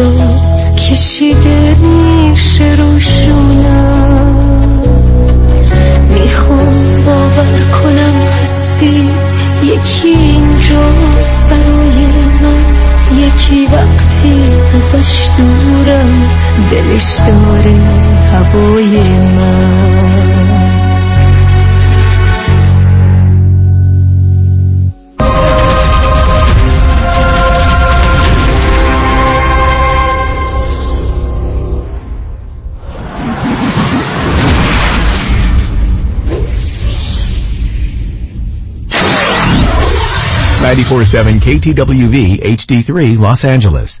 انگشتات کشیده میشه روشونم. می‌خوام باور کنم هستی یکی اینجاست برای من. یکی وقتی ازش دورم دلش داره هوای 947 KTWV HD3 Los Angeles.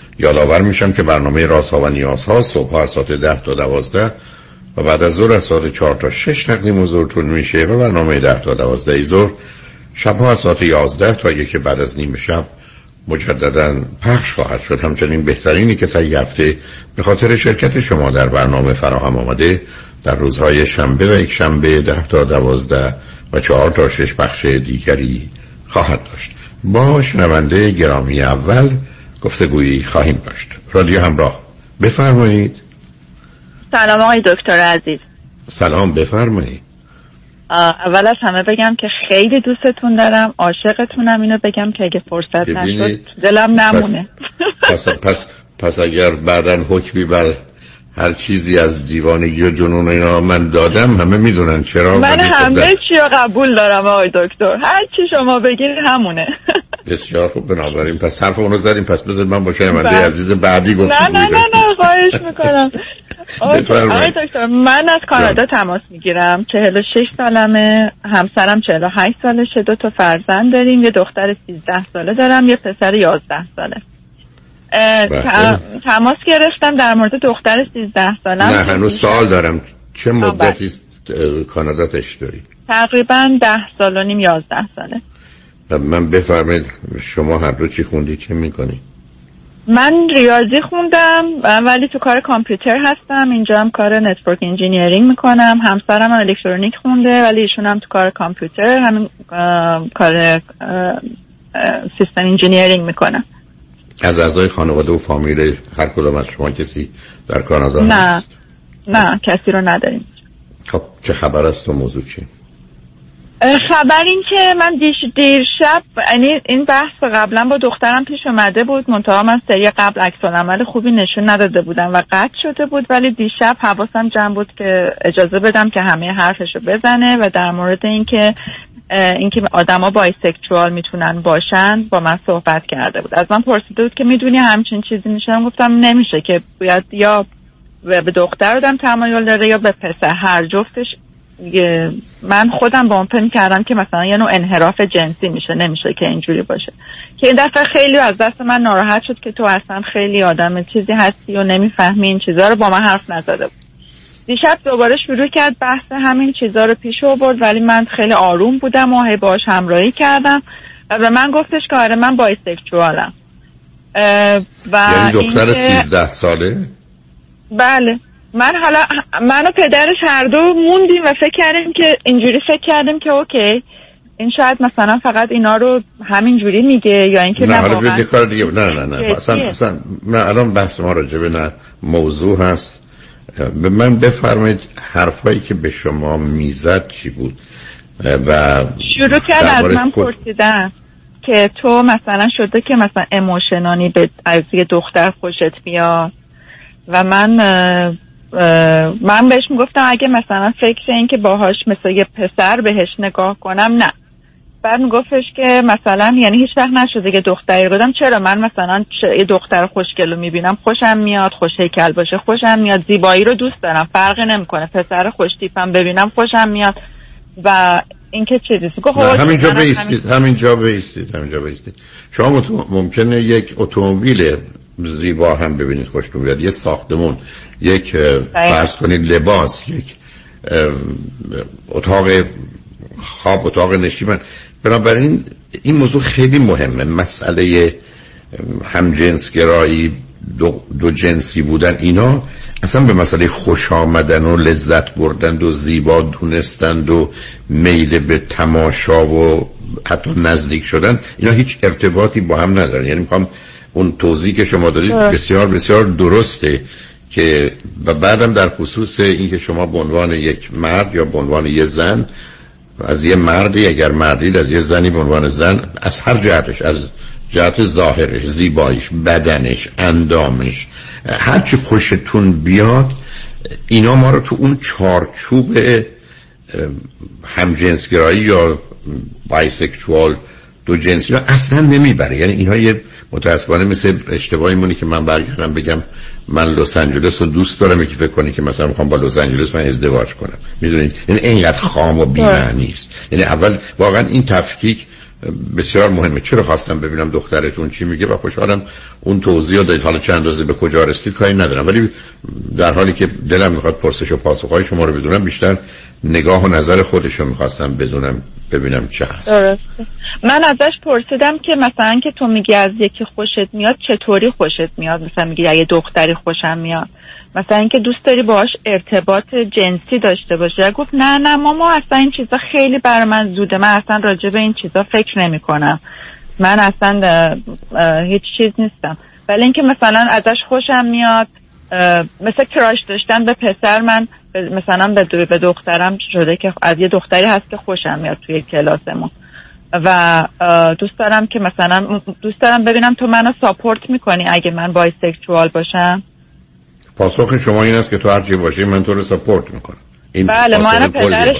یادآور میشم که برنامه راسا و نیازها صبح از ساعت ده تا دوازده و بعد از ظهر از ساعت چهار تا شش تقدیم حضورتون میشه و برنامه ده تا دوازده ظهر شبها از ساعت یازده تا یک بعد از نیمه شب مجددا پخش خواهد شد. همچنین بهترینی که تا هفته به خاطر شرکت شما در برنامه فراهم آمده در روزهای شنبه و یک شنبه ده تا دوازده و چهار تا شش بخش دیگری خواهد داشت. با شنونده گرامی اول گفتگویی خواهیم داشت. رادیو همراه. بفرمایید. سلام آقای دکتر عزیز. سلام بفرمایید. اول از همه بگم که خیلی دوستتون دارم عاشقتونم. اینو بگم که اگه فرصت نشد دلم نمونه. پس, پس, پس اگر بعدا حکمی بر هر چیزی از دیوانگی و جنون اینا من دادم همه می‌دونن چرا من همه چی رو قبول دارم آقای دکتر. هر چی شما بگید همونه. بسیار خوب بنابراین پس حرف اونو زدیم. پس بذار من با شنونده بله. عزیز بعدی گفتم نه نه نه نه خواهش می‌کنم. آقای دکتر من از کانادا تماس می‌گیرم. 46 سالمه. همسرم 48 سالشه. دو تا فرزند داریم. یه دختر 13 ساله دارم. یه پسر 11 ساله. بله. تماس گرفتم در مورد دختر 13 سالم. نه هنوز سال دارم. چه مدتی کانادا تشریف داری؟ تقریبا 10 سال و نیم 11 ساله. من بفرمایید شما هر رو چی خوندی چه می‌کنی؟ من ریاضی خوندم ولی تو کار کامپیوتر هستم اینجا هم کار network engineering می‌کنم همسرم الکترونیک خونده ولی ایشون هم تو کار کامپیوتر همین کار system engineering می‌کنم از اعضای خانواده و فامیل هر کدام از شما کسی در کانادا نه هست؟ نه کسی رو نداریم خب چه خبر است و موضوع چی؟ خبر این که من دیش دیر شب یعنی این بحث قبلا با دخترم پیش اومده بود. منتها من سری قبل عکس عمل خوبی نشون نداده بودم و قطع شده بود. ولی دیشب حواسم جمع بود که اجازه بدم که همه حرفشو بزنه و در مورد اینکه اینکه آدما بایسکشوال می‌تونن باشن با من صحبت کرده بود. از من پرسیده بود که می‌دونی همچین چیزی میشه گفتم نمیشه که باید یا به دختر آدم تمایل داره یا به پسر. هر جفتش من خودم با اون فکر کردم که مثلا یه نوع انحراف جنسی میشه نمیشه که اینجوری باشه. که این دفعه خیلی از دست من ناراحت شد که تو اصلا خیلی آدم چیزی هستی و نمی‌فهمی این چیزها رو با من حرف نزده بود. دیشب دوباره شروع کرد بحث همین چیزا رو پیش برد ولی من خیلی آروم بودم و هی باش همراهی کردم. و به من گفتش که آره من بایسکچوالم و یعنی دختر سیزده ساله؟ بله. من حالا من و پدرش هر دو موندیم و فکر کردیم که اینجوری فکر کردیم که اوکی این شاید مثلا فقط اینا رو همین جوری میگه یا اینکه نه حالا کار دیگه نه نه نه. اصلا, اصلا نه الان بحث ما راجبه نه موضوع هست. به من بفرمایید حرفایی که به شما می‌زد چی بود؟ و شروع کرد از من خود... پرسیدن که تو مثلا شده که مثلا اموشنانی به از یه دختر خوشت بیاد و من من بهش می‌گفتم اگه مثلا فکر این که باهاش مثل یه پسر بهش نگاه کنم نه. بعد میگفتش که مثلا یعنی هیچ وقت نشده که دختری بودم چرا؟ من مثلا یه دختر خوشگلو می‌بینم خوشم میاد خوش هیکل باشه خوشم میاد. زیبایی رو دوست دارم فرقی نمی‌کنه. پسر خوش تیپم ببینم خوشم میاد. و اینکه چیزی خب همینجا بیستید همینجا بیستید همینجا بیستید شما ممکنه یک اتومبیل زیبا هم ببینید خوشتون بیاد. یه ساختمون یک فرض کنید لباس یک اتاق خواب اتاق نشیمن. بنابراین این موضوع خیلی مهمه. مسئله همجنسگرایی دو, دو جنسی بودن اینا اصلا به مسئله خوش آمدن و لذت بردن و زیبا دونستند و میل به تماشا و حتی نزدیک شدن اینا هیچ ارتباطی با هم ندارن. یعنی می‌خوام اون توضیح که شما دارید بسیار بسیار درسته که و بعدم در خصوص اینکه شما به عنوان یک مرد یا به عنوان یک زن از یه مردی اگر مردید از یه زنی به عنوان زن از هر جهتش از جهت ظاهرش زیباییش بدنش اندامش هرچی خوشتون بیاد اینا ما رو تو اون چارچوب همجنسگرایی یا بایسکشوال دو جنسی رو اصلا نمی‌بره. یعنی اینها یه متاسفانه مثل اشتباهی مونی که من برگردم بگم من لس آنجلس رو دوست دارم یکی فکر کنی که مثلا می‌خوام با لس آنجلس من ازدواج کنم. می‌دونید؟ یعنی اینقدر خام و بی‌معنی است. یعنی اول واقعا این تفکیک بسیار مهمه. چرا خواستم ببینم دخترتون چی میگه؟ و خوشحالم اون توضیح دادید. حالا چند اندازه به کجا رسید؟ کاری ندارم. ولی در حالی که دلم می‌خواد پرسش و پاسخهای شما رو بدونم بیشتر نگاه و نظر خودش رو می‌خواستم بدونم ببینم چه هست. من ازش پرسیدم که مثلا که تو میگی از یکی خوشت میاد چطوری خوشت میاد؟ مثلا میگی اگه دختری خوشم میاد. مثلا اینکه دوست داری باهاش ارتباط جنسی داشته باشه گفت نه نه ماما اصلا این چیزا خیلی بر من زوده. من اصلا راجع به این چیزا فکر نمی کنم من اصلا هیچ چیز نیستم. ولی اینکه مثلا ازش خوشم میاد مثل کراش داشتن به پسر من مثلا به, به دخترم شده که از یه دختری هست که خوشم میاد توی کلاسمون. و دوست دارم که مثلا دوست دارم ببینم تو منو ساپورت می‌کنی اگه من بایسکشوال باشم. پاسخ شما این است که تو هرچی باشی من تو رو سپورت می‌کنم. این بله من پدرش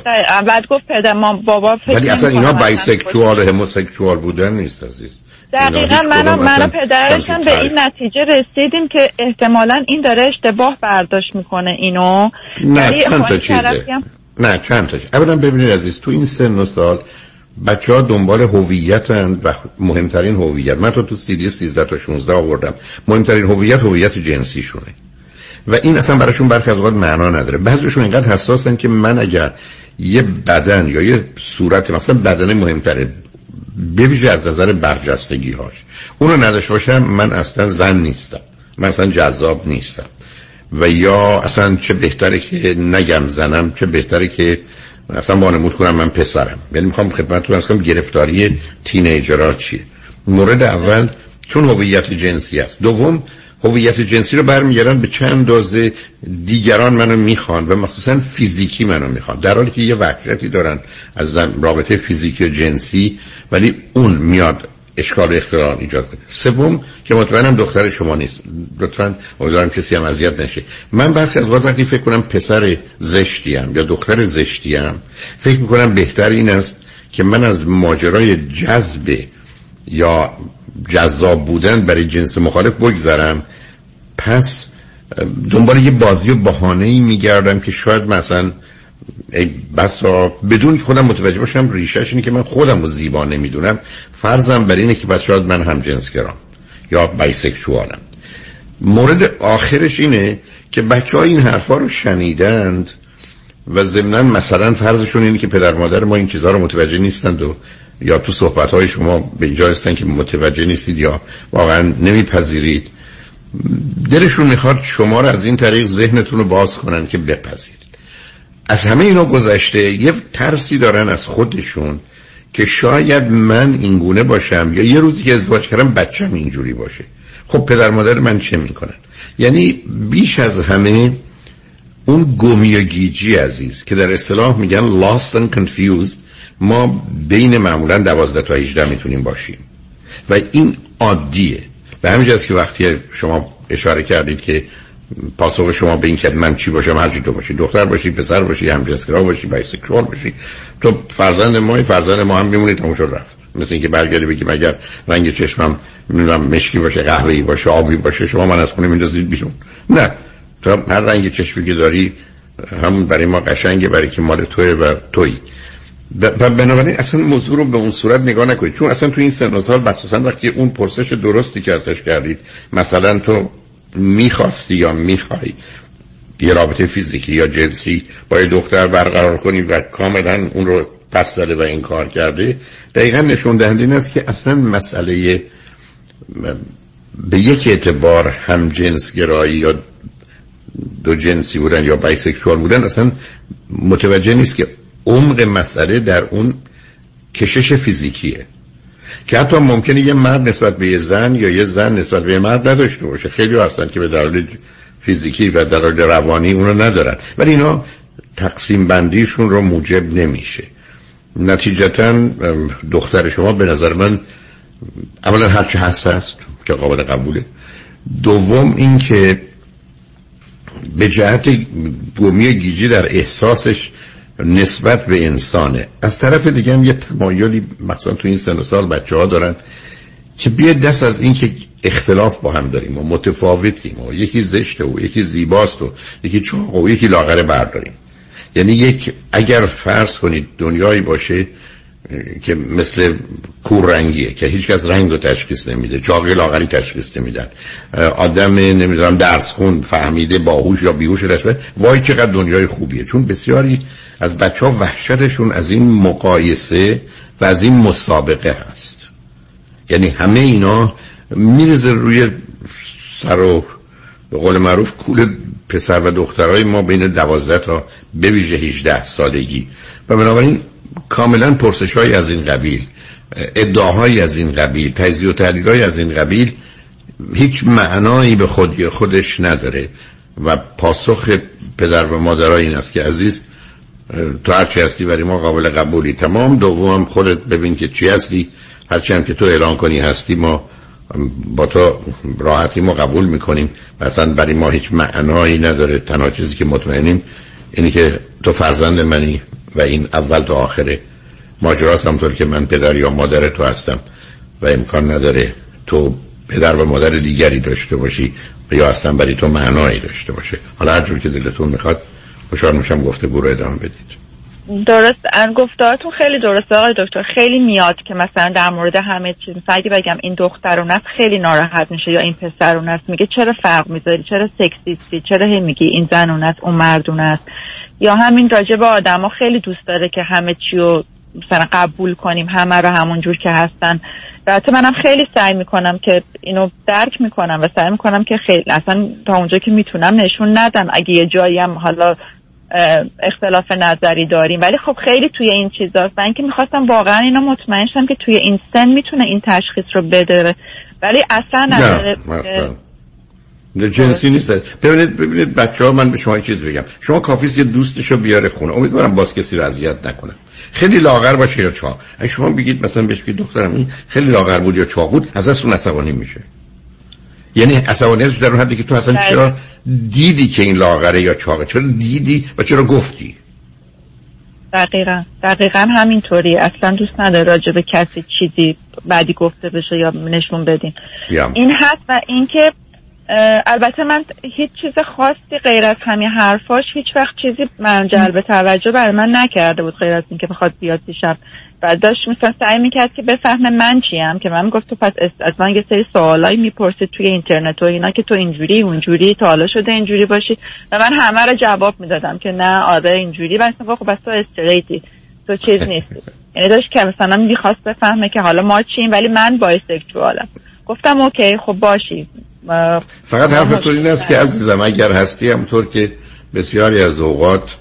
بعد گفت پدر ما بابا فکر ولی اصلا اینا بایسکشوال و هموسکشوال بودن نیست عزیز. دقیقا من من پدرش هم به این نتیجه رسیدیم که احتمالا این داره اشتباه برداشت می‌کنه اینو. نه چند تا چیزه. نه چند تا اولا ببینید عزیز تو این سن و سال بچه ها دنبال هویتن و مهمترین هویت. من تو تو سیدی 13 تا 16 آوردم. مهمترین هویت هویت جنسیشونه. و این اصلا براشون برخی از اوقات معنا نداره. بعضیشون اینقدر حساسن که من اگر یه بدن یا یه صورت مثلا بدن مهمتره بویژه از نظر برجستگی هاش اونو نداشته باشم من اصلا زن نیستم. من اصلا جذاب نیستم. و یا اصلا چه بهتره که نگم زنم چه بهتره که اصلا وانمود کنم من پسرم. یعنی می‌خوام خدمتتون از کنم گرفتاری تینیجرها چیه. مورد اول چون هویت جنسی است. دوم هویت جنسی رو برمیگردن به چند اندازه دیگران منو می‌خوان و مخصوصا فیزیکی منو می‌خوان. در حالی که یه وحشتی دارن از رابطه فیزیکی و جنسی ولی اون میاد اشکال اختلال ایجاد کنه. سوم که مطمئنم دختر شما نیست. لطفا امیدوارم کسی هم اذیت نشه. من برخی از وقت وقتی فکر کنم پسر زشتیم یا دختر زشتیم فکر می‌کنم بهتر این است که من از ماجرای جذب یا جذاب بودن برای جنس مخالف بگذرم. پس دنبال یه بازی و بهانه ای میگردم که شاید مثلا ای بسا بدون که خودم متوجه باشم ریشش اینه که من خودم رو زیبا نمی‌دونم. فرضم بر اینه که بس شاید من هم جنس گرام یا بایسکشوالم. مورد آخرش اینه که بچه ها این حرفا رو شنیدند و ضمنا مثلا فرضشون اینه که پدر مادر ما این چیزها رو متوجه نیستند و یا تو صحبت های شما به اینجا هستن که متوجه نیستید یا واقعا نمیپذیرید. دلشون می‌خواد شما رو از این طریق ذهنتون رو باز کنن که بپذیرید. از همه اینا گذشته یه ترسی دارن از خودشون که شاید من اینگونه باشم یا یه روزی که ازدواج کردم بچم اینجوری باشه. خب پدر مادر من چه می‌کنن؟ یعنی بیش از همه اون گمی و گیجی عزیز که در اصطلاح میگن lost and confused ما بین معمولا 12 تا 18 می‌تونیم باشیم. و این عادیه. به همین که وقتی شما اشاره کردید که پاسخ شما به این که من چی باشم هر تو باشی دختر باشی پسر باشی همجنسگرا باشی بایسکشوال باشی تو فرزند ما فرزند ما هم میمونی تموم شد رفت. مثل اینکه برگردی بگیم اگر رنگ چشمم نمی‌دونم مشکی باشه قهوه‌ای باشه آبی باشه شما من از خونه میندازید بیرون. نه. تو هر رنگ چشمی که داری همون برای ما قشنگه برای که مال توی و تویی. و بنابراین اصلا موضوع رو به اون صورت نگاه نکنید. چون اصلا تو این سن و سال وقتی اون پرسش درستی که ازش کردید مثلا تو می‌خواستی یا می‌خوای یه رابطه فیزیکی یا جنسی با یه دختر برقرار کنی و کاملا اون رو پس داده و این کار کرده دقیقا نشون دهنده این است که اصلا مسئله به یک اعتبار هم جنس گرایی یا دو جنسی بودن یا بایسکشوال بودن اصلا متوجه نیست که عمق مسئله در اون کشش فیزیکیه. که حتی ممکنه یه مرد نسبت به یه زن یا یه زن نسبت به یه مرد نداشته باشه. خیلی هستن که به دلایل فیزیکی و دلایل روانی اونو ندارن. ولی اینا تقسیم بندیشون رو موجب نمیشه. نتیجتا دختر شما به نظر من اولا هرچه هست هست که قابل قبوله. دوم این که به جهت گمی گیجی در احساسش نسبت به انسانه. از طرف دیگه هم یه تمایلی مثلا تو این سن و سال بچه ها دارن که بیا دست از این که اختلاف با هم داریم و متفاوتیم و یکی زشته و یکی زیباست و یکی چاق و یکی لاغره برداریم. یعنی یک اگر فرض کنید دنیایی باشه که مثل کور رنگیه که هیچ کس رنگ رو تشخیص نمیده چاقی لاغری تشخیص نمیدن. آدم نمی‌دونم درس خون فهمیده باهوش یا بیهوش رشبه وای چقدر دنیای خوبیه. چون بسیاری از بچه ها وحشتشون از این مقایسه و از این مسابقه هست. یعنی همه اینا میرزه روی سر و به قول معروف کول پسر و دخترای ما بین دوازده تا به ویژه 18 سالگی. و بنابراین کاملا پرسش های از این قبیل ادعاهایی از این قبیل تجزیه و تحلیل از این قبیل هیچ معنایی به خودی خودش نداره و پاسخ پدر و مادرای این است که عزیز تو هرچی هستی برای ما قابل قبولی تمام. دوم خودت ببین که چی هستی. هرچی هم که تو اعلان کنی هستی ما با تو راحتی ما قبول می‌کنیم. مثلا برای ما هیچ معنایی نداره. تنها چیزی که مطمئنیم اینی که تو فرزند منی. و این اول تا آخره. ماجراست همطور که من پدر یا مادر تو هستم و امکان نداره تو پدر و مادر دیگری داشته باشی و یا اصلا برای تو معنایی داشته باشه. حالا هر جور که دلتون می‌خواد خوشحال میشم گفته برو ادامه بدید. درست گفتارتون خیلی درسته آقای دکتر. خیلی میاد که مثلا در مورد همه چیز مثلا بگم این دخترون است خیلی ناراحت میشه یا این پسرون است میگه چرا فرق می‌ذاری؟ چرا سکسیستی؟ چرا هی میگی این زنون است اون مردون است یا همین راجع به آدما خیلی دوست داره که همه چی رو مثلا قبول کنیم همه رو همون جور که هستن. البته منم خیلی سعی می‌کنم که اینو درک می‌کنم و سعی می‌کنم که خیلی اصلا تا اونجا که می‌تونم نشون ندم. اگه یه جایی هم حالا اختلاف نظری داریم. ولی خب خیلی توی این چیزاست. من که می‌خواستم واقعا اینا مطمئن شم که توی این سن می‌تونه این تشخیص رو بده. ولی اصلا نداره نه جنسی نیست. ببینید ببینید بچه ها من به شما چیز بگم. شما کافیست یه دوستشو بیاره خونه. امیدوارم باز کسی رو اذیت نکنه. خیلی لاغر باشه یا چاق. اگه شما بگید مثلا بهش بگید دخترم این خیلی لاغر بود یا چاق بود از اون عصبانی میشه. یعنی عصبانیتش در اون حدی که تو اصلا بله. چرا دیدی که این لاغره یا چاقه؟ چرا دیدی و چرا گفتی؟ دقیقا. دقیقا همینطوری. اصلا دوست نداره راجع به کسی چیزی بعدی گفته بشه یا نشون بدین. این هست و اینکه البته من هیچ چیز خاصی غیر از همین حرفاش هیچ وقت چیزی من جلب توجه برای من نکرده بود غیر از اینکه بخواد بیاد پیشم. بعد داشت مثلا سعی می‌کرد که بفهمه من چیم که من گفت تو پس از من یه سری سوالایی می‌پرسید توی اینترنت و اینا که تو اینجوری اونجوری تا حالا شده اینجوری باشی. و من همه رو جواب می‌دادم که نه آره اینجوری. و مثلا خب بس تو استریتی تو چیز نیستی. یعنی داشت که مثلا می‌خواست بفهمه که حالا ما چیم ولی من بایسکشوالم گفتم اوکی خب باشی. فقط حرف تو این است که عزیزم اگر هستی همطور که بسیاری از اوقات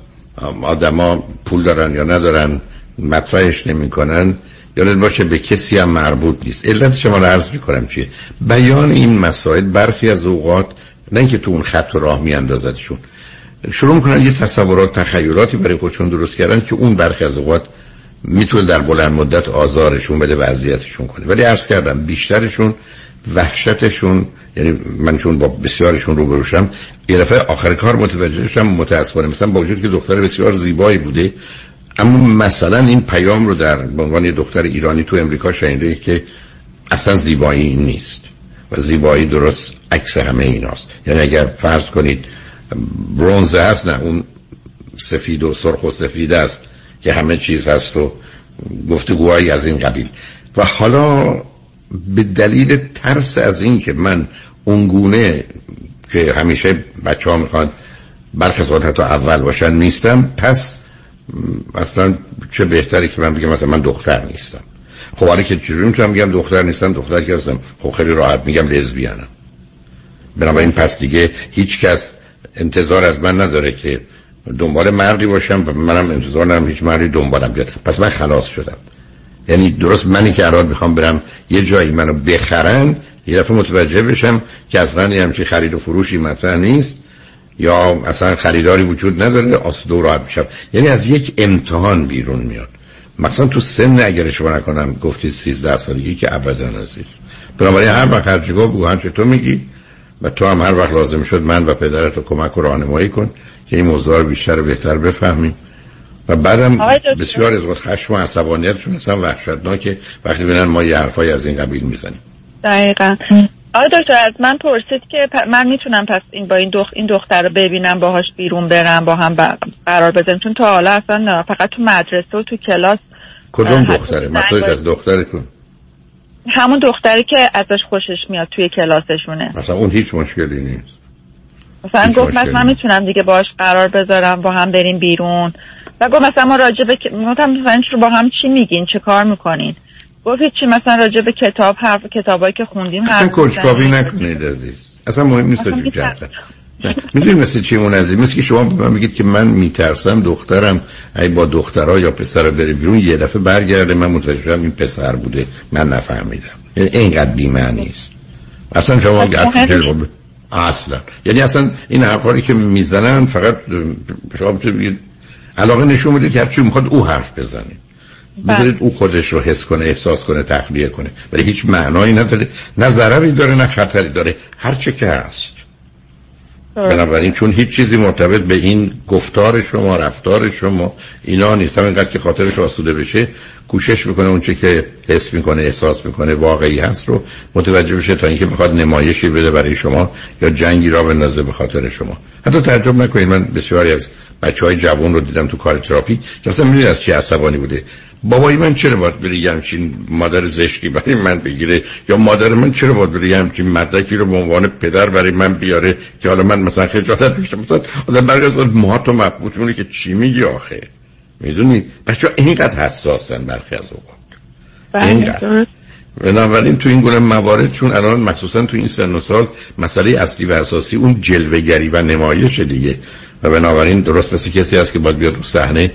آدما پول دارن یا ندارن مطرحش نمی‌کنن. یا باشه به کسی هم مربوط نیست. علت شما رو عرض می‌کنم چیه؟ بیان این مسائل برخی از اوقات نه اینکه تو اون خط و راه میاندازدشون. شروع می‌کنن یه تصورات تخیلاتی برای خودشون درست کردن که اون برخی از اوقات می‌تونه در بلند مدت آزارشون بده و اذیتشون کنه. ولی عرض کردم بیشترشون وحشتشون یعنی من چون با بسیارشون رو بروشم یه دفعه آخر کار متوجه شدم متاسفانه مثلا با وجود که دختر بسیار زیبایی بوده اما مثلا این پیام رو در به عنوان دختر ایرانی تو امریکا شنیده که اصلا زیبایی نیست و زیبایی درست عکس همه ایناست. یعنی اگر فرض کنید برونز هست نه اون سفید و سرخ و سفید است که همه چیز هست و گفتگوهایی از این قبیل. و حالا به دلیل ترس از این که من اونگونه که همیشه بچه ها می‌خوان برخی حتی اول باشن نیستم پس اصلا چه بهتری که من بگم مثلا من دختر نیستم. خب حالا که چجوری می‌تونم بگم دختر نیستم دختر که هستم. خب خیلی راحت میگم لزبیانم بنابراین پس دیگه هیچ کس انتظار از من نداره که دنبال مردی باشم و منم انتظار ندارم هیچ مردی دنبالم بیاد. پس من خلاص شدم. یعنی درست منی که الان می‌خوام برم یه جایی منو بخرن یه دفعه متوجه بشم که اصلا یه همچین خرید و فروشی مطرح نیست. یا اصلا خریداری وجود نداره آسوده و راحت میشم یعنی از یک امتحان بیرون میاد. مثلا تو سن اگر شما نکنم گفتی 13 سالگی که ابدا عزیز بنابراین هر وقت هر جگاه بگو هر تو میگی و تو هم هر وقت لازم شد من و پدرت رو کمک و راهنمایی کن که این موضوع رو بیشتر و بهتر بفهمیم و بعدم بسیار از وقت خشم و عصبانیتشون اصلا وحشتناکه. وقتی ببینن ما یه حرفای از این قبیل می‌زنیم. دقیقا. آقای دکتر از من پرسید که من می‌تونم پس این با این, دخ... این دختر رو ببینم باهاش بیرون برم با هم قرار بزنیم چون تا حالا اصلا فقط تو مدرسه و تو کلاس کدوم دختره؟ مثلا از دختر کن همون دختری که ازش خوشش میاد توی کلاسشونه. مثلا اون هیچ مشکلی نیست. مثلا گفت مثلا می‌تونم دیگه باش قرار بذارم با هم بریم بیرون. و گفت مثلا ما راجع به مثلا با هم چی میگین؟ چه کار می‌کنین؟ گفت چی مثلا راجع به کتاب حرف کتابایی که خوندیم اصلا کنجکاوی نکنید عزیز. اصلا مهم نیست راجع جرفت می‌دونی مثل چی اون عزیز مثل که شما به من بگید که من میترسم دخترم ای با دخترها یا پسر بره بیرون یه دفعه برگرده من متوجه این پسر بوده. من نفهمیدم. یعنی اینقدر بی‌معنی است اصلا شما خب، اصلا یعنی اصلا این حرفایی که می‌زنن فقط شما بگید علاقه نشون میده که هرچی می‌خواد او حرف بزنه. بذارید او خودش رو حس کنه احساس کنه تخلیه کنه. ولی هیچ معنایی نداره. نه ضرری داره نه خطری داره. هر چه که هست. بنابراین چون هیچ چیزی مرتبط به این گفتار شما رفتار شما اینا نیست. اینقدر که خاطرش آسوده بشه کوشش می‌کنه اون چه که حس می‌کنه احساس می‌کنه واقعی هست رو متوجه بشه تا اینکه بخواد نمایشی بده برای شما یا جنگی را بندازه به خاطر شما. حتی تعجب نکنید. من بسیاری از بچه های جوان رو دیدم تو کار تراپی که مثلا می‌دونی از چی عصبانی بوده. بابای من چرا باید بری همچین مادر زشتی برای من بگیره؟ یا مادر من چرا باید بری همچین مدرکی رو به عنوان پدر برای من بیاره که حالا من مثلا خجالت میشم مثلا آدم از ما تو مبهوت میونه که چی میگی آخه؟ می‌دونی؟ بچه ها اینقدر حساسن برخی از اوقات. بله، اینقدر. بنابراین تو این گونه موارد چون الان مخصوصا تو این سن و سال مسئله اصلی و اساسی اون جلوگری و نمایش دیگه. و بنابراین درست مثل کسی هست که باید بیاد رو صحنه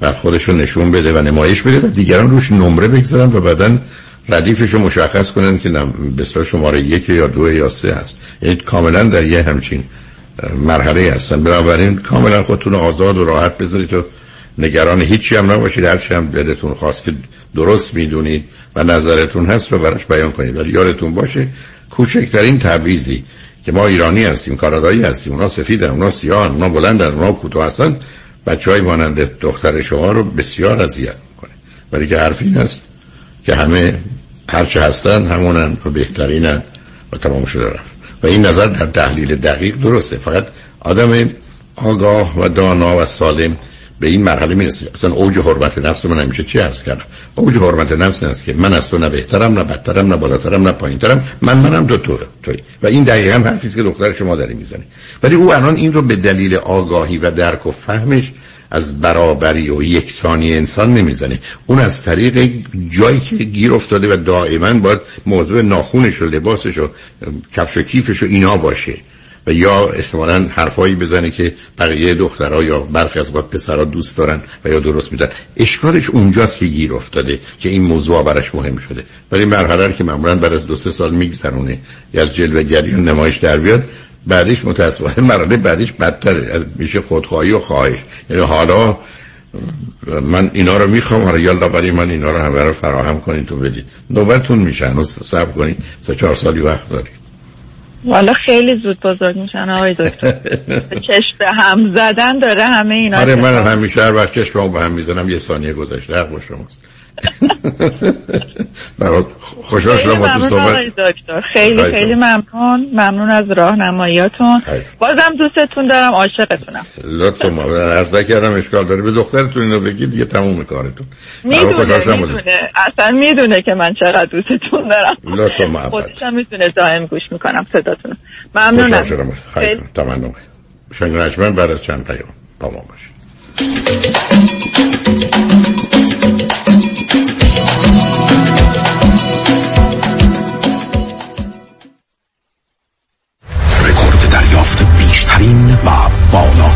و خودش رو نشون بده و نمایش بده و دیگران روش نمره بگذارن و بعدا ردیفش رو مشخص کنن که بسیار شماره یک یا دو یا سه هست. یعنی کاملا در یه همچین مرحله هستن. بنابراین کاملا خودتون آزاد و راحت بذارید و نگران هیچی هم نباشید. هرچی هم دلتون خواست که درست می‌دونید و نظرتون هست رو براش بیان کنید. ولی یادتون باشه کوچکترین تعویزی که ما ایرانی هستیم کانادایی هستیم اونا سفیدن اونا سیاهن اونا بلندن اونا کوتاه هستن بچه های مانند دختر شما رو بسیار اذیت می‌کنه. ولی که حرف این است که همه هرچه هستن همونن و بهترینن و تمام شده رفت. و این نظر در تحلیل دقیق درسته. فقط آدم آگاه و دانا و سالم به این مرحله می‌رسید اصلا اوج حرمت نفس من همیشه چی عرض کردم؟ اوج حرمت نفس است که من از تو نه بهترم نه بدترم نه بالاترم نه پایینترم. من منم دو تو توی. و این دقیقا حرفی که دختر شما داره می‌زنی ولی او الان این رو به دلیل آگاهی و درک و فهمش از برابری و یکسانی انسان نمی‌زنه. اون از طریق جایی که گیر افتاده و دائما باید موضوع ناخونش و لباسش و کفش و کیفش و اینا باشه. و یا احتمالا حرفایی بزنه که بقیه دخترها یا برخی از پسرها دوست دارن و یا درست میدن اشکالش اونجاست که گیر افتاده که این موضوع برش مهم شده. ولی مرحله که معمولا بعد از دو سه سال میگذرونه یا از جلوگری و نمایش در بیاد بعدش متاسفانه مرحله بعدش بدتره. میشه خودخواهی و خواهش. یعنی حالا من اینا رو می‌خوام آره یالا برای من اینا رو همه رو فراهم کنید تو بدید نوبتون میشن و صبر کنید سه چهار سالی وقت دارید والا خیلی زود بزرگ میشن آقای دکتر. چشم به هم زدن داره همه اینا آره من همیشه هر وقت چشم به هم می‌زنم یه ثانیه گذشته حق با شماست. برات خوشحال شدم تو صحبت. خیلی خیلی ممنون. ممنون. از راهنماییاتون. بازم دوستتون دارم عاشقتونم. لطف ما از کردم اشکال داره. به دخترتون اینو بگید دیگه تموم کارتون می‌دونه می‌دونه. اصلا می‌دونه که من چقدر دوستتون دارم. لطف ما خودشم می‌تونه دائم گوش می‌کنم صداتون ممنونم. خیلی تمنون شنگ بعد از چند پیام با ما باشید و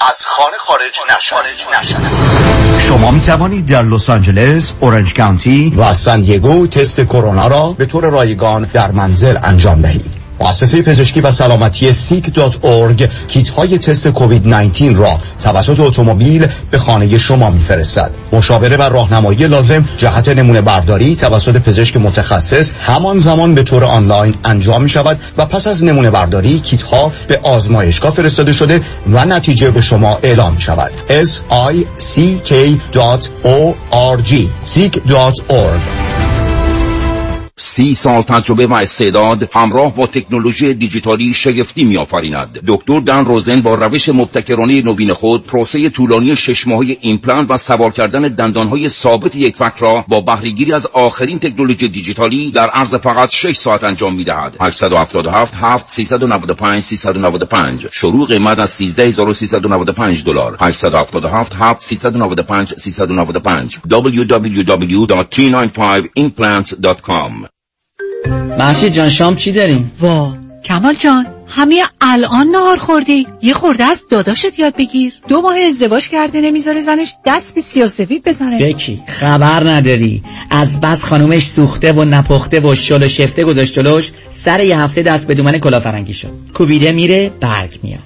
از خانه خارج نشد شما می توانید در لس آنجلس، اورنج کانتی و سان دیگو تست کرونا را به طور رایگان در منزل انجام دهید. مؤسسه پزشکی و سلامتی sick.org کیت های تست کووید 19 را توسط اتومبیل به خانه شما میفرستد. مشاوره و راهنمایی لازم جهت نمونه برداری توسط پزشک متخصص همان زمان به طور آنلاین انجام می شود و پس از نمونه برداری کیت ها به آزمایشگاه فرستاده شده و نتیجه به شما اعلام می شود. s i c k.org sick.org سی سال تجربه و استعداد همراه با تکنولوژی دیجیتالی شگفتی میآفریند. دکتر دن روزن با روش مبتکرانه نوین خود پروسه طولانی شش ماهه ایمپلنت و سوار کردن دندانهای ثابت یک فک را با بهرهگیری از آخرین تکنولوژی دیجیتالی در عرض فقط 6 ساعت انجام می‌دهد. 877 7 395 395 شروع قیمت از 13395 دلار. 877 7 395 395 www.t95implants.com محشید جان شام چی داریم؟ وا کمال جان همه الان نهار خوردی. یه خورده از داداشت یاد بگیر. دو ماه ازدواج کرده نمی‌ذاره زنش دست به سیاسفید بزنه. بکی خبر نداری. از بس خانومش سوخته و نپخته و شل و شفته گذاشت جلوش. سر یه هفته دست به دومن کلافرنگی شد. کوبیده میره برگ میاد.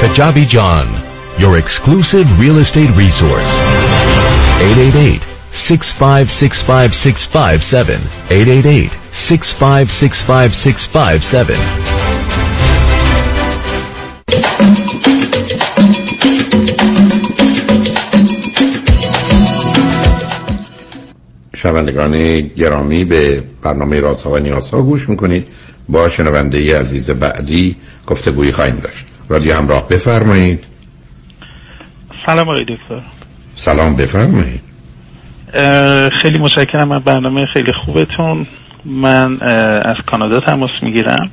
Kajabi John, your exclusive real estate resource. 888 6565657 888 6565657 شنوندگان گرامی به برنامه رازها و نیازها گوش می‌کنید. با شنونده ای عزیز بعدی گفتگویی خواهیم داشت. رادیو همراه بفرمایید. سلام آقای دکتر. سلام بفرمایید. خیلی متشکرم از برنامه خیلی خوبتون. من از کانادا تماس می‌گیرم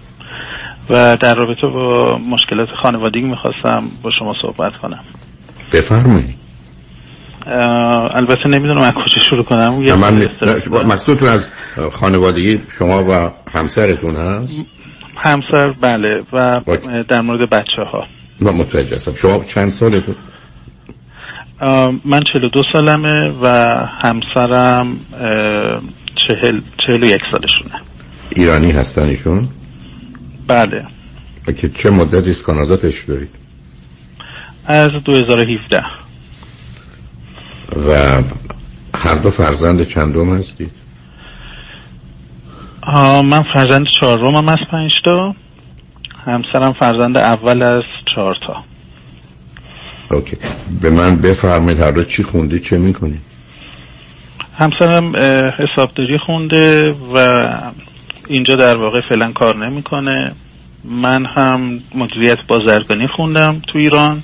و در رابطه با مشکلات خانوادگی می‌خواستم با شما صحبت کنم. بفرمایید. البته نمی‌دونم از کجا شروع کنم. من مقصودتون از خانوادگی شما و همسرتون هست؟ همسر بله و در مورد بچه ها من متوجه هستم. شما چند سالتون؟ من 42 سالمه و همسرم چهل چهل و یک سالشونه. ایرانی هستن ایشون؟ بله. و که چه مدتی از کانادا تشریف دارید؟ از 2017 و هر دو فرزند چندم هستید؟ من فرزند چهارمم از پنج تا. همسرم فرزند اول از چهار تا. اوکی. به من بفرمایید هر چی خوندی چه می‌کنید همسرم حسابداری خونده و اینجا در واقع فعلا کار نمی‌کنه. من هم مدیریت بازرگانی خوندم تو ایران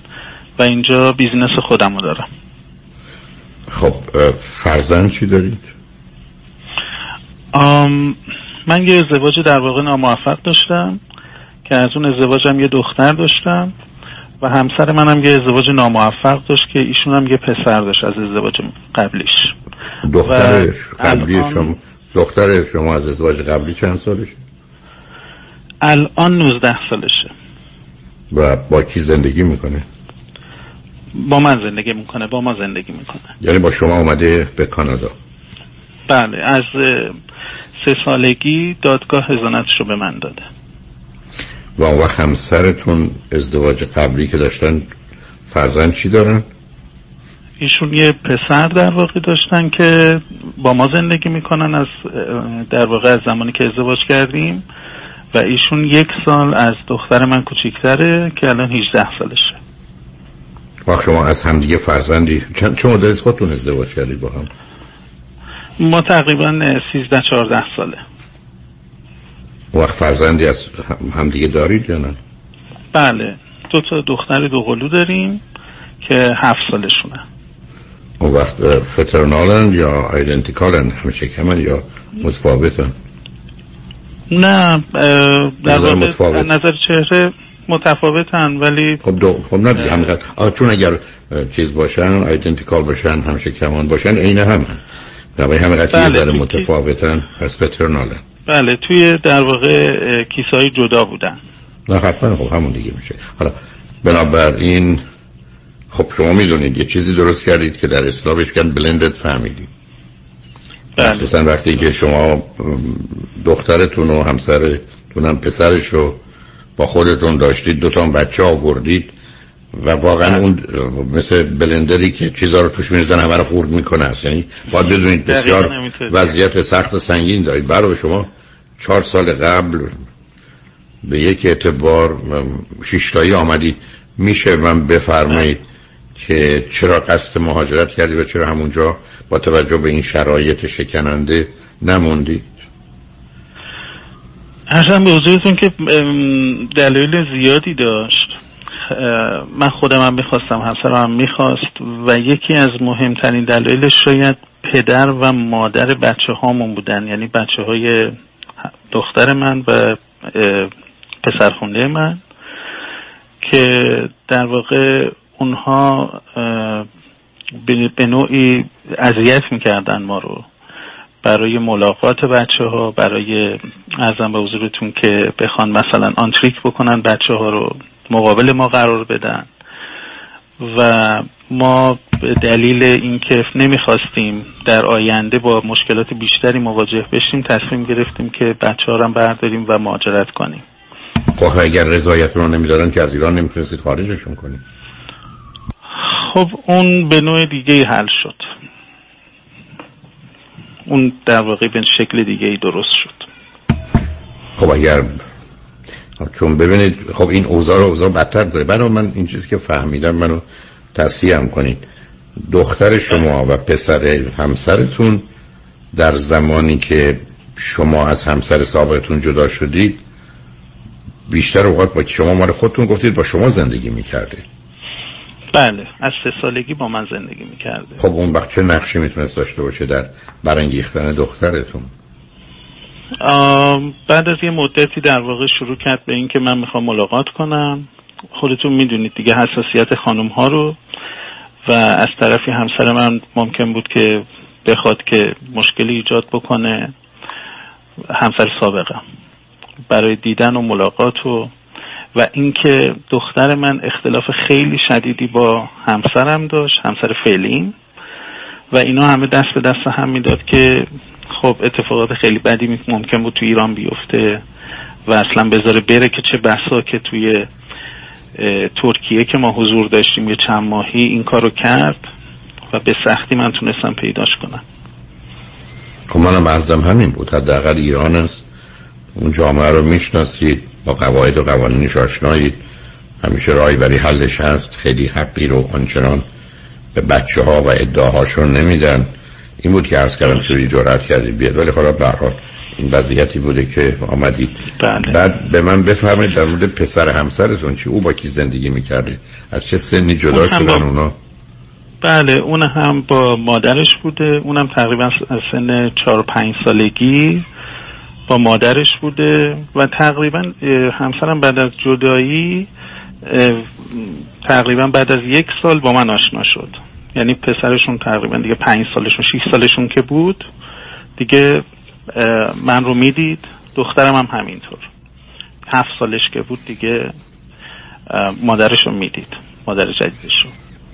و اینجا بیزینس خودم رو دارم. خب فرزند چی دارید؟ آم، من یه ازدواج در واقع ناموفق داشتم که از اون ازدواجم یه دختر داشتم و همسر منم یه ازدواج ناموفق داشت که ایشون هم یه پسر داشت از ازدواج قبلیش. دختر قبلی الان- شما دختر شما از ازدواج قبلی چند سالش الان 19 سالشه. و با کی زندگی می‌کنه؟ با من زندگی می‌کنه با ما زندگی می‌کنه. یعنی با شما اومده به کانادا. بله از سه سالگی دادگاه هزانتش رو به من داده. و اون وقت همسرتون ازدواج قبلی که داشتن فرزند چی دارن؟ ایشون یه پسر در واقع داشتن که با ما زندگی می‌کنن از در واقع از زمانی که ازدواج کردیم و ایشون یک سال از دختر من کوچیکتره که الان 18 سالشه. وقت شما از همدیگه فرزندی. چند چه مدت خودتون ازدواج کردید با هم؟ ما تقریبا 13 14 ساله. وقت فرزندی از هم- همدیگه دارید یا نه؟ بله. دو تا دختر دوقلو داریم که هفت سالشونه. اون وقت فترنالن یا آیدنتیکالن همیشه کمن یا متفاوتن؟ نه نظر متفاوت. نظر چهره متفاوتن ولی خب دو خب نه دیگه چون اگر چیز باشن آیدنتیکال باشن همیشه کمان باشن عین هم هم نه همینقدر یه بله، متفاوتن پس فترنالن بله توی در واقع کیسه های جدا بودن. نه حتما خب همون دیگه میشه. حالا بنابراین خب شما می‌دونید یه چیزی درست کردید که در اصلاح بهش کن بلندد فهمیدید مخصوصا وقتی که شما دخترتون و همسرتون هم پسرش رو با خودتون داشتید دوتا بچه آوردید و واقعا اون مثل بلندری که چیزها رو توش میرزن همه رو خورد می‌کنه است. یعنی باید بدونید بسیار وضعیت سخت و سنگین دارید. برای شما چهار سال قبل به یک اعتبار شیشتایی آمدید. میشه من بفرمایید که چرا قصد مهاجرت کردید و چرا همونجا با توجه به این شرایط شکننده نموندید؟ ارزم به حضورتون که دلیل زیادی داشت. من خودم هم می‌خواستم همسرم هم می‌خواست و یکی از مهمترین دلایلش شاید پدر و مادر بچه هامون بودن. یعنی بچه های دختر من و پسرخونده من که در واقع اونها به نوعی اذیت می‌کردن ما رو. برای ملاقات بچه ها برای ارزم به حضورتون که بخوان مثلا آنتریک بکنن بچه ها رو. مقابل ما قرار بدن. و ما به دلیل اینکه نمی‌خواستیم در آینده با مشکلات بیشتری مواجه بشیم تصمیم گرفتیم که بچه ها برداریم و مهاجرت کنیم. خب اگر رضایت رو نمیدارن که از ایران نمی‌تونستید خارجشون کنیم خب اون به نوع دیگه حل شد. اون در واقع به شکل دیگه ای درست شد. خب اگر چون ببینید خب این اوضاع رو اوضاع بدتر داره. برای من این چیزی که فهمیدم منو تصحیح هم کنید. دختر شما و پسر همسرتون در زمانی که شما از همسر سابقتون جدا شدید بیشتر اوقات با شما مال خودتون گفتید با شما زندگی می‌کرده. بله از سه سالگی با من زندگی می‌کرده. خب اون وقت چه نقشی می‌تونست داشته باشه در برانگیختن دخترتون؟ بعد از یه مدتی در واقع شروع کرد به اینکه من می‌خوام ملاقات کنم. خودتون می‌دونید دیگه حساسیت خانم ها رو و از طرفی همسر من ممکن بود که بخواد که مشکلی ایجاد بکنه. همسر سابقم. برای دیدن و ملاقات و و اینکه دختر من اختلاف خیلی شدیدی با همسرم داشت همسر فعلیم. و اینا همه دست به دست هم می‌داد که خب اتفاقات خیلی بدی ممکن بود تو ایران بیفته و اصلا بذاره بره که چه بسا که توی ترکیه که ما حضور داشتیم یه چند ماهی این کارو کرد و به سختی من تونستم پیداش کنم. خب منم ازم همین بود. حداقل ایران است. اون جامعه رو می‌شناسید با قواعد و قوانینش آشنایید. همیشه راهی برای حلش هست. خیلی حقی رو آنچنان به بچه ها و ادعاهاشون نمیدن. این بود که عرض کردم چوری جرأت کردید بیاد. ولی خدا به این وضعیتی بوده که آمدید. بله. بعد به من بفرمایید در مورد پسر همسرتون چی؟ او با کی زندگی می‌کرده؟ از چه سنی جدا شدن با... اونا؟ بله اون هم با مادرش بوده. اونم تقریبا سن چهار پنج سالگی با مادرش بوده و تقریبا همسرم بعد از جدایی تقریبا بعد از یک سال با من آشنا شد. یعنی پسرشون تقریبا دیگه پنج سالشون شیش سالشون که بود دیگه من رو می‌دید دخترم هم همینطور. هفت سالش که بود دیگه مادرش رو می‌دید مادر جدیدش رو.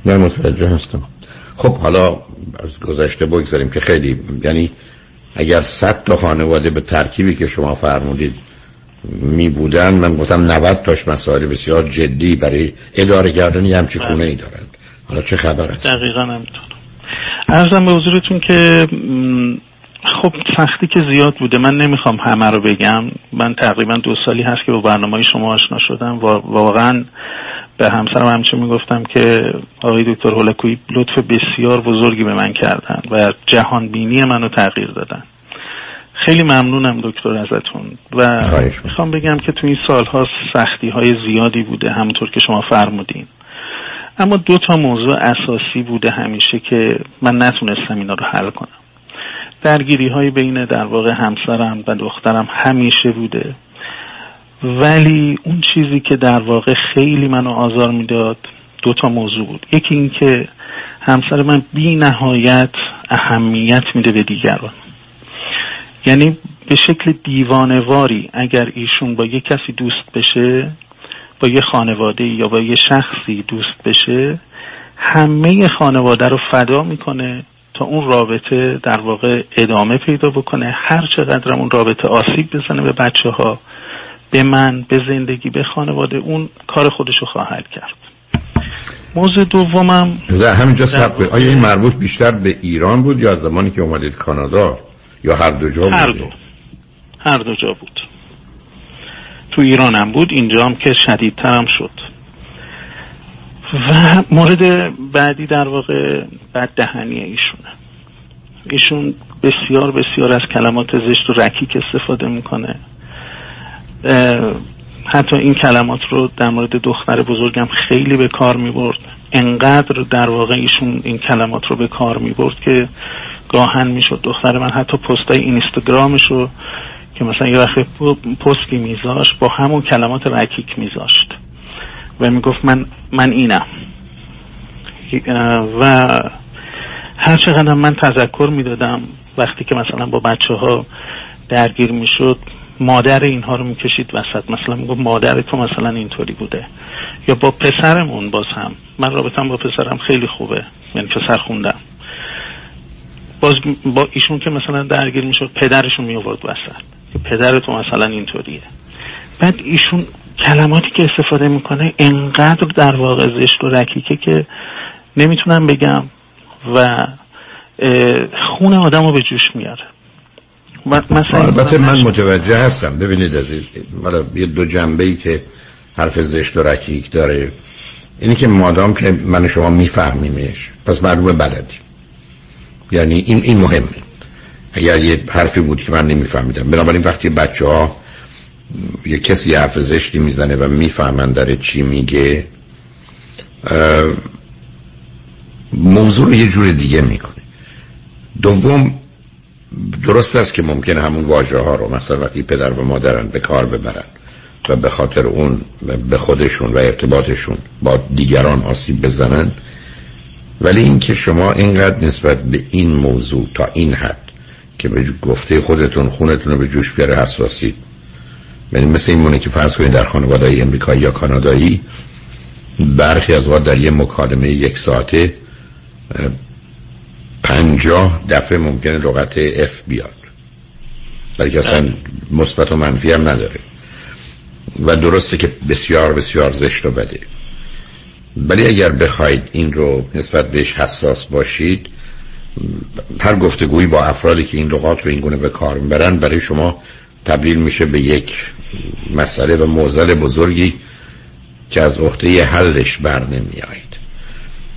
من متوجه هستم. خب حالا از گذشته بگذاریم که خیلی یعنی اگر صد تا خانواده به ترکیبی که شما فرمودید می بودن من گفتم 90 تاش مسائل بسیار جدی برای اداره کردن یه همچی خونه ای دارند حالا چه خبر است دقیقا همینطور. ارزم به حضورتون که خب سختی که زیاد بوده. من نمی‌خوام همه رو بگم. من تقریبا دو سالی هست که با برنامه شما آشنا شدم. و واقعا به همسرم همیشه می‌گفتم که آقای دکتر هولکویی لطف بسیار بزرگی به من کردن و جهان بینی منو تغییر دادن. خیلی ممنونم دکتر ازتون. و می‌خوام بگم که تو این سالها سختی های زیادی بوده همونطور که شما فرمودین. اما دو تا موضوع اساسی بوده همیشه که من نتونستم اینا رو حل کنم. درگیری های بین در واقع همسرم و دخترم همیشه بوده. ولی اون چیزی که در واقع خیلی منو آزار می‌داد دو تا موضوع بود. یکی این که همسر من بی نهایت اهمیت میده به دیگران. یعنی به شکل دیوانواری اگر ایشون با یه کسی دوست بشه با یه خانواده یا با یه شخصی دوست بشه همه خانواده رو فدا می‌کنه تا اون رابطه در واقع ادامه پیدا بکنه. هر چقدر اون رابطه آسیب بزنه به بچه ها به من به زندگی به خانواده اون کار خودشو خواهد کرد. موضوع دومم در همینجا سب آیا این مربوط بیشتر به ایران بود یا زمانی که اومدید کانادا یا هر دو جا هر دو. هر دو جا بود. تو ایران هم بود اینجا هم که شدیدتر هم شد. و مورد بعدی در واقع بد دهنی ایشونه. ایشون بسیار بسیار از کلمات زشت و رکیک استفاده می‌کنه. حتی این کلمات رو در مورد دختر بزرگم خیلی به کار می‌برد. انقدر در واقع ایشون این کلمات رو به کار می‌برد که گاهن می‌شد دختر من حتی پستای اینستاگرامش رو که مثلا یه وقت پستی میذاشت با همون کلمات رکیک میذاشت. و می‌گفت من من اینم. و هر چقدر من تذکر می‌دادم وقتی که مثلا با بچه ها درگیر می‌شد مادر اینها رو می‌کشید وسط. مثلا می‌گفت مادر تو مثلا اینطوری بوده. یا با پسرمون باز هم. من رابطم با پسرم خیلی خوبه. یعنی پسر خوندم. باز با ایشون که مثلا درگیر می‌شد پدرشون میورد وسط. پدر تو مثلا اینطوریه. بعد ایشون کلماتی که استفاده می‌کنه انقدر در واقع زشت و رکیکه که نمی‌تونم بگم و خون آدم رو به جوش میاره. مثلا البته من متوجه هستم. ببینید عزیز حالا یه دو جنبه ای که حرف زشت و رکیک داره. اینی که مادام که من شما میفهمیمش پس معلومه بلدی یعنی این این مهمه. اگر یه حرفی بود که من نمیفهمیدم. بنابراین وقتی بچه ها یه کسی حرف زشتی می‌زنه و می‌فهمن داره چی میگه موضوع رو یه جور دیگه می‌کنه. دوم درست است که ممکنه همون واژه ها رو مثلا وقتی پدر و مادرن به کار ببرن و به خاطر اون به خودشون و ارتباطشون با دیگران آسیب بزنن ولی اینکه شما اینقدر نسبت به این موضوع تا این حد که به گفته خودتون خونتون رو به جوش بیاره حساسید یعنی مثل این مونه که فرض کنید در خانواده امریکایی یا کانادایی برخی از وقت در یه مکالمه یک ساعته پنجاه دفعه ممکنه لغت اف بیاد. برای که اصلا مثبت و منفی هم نداره. و درسته که بسیار بسیار زشت و بده. ولی اگر بخواید این رو نسبت بهش حساس باشید هر گفتگویی با افرادی که این لغات رو این گونه به کار می‌برن برای شما تبدیل میشه به یک مسئله و موزل بزرگی که از عهده حلش بر نمیایید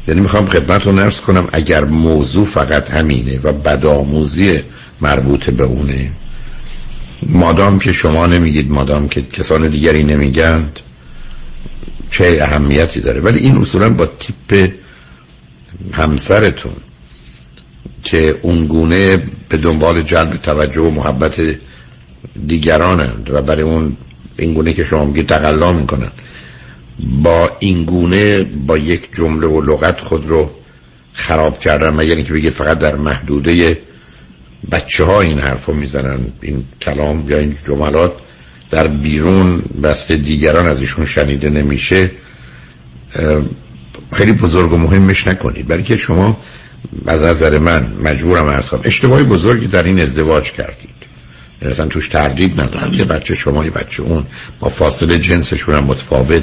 یعنی می‌خوام خدمت رو نرس کنم اگر موضوع فقط همینه و بدآموزی مربوط به اونه مادام که شما نمیگید مادام که کسان دیگری نمیگند چه اهمیتی داره؟ ولی این اصولا با تیپ همسرتون که اونگونه به دنبال جلب توجه و محبت دیگرانند و برای اون اینگونه که شما میگید تقلا می‌کنن. با اینگونه با یک جمله و لغت خود رو خراب کردن مگر اینکه بگید فقط در محدوده بچه ها این حرف رو می‌زنن این کلام یا این جملات در بیرون بسته دیگران از ایشون شنیده نمیشه خیلی بزرگ و مهمش نکنید. برای که شما از نظر من مجبورم ارز کنم اشتباهی بزرگی در این ازدواج کردید. یعنی اصلا توش تردید ندارم. یه بچه شما یه بچه اون. با فاصله جنسشون هم متفاوت.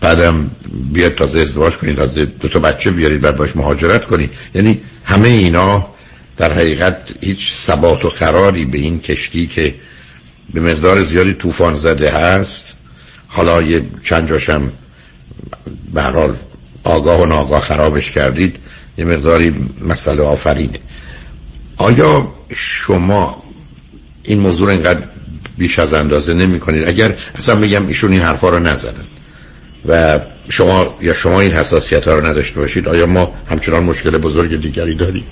بعدم بیاد تازه ازدواج کنید تازه دو تا بچه بیارید بعد باش مهاجرت کنید. یعنی همه اینا در حقیقت هیچ ثبات و قراری به این کشتی که به مقدار زیادی طوفان زده هست. حالا یه چند جاشم به آگاه و ناگاه خرابش کردید. یه مقداری مسئله آفرینه. آیا شما این موضوع اینقدر بیش از اندازه نمی کنید اگر اصلا بگم ایشون این حرفا رو نزدن و شما یا شما این حساسیت ها رو نداشته باشید آیا ما همچنان مشکل بزرگ دیگری داریم؟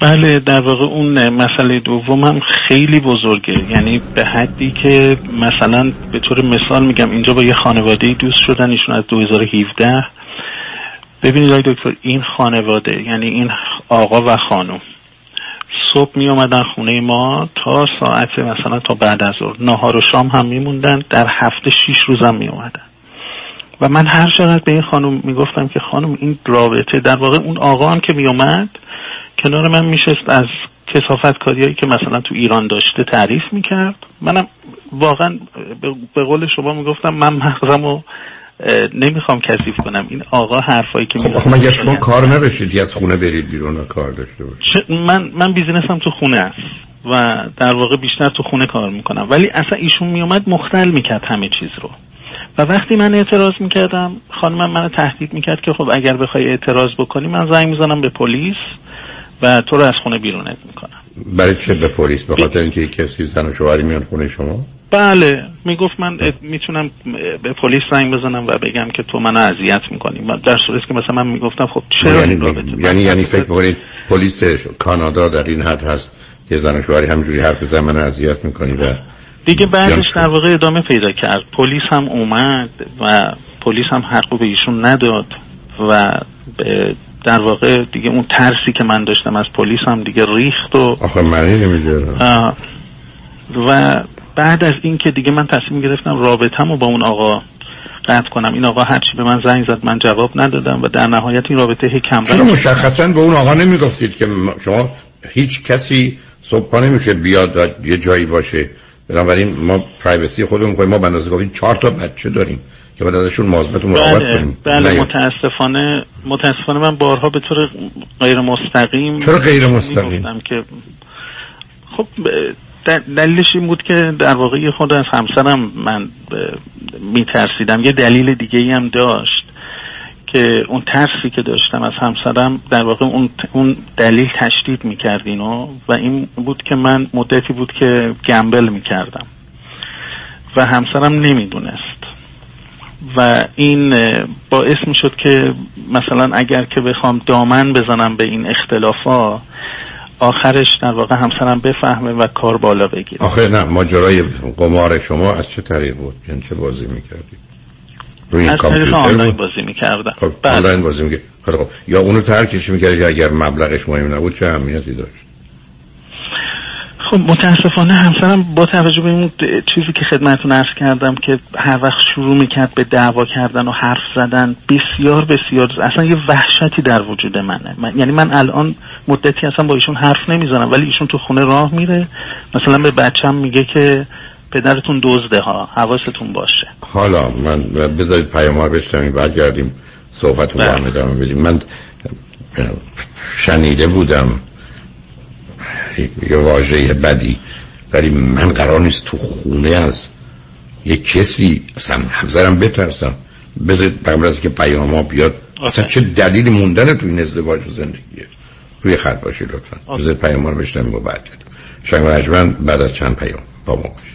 بله در واقع اون مسئله دوم هم خیلی بزرگه. یعنی به حدی که مثلا به طور مثال میگم اینجا با یه خانواده دوست شدن ایشون از 2017 ببینید آقای دکتر این خانواده یعنی این آقا و خانم صبح می اومدن خونه ما تا ساعت مثلا تا بعد از ظهر. نهار و شام هم میموندن در هفته شیش روزم می اومدن و من هر چقدر به این خانم می‌گفتم که خانم این رابطه در واقع اون آقا هم که میومد کنار من میشست از کسافت کاریایی که مثلا تو ایران داشته تعریف می‌کرد. منم واقعا به قول شما می‌گفتم من مغزم رو نمی‌خوام کثیف کنم. این آقا حرفایی که خب مگه شما کار نداشتید از خونه برید بیرون و کار داشته باشید؟ من من بیزینسم تو خونه است و در واقع بیشتر تو خونه کار می‌کنم. ولی اصلا ایشون میومد مختل می‌کرد همه چیز رو. و وقتی من اعتراض می‌کردم خانمم منو تهدید می‌کرد که خب اگر بخوای اعتراض بکنی من زنگ می‌زنم به پلیس و تو رو از خونه بیرونت می‌کنم. برای چه به پلیس؟ به خاطر اینکه کسی زن و شوهری میان خونه شما؟ بله می‌گفت من می‌تونم به پلیس زنگ بزنم و بگم که تو منو اذیت می‌کنی. در صورتی که مثلا من می‌گفتم خب چرا یعنی یعنی یعنی فکر بکنید پلیس کانادا در این حد هست که زن و شوهری همجوری حرف بزنن منو اذیت می‌کنی و دیگه بعدش در واقع ادامه پیدا کرد. پلیس هم اومد و پلیس هم حق به ایشون نداد و در واقع دیگه اون ترسی که من داشتم از پلیس هم دیگه ریخت و آخه معنی نمیدارم و بعد از این که دیگه من تصمیم گرفتم رابطم رو با اون آقا قطع کنم. این آقا هرچی به من زنگ زد من جواب ندادم و در نهایت این رابطه هی کم چرا مشخصا به اون آقا نمی‌گفتید که شما هیچ کسی صبح نمیشه بیاد و یه جایی باشه. بنابراین ما پرایوسی خودمون کنیم ما بنازه گفتیم چهار تا بچه داریم که بعد ازشون مواظبت و مراقبت بله، کنیم. بله متاسفانه متاسفانه من بارها به طور غیر مستقیم چرا غیر مستقیم که خب دلیلش این بود که در واقع خود از همسرم من میترسیدم. یه دلیل دیگه ای هم داشت که اون ترسی که داشتم از همسرم در واقع اون, اون دلیل تشدید می‌کرد اینو و این بود که من مدتی بود که گمبل می‌کردم و همسرم نمی‌دونست. و این باعث می‌شد که مثلا اگر که بخوام دامن بزنم به این اختلافا آخرش در واقع همسرم بفهمه و کار بالا بگیره. آخه نه ماجرای قمار شما از چه طریق بود؟ یعنی چه بازی می‌کردی؟ روی از طریق آنلاین بازی می‌کردم. خب بله. آنلاین بازی می‌کرد خب یا اونو ترکش می‌کرد اگر مبلغش مهم نبود چه اهمیتی داشت؟ خب متاسفانه همسرم با توجه به این چیزی که خدمتون ارز کردم که هر وقت شروع می‌کرد به دعوا کردن و حرف زدن بسیار بسیار اصلا یه وحشتی در وجود منه. من، یعنی من الان مدتی اصلا با ایشون حرف نمی‌زنم ولی ایشون تو خونه راه میره. مثلا به بچم میگه که پدرتون دزده ها حواستون باشه. حالا من بذارید پیامار بشتم برگردیم صحبت رو با هم ادامه بدیم. من شنیده بودم یه واژه بدی. ولی من قرار نیست تو خونه از یه کسی اصلا حضرم بترسم. بذارید قبل از که پیام ها بیاد اصلا چه دلیلی موندن تو این ازدواج و زندگیه روی خط باشی لطفا. بذارید پیام ها رو بشنم و برگردیم. شنگ بعد از چند پیام. با ما باشید.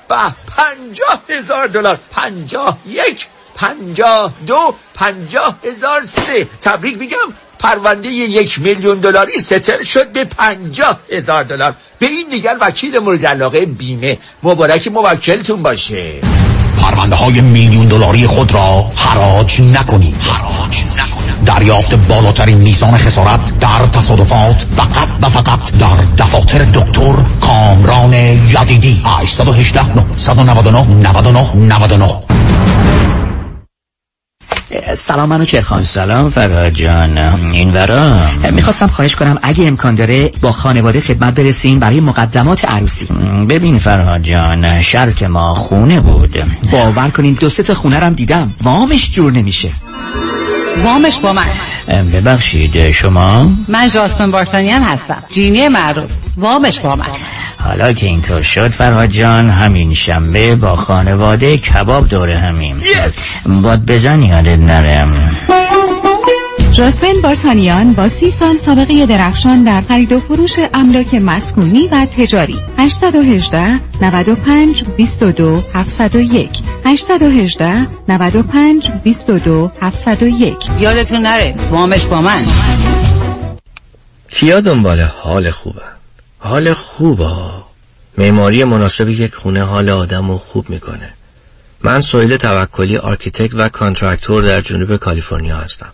به پنجاه هزار دلار. پنجاه یک پنجاه دو پنجاه هزار سه. تبریک میگم پرونده یک میلیون دلاری ستل شد به پنجاه هزار دلار. به این دیگر وکیل مورد علاقه بیمه. مبارک موکلتون باشه. پرونده های میلیون دلاری خود را حراج نکنید. حراج دریافت بالاترین میزان خسارت در تصادفات فقط و فقط در دفاتر دکتر کامران یدیدی. 818 999 99 99 سلام منو چرخان سلام فرهاد جان. این ورا؟ می‌خواستم خواهش کنم اگه امکان داره با خانواده خدمت برسین برای مقدمات عروسی. ببین فرهاد جان شرط ما خونه بود. باور کنین دو سه خونه رم دیدم. وامش جور نمیشه. وامش با من. ببخشید شما؟ من جاسمن بارتانیان هستم. جینی معروف. وامش با من. حالا که اینطور شد فرهاد جان همین شنبه با خانواده کباب دوره همیم. باد بزن یادت نرم راسمن بارتانیان با سی سال سابقه درخشان در خرید و فروش املاک مسکونی و تجاری. 818 95 22 701 818 95 22 701 یادتون نره وامش با من. کیا دنبال حال خوبه؟ حال خوبه. معماری مناسب یک خونه حال آدم رو خوب می‌کنه. من سویل توکلی architect و contractor در جنوب کالیفرنیا هستم.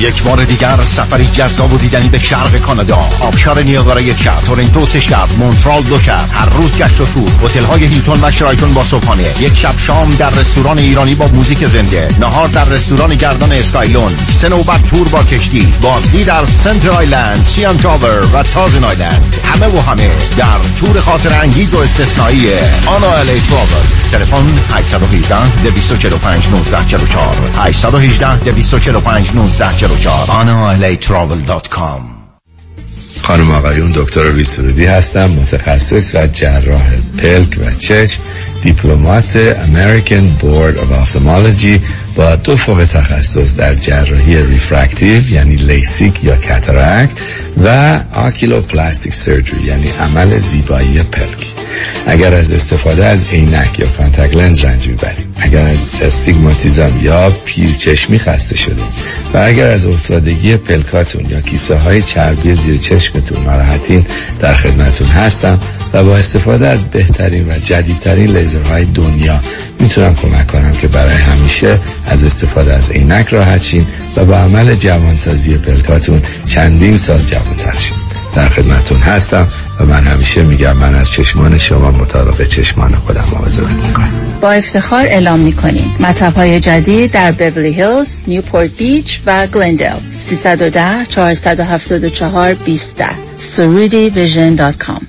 یک بار دیگر سفری جذاب و دیدنی به شرق کانادا. آبشار نیاگارا یک شب تورنتو سه شب مونترال دو شب. هر روز گشت و تور هتل های هیلتون و شرایتون با صبحانه. یک شب شام در رستوران ایرانی با موزیک زنده. نهار در رستوران گردان اسکایلون. سه نوبت تور با کشتی. بازدید در سنتر آیلند سیان تاور و تازن آیلند. همه و همه در تور خاطر انگیز و استثنایی آنا الی Travel تلفن 818 245 1944 818 245 1944 analatravel.com خانم آقایون دکتر ویسرودی هستم متخصص و جراح پلک و چشم Diplomate American Board of Ophthalmology با دو فوق تخصص در جراحی refractive یعنی لیسیک یا cataract و oculoplastic surgery یعنی عمل زیبایی پلک. اگر از استفاده از عینک یا contact lens رنج می‌برید اگر از استیگماتیزم یا پیرچشمی خسته شدید و اگر از افتادگی پلکاتون یا کیسه های چربی زیر چشمتون ناراحتین در خدمتون هستم و با استفاده از بهترین و جدیدترین لیزرهای دنیا می‌تونم کمک کنم که برای همیشه از استفاده از عینک راحت شین و با عمل جوانسازی پلکاتون چندین سال جوانتر شین. در خدمتون هستم و من همیشه میگم من از چشمان شما مطابق چشمان خودم مواظبت می‌کنم. با افتخار اعلام می‌کنیم. مطب های جدید در بیولی هیلز، نیوپورت بیچ و گلندل 310 474 20 surudivsion.com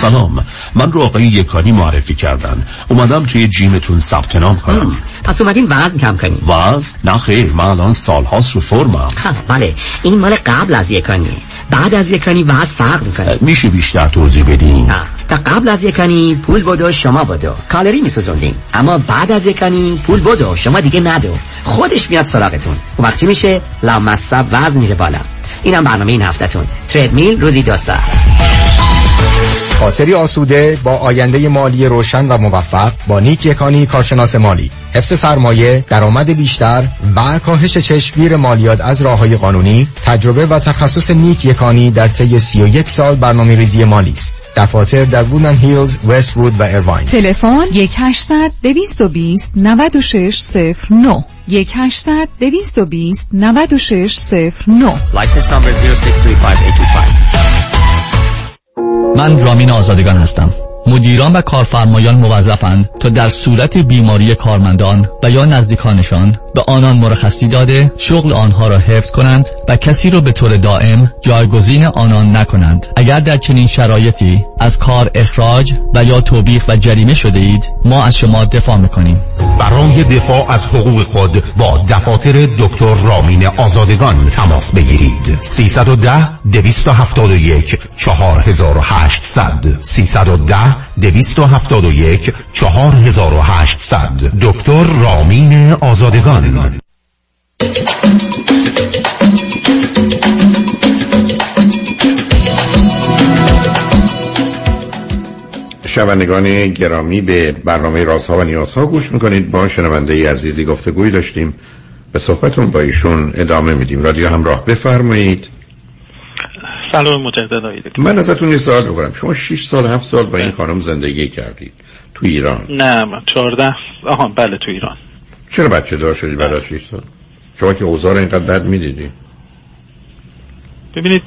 سلام. من رو آقای یکانی معرفی کردن. اومدم توی جیمتون ثبت نام کنم. پس اومدین وزن کم کنیم وزن؟ نه خیر من الان سالهاست رو فرمم. بله. این مال قبل از یکانی. بعد از یکانی وزن فرق می‌کنه. میشه بیشتر توضیح بدین؟ تا قبل از یکانی پول بدو شما بدو. کالری میسوزوندین. اما بعد از یکانی پول بدو شما دیگه ندو. خودش میاد سراغتون. اون وقت چی میشه لامصب وزن میره بالا. اینم برنامه این هفتهتون. تریدمیل روزی دو ساعت. خاطری آسوده با آینده مالی روشن و موفق با نیک یکانی کارشناس مالی. حفظ سرمایه درآمد بیشتر و کاهش چشمگیر مالیات از راه های قانونی تجربه و تخصص نیک یکانی در طی 31 سال برنامه ریزی مالی است. دفاتر در وودن هیلز وست وود و ایرواین تلفن 1800 220 9609 1800 220 9609 License number 0635825 من رامین آزادگان هستم. مدیران و کارفرمایان موظفند تا در صورت بیماری کارمندان و یا نزدیکانشان به آنان مرخصی داده شغل آنها را حفظ کنند و کسی را به طور دائم جایگزین آنان نکنند. اگر در چنین شرایطی از کار اخراج و یا توبیخ و جریمه شده اید ما از شما دفاع می‌کنیم. برای دفاع از حقوق خود با دفاتر دکتر رامین آزادگان تماس بگیرید. 310 271 4800 310 271 4800 دکتر رامین آزادگان. شنوندگان گرامی به برنامه رازها و نیازها گوش می‌کنید. با شنونده عزیزی گفتگوی داشتیم. به صحبتون با ایشون ادامه میدیم. رادیو همراه بفرمایید. سلام مجدد آقای من ازتون یه سوال بکنم شما 6 سال 7 سال با این خانم زندگی کردید تو ایران. نه من 14 آها بله تو ایران. چرا بچه دار شدید بعد از 6 سال شما که اوضاع رو اینقدر بد می‌دیدی. ببینید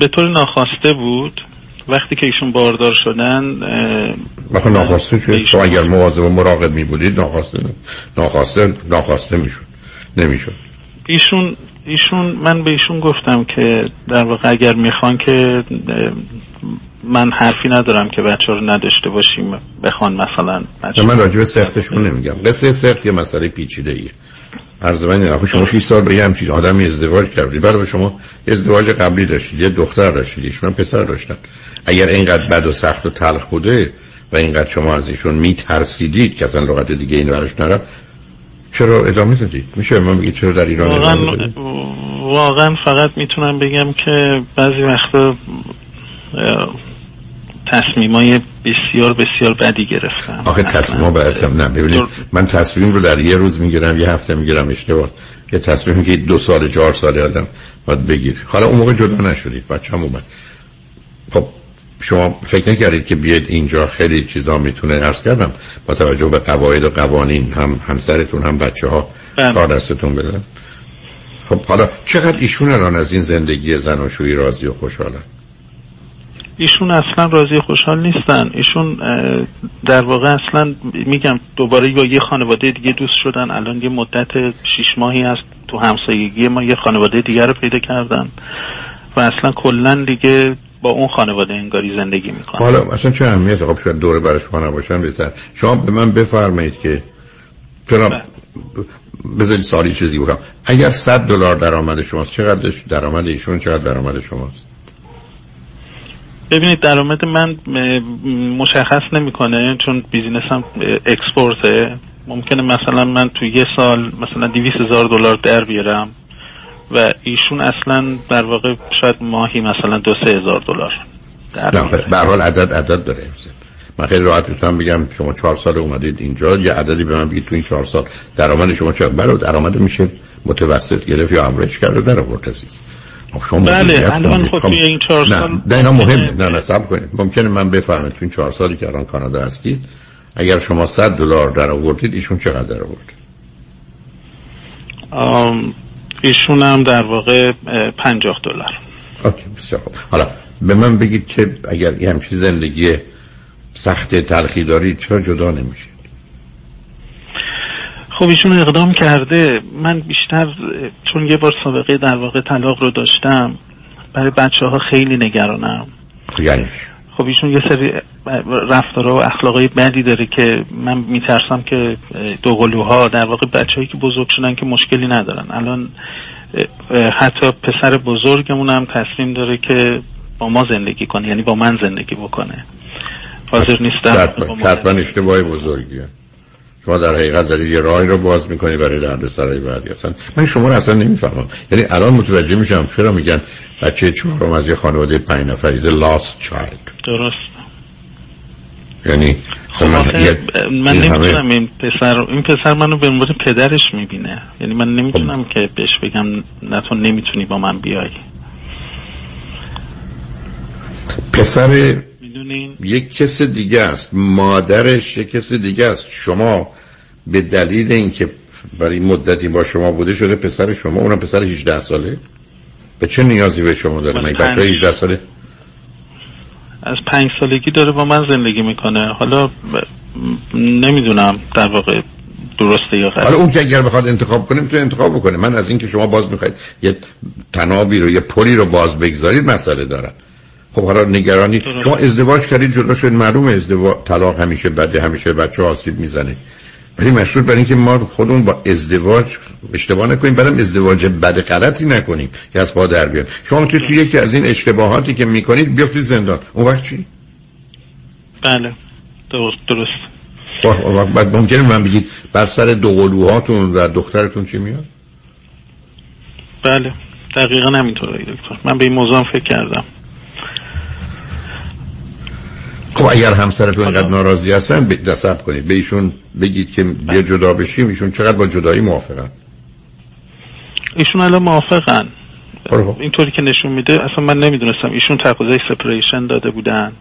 به طور ناخواسته بود. وقتی که ایشون باردار شدن بخواه ناخواسته شد شما اگر مواظب و مراقب می بودید ناخواسته ناخواسته ناخواسته می‌شد. نمی‌شد. ایشون ایشون من به ایشون گفتم که در واقع اگر می‌خوان که من حرفی ندارم که بچه رو نداشته باشیم بخوان مثلا بچه من راجع به سختشون نمیگم. قصه سخت یه مسئله پیچیده ایه عرض من شما 6 سال به یه همچین آدمی ازدواج کردید برای شما ازدواج قبلی داشتید یه دختر داشتید. من پسر داشتن. اگر اینقدر بد و سخت و تلخ بوده و اینقدر شما از ایشون میترسیدید که اصلا لغت دیگه این برش نرم چرا ادامه دادید؟ میشه من بگید چرا در ایران واقعا, واقعا فقط می‌تونم بگم که بعضی وقتا تصمیمای بسیار بسیار بدی گرفتم. آخه تصمیم ها نه ببینید من تصمیم رو در یه روز می‌گیرم یه هفته می‌گیرم اشتباه. یه تصمیم که دو سال چهار سال آدم باید بگیر حالا اون موقع جدا نشدید بچه هم اومد. خب شما فکر نکردید که بیاید اینجا خیلی چیزا می‌تونه ارز کردم. با توجه به قواعد و قوانین هم همسرتون هم بچه ها بله. کار دستتون بدن خب حالا چقدر ایشون الان از این زندگی زناشویی راضی و خوشحالن؟ ایشون اصلا راضی خوشحال نیستن. ایشون در واقع اصلا میگم دوباره با یه خانواده دیگه دوست شدن. الان یه مدت شیش ماهی هست تو همسایگی ما یه خانواده دیگه رو پیدا کردن و اصلا کلا دیگه با اون خانواده انگاری زندگی می‌کنن. حالا اصلا چه اهمیت خب شاید دوره برای شما نباشن بهتر. شما به من بفرمایید که چرا بله. بذارید سالی چیزی بکنم اگر 100 دلار درآمد شماست چقدر درآمد ایشون چقدر درآمد شماست؟ ببینید درآمد من مشخص نمی‌کنه چون بیزینسم اکسپورته. ممکنه مثلا من تو یه سال مثلا 200 هزار دلار در بیارم و ایشون اصلا در واقع شاید ماهی مثلا دو سه هزار دلار. به حال عدد عدد داره من خیلی راحت می‌تونم بگم شما چهار سال اومدید اینجا یه عددی به من بگید تو این چهار سال. درآمد شما چقدر برای درآمد میشه متوسط گرفت یا امرش کرده؟ در آورد عزیز شما بله الان خود توی این چهار سال نه اینا مهم نه نه سب کنید. ممکنه من بفهمم تو این چهار سالی که الان کانادا هستید اگر شما 100 دلار در آوردید ایشون چقدر در آورد؟ ایشون هم در واقع 50 دلار. اوکی بسیار خوب. حالا به من بگید که اگر یه همچین زندگی سخت تلخی دارید چرا جدا نمیشید؟ خب ایشون اقدام کرده. من بیشتر چون یه بار سابقه در واقع طلاق رو داشتم برای بچه ها خیلی نگرانم. خب، یعنی؟ خب ایشون یه سری رفتارها و اخلاقای بدی داره که من میترسم که دوقلوها در واقع بچههایی که بزرگ شدن که مشکلی ندارن. الان حتی پسر بزرگمون هم تصمیم داره که با ما زندگی کنه یعنی با من زندگی بکنه. حاضر نیستم حتما اشتباه بزرگیه. شما در حقیقت دارید یه راهی رو باز می‌کنی برای درد سرای بعدی اصلا من شما رو اصلا نمی‌فهمم. یعنی الان متوجه میشم چرا میگن بچه چهارم از یه خانواده پنج نفر لاست چایلد درست. یعنی خب من, من نمی‌تونم این پسر این پسر منو به عنوان پدرش می‌بینه. یعنی من نمی‌تونم خب. که بهش بگم نه تو نمی‌تونی با من بیای. پسر یک کس دیگه است. مادرش یک کس دیگه است. شما به دلیل اینکه برای مدتی با شما بوده شده پسر شما. اونم پسر 18 ساله. به چه نیازی به شما داره؟ من بچه 18 ساله؟ از پنج سالگی داره با من زندگی می‌کنه. حالا نمی‌دونم در واقع درسته یا حالا اون که اگر بخواد انتخاب کنه می‌تونه انتخاب بکنه. من از اینکه شما باز می‌خواید یه تنابی رو یه پلی رو باز بگذارید مسئله دارم. خب حالا نگرانی شما ازدواج کردید جدا شد معلومه ازدواج طلاق همیشه بده همیشه بچه آسیب می‌زنه. ولی مشروط بر اینکه ما خودمون با ازدواج اشتباه نکنیم بعدم ازدواج بد غلطی نکنیم که از پا در بیاد. شما تو توی یکی از این اشتباهاتی که می‌کنید بیافتید زندان. اون وقت چی؟ بله. درست درست. بعد ممکنه من بگید بر سر دو قلوهاتون و دخترتون چی میاد؟ بله. دقیقا همینطوره دکتر. من به این موضوع فکر کردم. خب اگر همسرتون اینقدر ناراضی هستن دستب کنید. به ایشون بگید که بیا جدا بشیم. ایشون چقدر با جدایی موافقن؟ ایشون الان موافقن. اینطوری که نشون میده اصلا من نمی‌دونستم. ایشون تقاضای سپریشن داده بودن.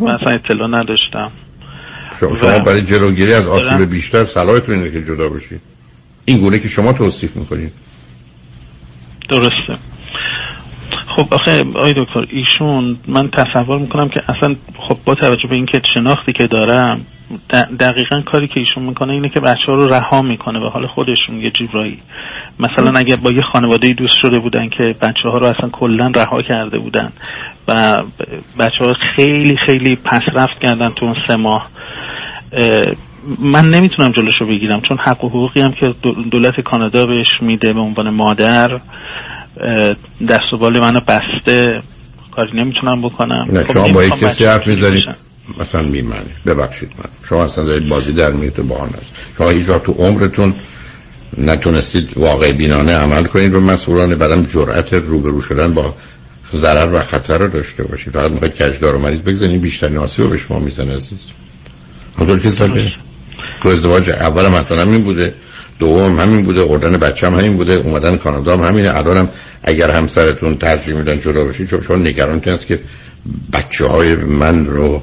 من اصلا اطلاع نداشتم. شما, برای جلوگیری از آسیب بیشتر صلاحتون اینه که جدا بشید. این گونه که شما توصیف می‌کنید. درسته. خب آخه آی دکتر ایشون من تصور می‌کنم که اصلا خب با توجه به اینکه شناختی که دارم دقیقا کاری که ایشون می‌کنه اینه که بچه ها رو رها می‌کنه به حال خودشون یه جورایی. مثلا اگر با یه خانواده دوست شده بودن که بچه ها رو اصلا کلا رها کرده بودن و بچه ها خیلی خیلی پسرفت کردن تو اون سه ماه من نمی‌تونم جلوش رو بگیرم چون حق و حقوقی هم که دولت کانادا بهش میده به عنوان مادر. دست و بال منو بسته کاری نمی‌تونم بکنم. نه خب شما با یک کسی حرف می‌زنید. مثلا میمنه ببخشید من. شما اصلا دارید بازی در میرید و بحان است. شما هیچ تو عمرتون نتونستید واقع بینانه عمل کنید و مسئولان بعدم جرأت روبرو شدن با ضرر و خطر رو داشته باشید. فقط می‌خواید کجدار و مریض بگذارید بیشتر آسیب رو به شما می‌زنه عزیز. همطور که ساله تو ازدواج اول هم همین بوده. دوم همین بوده اردن بچه هم همین بوده اومدن کانادا هم همینه. الان هم اگر همسرتون ترجیح میدن جدا بشید چون نگران هست که بچه های من رو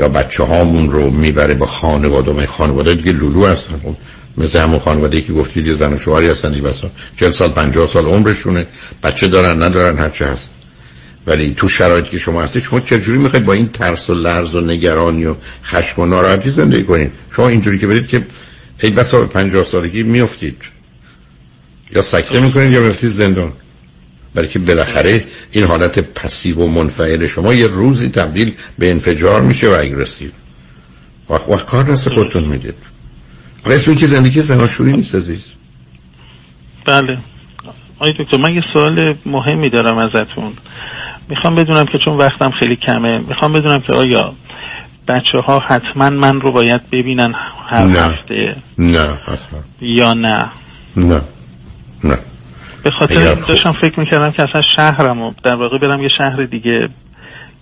یا بچه هامون رو می‌بره با خانواده. و خانواده دیگه لولو هستن. خب، مثل همون خانواده که گفتید یه زن و شوهری هستن دیگه. بسا 40 سال 50 سال عمرشونه. بچه دارن ندارن هرچه هست. ولی تو شرایطی که شما هستید شما چجوری می‌خواید با این ترس و لرز و نگرانی و خشم و ناراحتی زندگی کنید؟ شما اینجوری که برید که ای بسا 50 سالگی میافتید. یا سکته می‌کنید یا میافتید زندان. برای که بالاخره این حالت پسیو و منفعل شما یه روزی تبدیل به انفجار میشه و اگرسیو. وقت وقت کار نست خودتون می‌دید. اسم که زندگی زناشویی نیست عزیز. بله. آی دکتر من یه سوال مهمی دارم ازتون. می‌خوام بدونم که چون وقتم خیلی کمه می‌خوام بدونم که آیا بچه ها حتما من رو باید ببینن هر نه. هفته. نه اصلا یا نه. نه. نه. به خاطر داشتم فکر می‌کردم که اصلا شهرم و در واقع برم یه شهر دیگه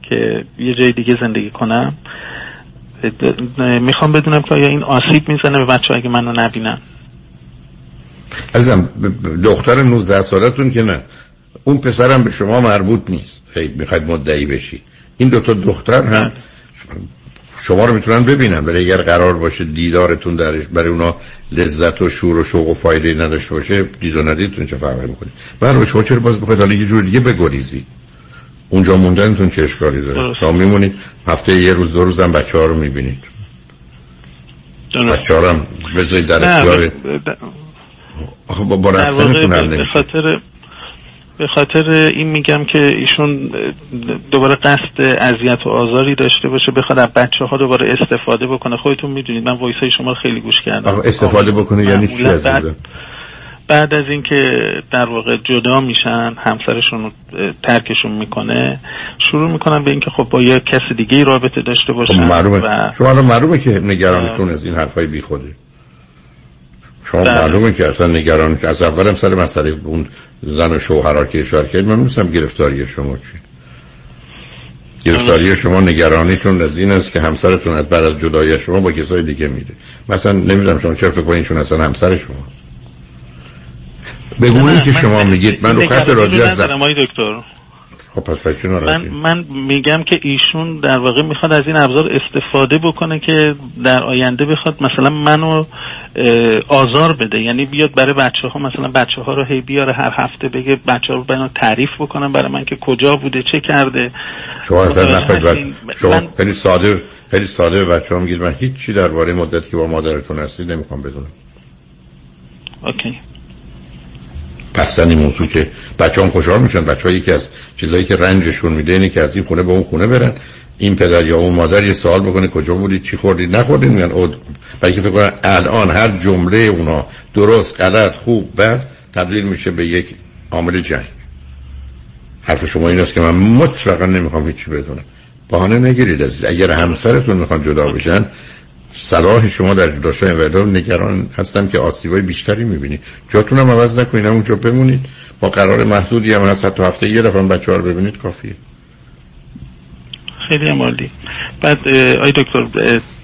که یه جای دیگه زندگی کنم. می‌خوام بدونم که آیا این آسیب می‌زنه به بچه اگه منو نبینن. عزیزم دختر 19 سالتون که نه. اون پسرم به شما مربوط نیست. خیلی می‌خواید مدعی بشی. این دوتا دختر هم شما رو می‌تونن ببینن ولی اگر قرار باشه دیدارتون درش برای اونا لذت و شور و شوق و فایده نداشته باشه دید و ندیدتون چه فرقی می‌کنه؟ برای شما چرا باز بخواید حالا یه جور دیگه بگریزی؟ اونجا موندنتون چه اشکالی داره؟ شما میمونید هفته یه روز دو روزم بچه ها رو می‌بینید. بچه ها هم بذارید در اختیار آخه با, با رفتنتون هم به خاطر به خاطر این میگم که ایشون دوباره قصد اذیت و آزاری داشته باشه بخواد از بچه ها دوباره استفاده بکنه. خودتون می‌دونید من voice های شما خیلی گوش کردم. استفاده بکنه یعنی چی بعد, بعد از اینکه در واقع جدا میشن همسرشون ترکشون می‌کنه شروع می‌کنن به اینکه خب با یه کس دیگه رابطه داشته باشن خب معلومه. و... شما معلومه که نگرانتون از این حرفای بیخوده شما معلومه که اصلا نگران از اولم سر مسئله اون زن و شوهرها که اشاره کرد من میستم گرفتاری شما چی گرفتاری شما نگرانیتون از این است که همسرتون از بعد از جدایی شما با کسای دیگه میره. مثلا نمی‌دونم شما چرا فکر کنید چون اصلا همسر شما. بگونید که شما میگید. من رو خط رادیو هستم. دکتر. خب پس من, من میگم که ایشون در واقع می‌خواد از این ابزار استفاده بکنه که در آینده بخواد مثلا منو آزار بده. یعنی بیاد برای بچه ها مثلا بچه ها رو هی بیاره هر هفته بگه بچه ها رو بنا تعریف بکنم برای من که کجا بوده چه کرده. شما اصلا نخواهید شما من... خیلی ساده خیلی ساده به بچه ها میگید من هیچی درباره مدت که با مادرتون هستید نمی‌خوام بدونم. اوکی. پس این موضوع که بچه هم خوشحال میشن. بچه ها یکی از چیزایی که رنجشون میده اینه که از این خونه به اون خونه برن. این پدر یا اون مادر یه سوال بکنه کجا بودید چی خوردید نخوردید؟ میگن او برای که فکر کنن الان هر جمله اونا درست غلط خوب بد تبدیل میشه به یک عامل جنگ. حرف شما این است که من مطلقا نمی‌خوام هیچی بدونم. بهانه نگیرید عزیز. اگر همسرتون می‌خوان جدا بشن صلاح شما در جدا شدن و نگران هستم که آسیبای بیشتری می‌بینید جاتون هم عوض نکنید اونجا بمونید. با قرار محدودی هم هست حتی هفته یه دفعه بچه ها رو ببینید کافیه. خیلی عالی. بعد آی دکتر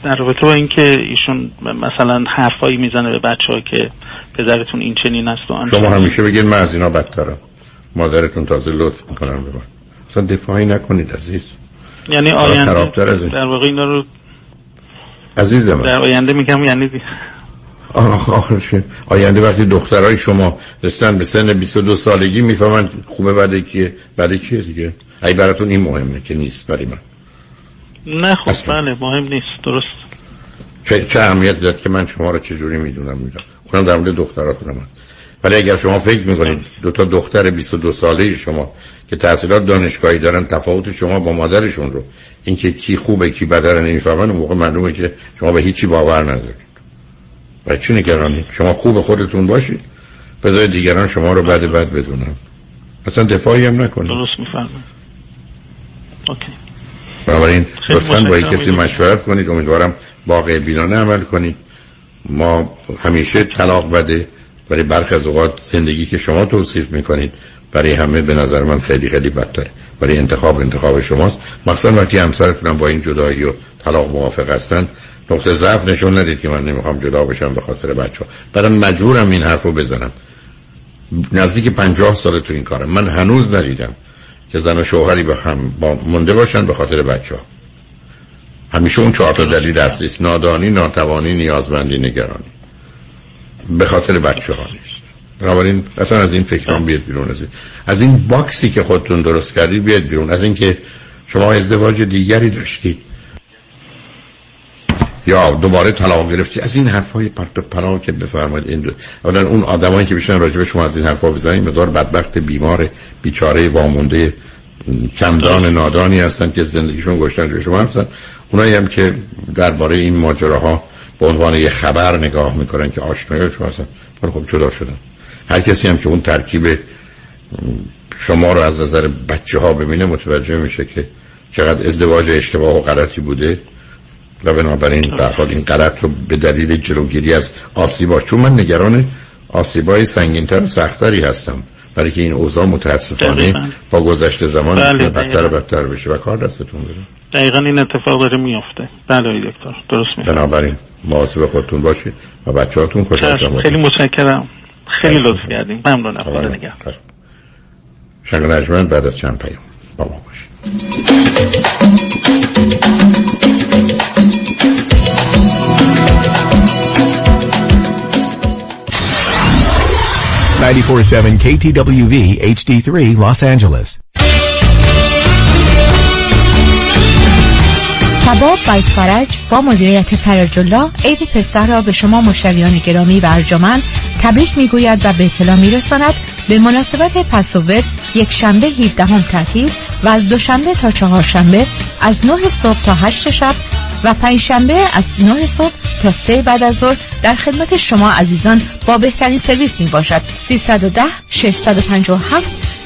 در رابطه با اینکه ایشون مثلا حرفایی می‌زنه به بچه ها که پدرتون این چنین است و شما همیشه بگید من از اینا بدترم. مادرتون تازه لطف می‌کنم به من. اصلا دفاعی نکنید عزیز. یعنی آینده در واقع اینا رو عزیز من در آینده میگم یعنی آخ آخرش آینده وقتی دخترای شما رسن به سن 22 سالگی می‌فهمن خوبه بعد کیه؟ بعد کیه دیگه؟ ای براتون این مهمه که نیست برای من. نه خب بله مهم نیست درست. چه, چه اهمیت داد که من شما رو چجوری می‌دونم می‌دونم. اونم در مورد دختراتونم. هست ولی اگر شما فکر می‌کنید دو تا دختر 22 ساله شما که تحصیلات دانشگاهی دارن تفاوت شما با مادرشون رو اینکه کی خوبه کی بده رو نمی‌فهمن اون موقع معلومه که شما به هیچی باور ندارید. و چی نگرانید؟ شما خوب خودتون باشید. بذارید دیگران شما رو بد بد بدونن. اصلا دفاعی هم نکنید. درست می‌فهمم اوکی. بنابراین لطفا با کسی مشورت کنید. امیدوارم واقع بینانه عمل کنید. ما همیشه طلاق بده. برای برخ از اوقات زندگی که شما توصیف می‌کنید برای همه به نظر من خیلی خیلی بدتره. برای انتخاب انتخاب شماست. مخصوصا وقتی همسرتونم با این جدایی و طلاق موافق هستن نقطه ضعف نشون ندید که من نمی‌خوام جدا بشم به خاطر بچه ها مجبورم این حرف رو بزنم. نزدیک پنجاه سال تو این کارم. من هنوز ندیدم که زن و شوهری به هم با مونده باشن به خاطر بچه همیشه اون چهار تا دلیل اصلی نادانی ناتوانی نیازمندی نگرانی. به خاطر بچه ها نیست. بنابراین اصلا از این فکران بیاد بیرون از این. از این باکسی که خودتون درست کردید بیاد بیرون. از اینکه شما ازدواج دیگری داشتید. یا دوباره طلاق گرفتی از این حرفای پرت و پرا که بفرمایید. این اولا اون آدمایی که بشن راجع به شما از این حرفا بزنید مدار بدبخت بیمار بیچاره وامونده کمدان نادانی هستن که زندگیشون گشتن جو شما هستن. اونایی هم که درباره این ماجراها به عنوان یه خبر نگاه می‌کنن که آشنایی شما هستن. ولی خب جدا شدن. هر کسی هم که اون ترکیب شما رو از نظر بچه ها ببینه متوجه میشه که چقدر ازدواج اشتباه و غلطی بوده و بنابراین در حال این غلط رو به دلیل جلوگیری از آسیبا چون من نگران آسیبای سنگینتر و سختری هستم. برای که این اوضاع متاسفانه با گذشت زمان بله بدتر و بدتر بشه و کار دستتون بره. دقیقا این اتفاق داره میفته بله دکتر درست میفته بنابراین مواظب خودتون باشید و بچه هاتون خوش خیلی متشکرم. خیلی لطف کردیم ممنونم. خدا نگه شنگ بعد از چند پیام با ما باشید. 947 KTWV HD3 Los Angeles. کباب بایت فرج با مدیریت فرج الله عید پسر را به شما مشتریان گرامی و ارجمند تبریک می‌گوید و به اطلاع میرساند به مناسبت پسوور یک شنبه 17 هم تعطیل و از دوشنبه تا چهارشنبه از 9 صبح تا 8 شب و پنجشنبه از 9 صبح تا 3 بعد از ظهر در خدمت شما عزیزان با بهترین سرویس می باشد. 310 657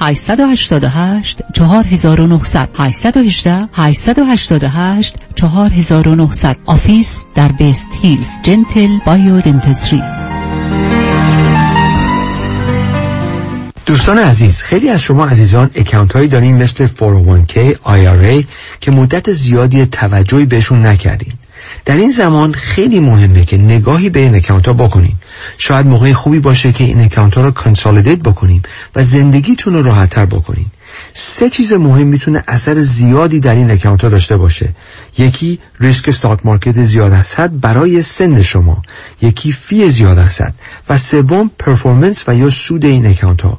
888 4900 818 888 4900 office در West Hills. Gentle Biodentistry دوستان عزیز خیلی از شما عزیزان account هایی دارین مثل 401k IRA که مدت زیادی توجهی بهشون نکردین. در این زمان خیلی مهمه که نگاهی به این account ها بکنیم شاید موقع خوبی باشه که این account ها رو consolidate بکنیم و زندگیتون رو راحتتر بکنیم سه چیز مهم می‌تونه اثر زیادی در این account ها داشته باشه. یکی ریسک stock market زیاد هست برای سن شما. یکی fee زیاد هست و سوم performance و یا سود این account ها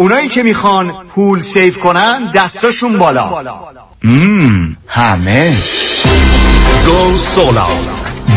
اونایی که می‌خوان پول save کنن دستاشون بالا مم. همه go solar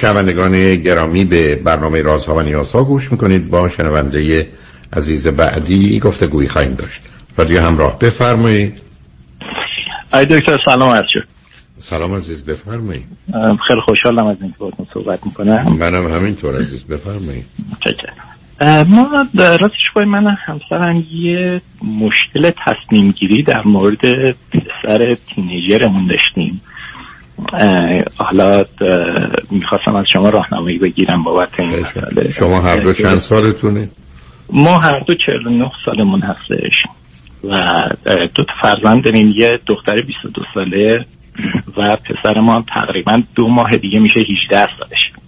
شنوندگان گرامی به برنامه رازها و نیازها گوش می‌کنید. با شنونده عزیز بعدی گفته گویی خواهیم داشت. رادیو همراه بفرمایید. ای دکتر سلام عرض شد. سلام عزیز بفرمایید. خیلی خوشحالم از اینکه باهاتون صحبت می‌کنم. منم همینطور عزیز بفرمایید. ما راستش باید من همسرم یه مشکل تصمیم گیری در مورد پسر تینیجرمون داشتیم. حالا می‌خواستم از شما راهنمایی بگیرم بابت این مسئله. شما هر دو چند سالتونه؟ ما هر دو 49 سالمون هستش و دو تا فرزند داریم یه دختر 22 ساله و پسر ما هم تقریبا دو ماه دیگه میشه 18 سالش.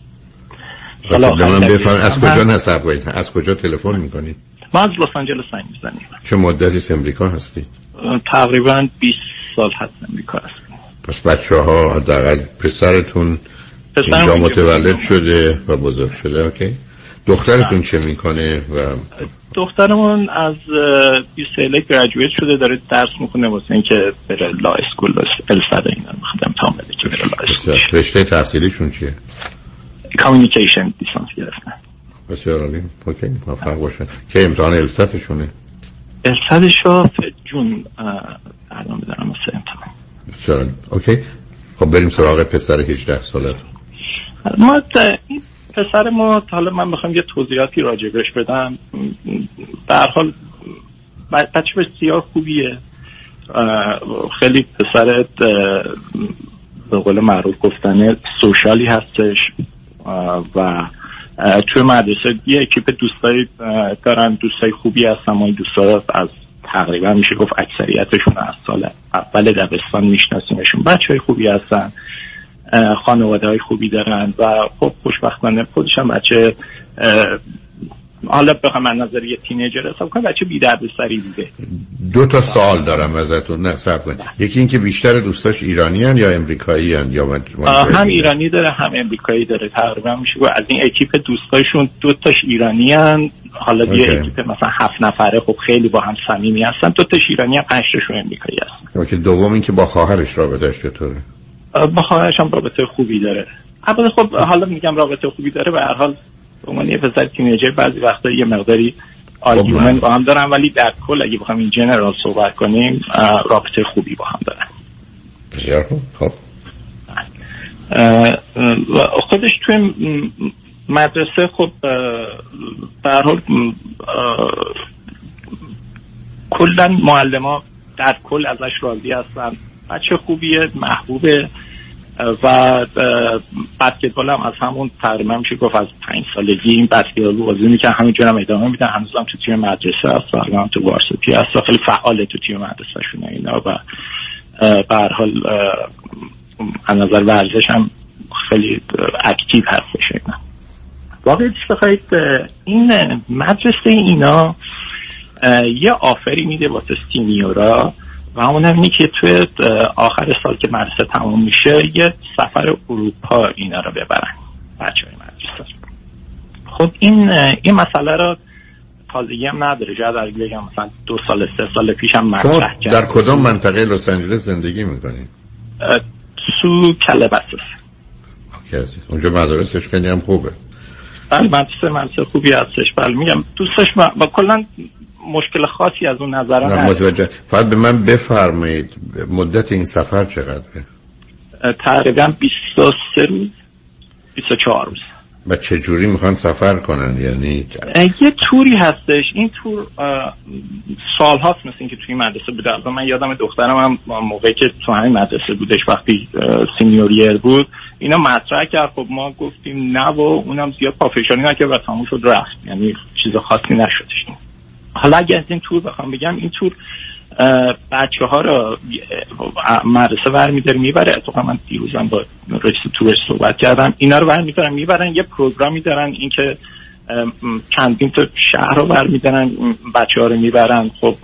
از کجا نصب کنید از کجا تلفن می‌کنید ما از لس آنجلس زنگ می‌زنیم. چه مدتی امریکا هستید تقریبا 20 سال هست امریکا هستیم پس بچه ها حداقل پسرتون اینجا متولد شده و بزرگ شده اوکی. دخترتون چه می‌کنه و دخترمون از بیسیله گراجویت شده داره درس می‌کنه واسه اینکه بره لا اسکول بس السد اینا می‌خواد امتحان بده که بره لا اسکول رشته تحصیلیشون چیه؟ کامیونیکیشن لیسانس گرفتن. بسیار عالی. اوکی موفق باشن که امتحان الستشونه السدش رو جون الان بدارم واسه امتحان. بسیار عالی. اوکی خب بریم سراغ پسر 18 ساله. ما این پسر ما حالا من می‌خوام یه توضیحاتی راجبش بدم. به هر حال بچه بسیار خوبیه. خیلی پسر به قول معروف گفتنه سوشالی هستش. و توی مدرسه یه اکیپ دوستایی دارن دوستای خوبی هستن ما دوستا از تقریبا میشه گفت اکثریتشون از سال اول دبستان میشناسیمشون. بچه های خوبی هستن خانواده های خوبی دارن و خب خوشبختانه خودش هم بچه حالا بخوام من نظر یه تینیجر حساب کنم بچه بی درد سری بوده دو تا سوال دارم ازتون. نه سب کن یکی اینکه بیشتر دوستاش ایرانی هن یا امریکایی هن یا هم ایرانی؟ داره هم امریکایی داره. تقریبا میشه از این اکیپ دوستایشون دو تاش ایرانی هن. حالا یه اکیپ مثلا هفت نفره خب خیلی با هم صمیمی هستن. دو تاش ایرانی هم پنج تاشون امریکایی هستن. okay دوم اینکه با خواهرش رابطش چطوره؟ با خواهرش هم رابطه خوبی داره. البته خب حالا میگم رابطه خوبی داره به هر حال به عنوان یه پسر teenager بعضی وقتا یه مقداری argument با هم دارن ولی در کل اگه بخوام این general صحبت کنیم رابطه خوبی با هم دارن. بسیار خوب. خب. خودش توی مدرسه خب اه، به هر حال م- اه، کلا معلم در کل ازش راضی هستن. بچه خوبیه محبوبه. و بسکتبال هم از همون تقریبا میشه گفت از پنج سالگی این بسکتبال بازی می‌کنه همینجور هم ادامه میدن هنوزم تو تیم مدرسه هست تقریبا تو وارسپی هست و خیلی فعاله تو تیم مدرسه شونه اینا و به حال از نظر ورزش هم خیلی اکتیو هستش اینا. واقعیتش بخواید این مدرسه اینا یه آفری میده واسه سینیورا. و اونم اینه که توی آخر سال که مدرسه تموم میشه یه سفر اروپا اینا رو ببرن. بچه های مدرسه. خب این این مسئله رو تازگی هم نداره. شاید اگه بگم مثلا دو سال سه سال پیش هم مطرح کرد. در کدام منطقه لس آنجلس زندگی می‌کنید اه، تو کلبسس اونجا مدارسش خیلی هم خوبه. بله مدرسه مدرسه خوبی هستش. بله میگم دوستش با, با کلا مشکل خاصی از اون نظر متوجه. فقط به من بفرمایید مدت این سفر چقدره؟ تقریبا 23 روز 24 روز. و چه جوری می‌خوان سفر کنن؟ یعنی یه توری هستش. این تور سال هاست مثل اینکه توی مدرسه بوده. البته من یادم دخترم هم موقعی که تو همین مدرسه بودش وقتی سینیوریر بود اینا مطرح کرد. خب ما گفتیم نه و اونم زیاد پافشانی نکرد و تموم شد رفت. یعنی چیز خاصی نشدش. حالا اگه از این تور بخوام بگم این تور بچه ها رو اه، مدرسه برمیداره می‌بره. اتفاقا من دیروزم با رئیس تورش صحبت کردم. اینا رو برمیدارن می‌برن یه پروگرامی دارن اینکه چندین تا شهر رو برمیدارن بچه ها رو می‌برن. خب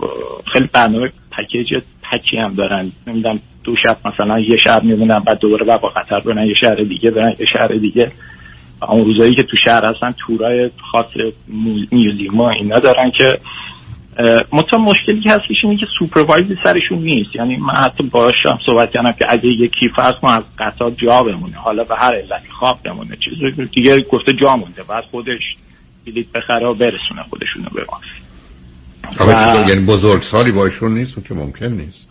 خیلی برنامه پکیج پکی هم دارن. نمی‌دونم دو شب مثلا یه شهر میمونن بعد دوباره با قطر برن یه شهر دیگه برن یه شهر دیگه. اون روزایی که تو شهر هستن تورای خاص مو- میوزیوم اینا دارن که مطمئن مشکلی که هستش اینه که سوپروایزی سرشون نیست. یعنی من حتی باشم صحبت کردم که اگه یکی فرض کن از قطار جا بمونه. حالا به هر علتی خواب بمونه. چیز دیگه گفته جا مونده. بعد خودش بلیط بخره و برسونه خودشونو به ما. و-؟ یعنی بزرگ سالی باشون نیست؟ که ممکن نیست.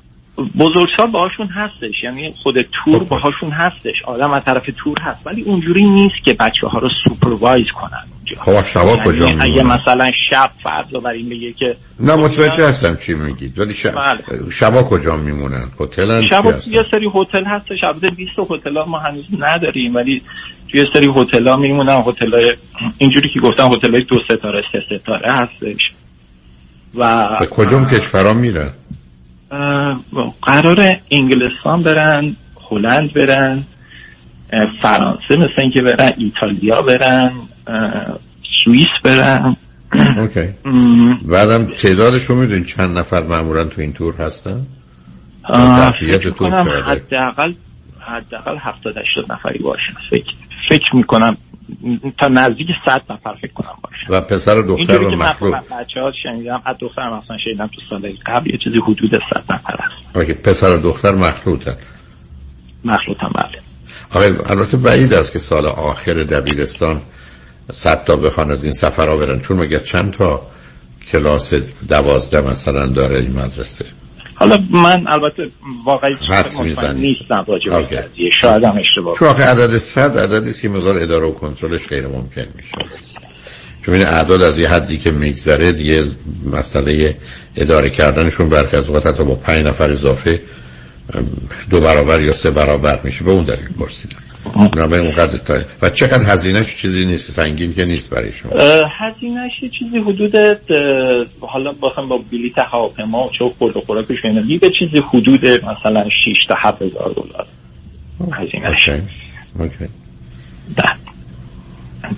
بزرگسال باهاشون هستش. یعنی خود تور باهاشون هستش. آدم از طرف تور هست. ولی اونجوری نیست که بچه ها رو supervise کنن. خب شبا یعنی کجا اگه میمونن مثلا شب فرض این بگه که نه متوجه هستم چی میگید. ولی شب... بله. شبا کجا میمونن؟ هتلن چی شب یه سری هتل هستش. البته 20 هتل ما هنوز نداریم ولی توی یه سری هتل ها میمونن. هتل های اینجوری که گفتم هتل های دو ستاره سه ستاره هستش. و به کدوم کشورها میرن؟ قرار انگلستان برن هلند برن فرانسه مثل اینکه برن ایتالیا برن سوئیس برن. اوکی. بعدم تعدادشون می‌دونین چند نفر معمولا تو این تور هستن؟ ظرفیت تور؟ حداقل حداقل 70 80 نفری باشن فکر فکر می‌کنم تا نزدیک 100 نفر فکر کنم باشن و پسر و دختر و مخلوق. بچه ها شنیدم از دخترم اصلا شنیدم تو سال قبل یه چیزی حدود 100 نفر هست. اوکی پسر و دختر مخلوطن. مخلوطم بله. آقا البته بعید است که سال آخر دبیرستان صد تا بخوان از این سفرها برن چون مگه چند تا کلاس دوازده مثلا داره این مدرسه؟ حالا من البته واقعی. نیستم راجع به قضیه. شاید هم اشتباه چون عدد صد عددی است که مقدار اداره و کنترلش غیر ممکن میشه. چون این اعداد از یه حدی که میگذره دیگه مسئله اداره کردنشون برخی از اوقات حتی با پنج نفر اضافه دو برابر یا سه برابر میشه. به اون دلیل پرسیدم. بنابراین اونقدر تا. و چقدر هزینهش چیزی نیست سنگین که نیست برای شما. هزینهش چیزی حدود حالا بخوام با بلیت هواپیما و چه خورد و خوراکش اینا به چیزی حدود مثلا 6 تا 7 هزار دلار هزینهش. اوکی. اوکی.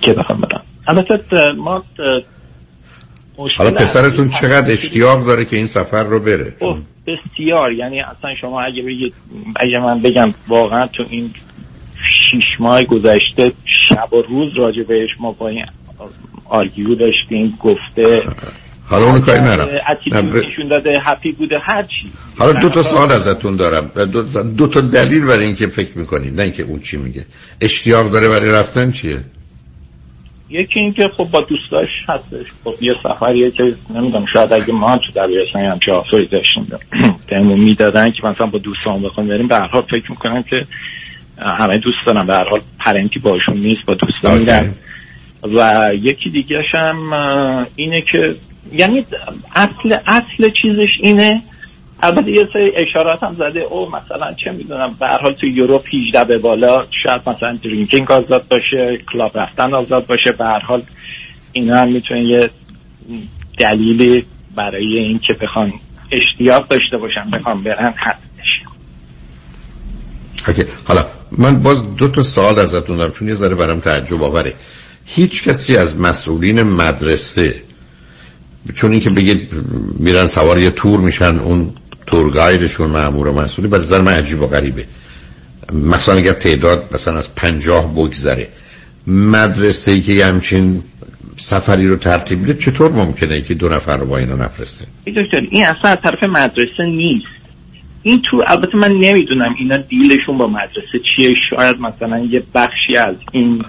که بخوام بدم. البته ما حالا پسرتون چقدر اشتیاق داره که این سفر رو بره؟ بسیار. یعنی اصلا شما اگه بگید اگه من بگم واقعا تو این شیش ماه گذشته شب و روز راجع بهش ما با این آرگیو داشتیم گفته حالا اونو کاری نرم داده هپی بوده هر چی. حالا دو تا سوال ازتون دارم. دو, دو تا دلیل برای اینکه فکر می‌کنید نه اینکه اون چی میگه. اشتیاق داره برای رفتن چیه؟ یکی اینکه خب با دوستاش هستش. خب یه سفریه که نمی‌دونم شاید اگه ما تو دبیرستان هم چه آفری داشتیم بهمون می‌دادن که مثلا با دوستان بخوام بریم. به هر فکر می‌کنم که همه دوست دارم به هر حال پرنتی باشون نیست با دوستان میرن و یکی دیگه هم اینه که یعنی اصل اصل چیزش اینه. البته یه سری اشارات هم زده. او مثلا چه می‌دونم به هر حال تو یوروپ 18 به بالا شاید مثلا درینکینگ آزاد باشه کلاب رفتن آزاد باشه. به هر حال اینا هم می‌تونه یه دلیلی برای اینکه بخوان اشتیاق داشته باشن بخوام برن هستش اوکی. حالا من باز دو تا سوال ازتون دارم چون یه ذره برام تعجب آوره. هیچ کسی از مسئولین مدرسه چون اینکه بگید میرن سوار یه تور میشن اون تور گایدشون معمور و مسئولی به نظر من عجیب و غریبه. مثلا اگر تعداد مثلا از پنجاه بگذره مدرسه ای که همچین سفری رو ترتیب بده چطور ممکنه که دو نفر رو با اینا نفرسته؟ دکتر این اصلا از طرف مدرسه نیست. این تو البته من نمی‌دونم اینا دیلشون با مدرسه چیه. شاید مثلا یه بخشی از این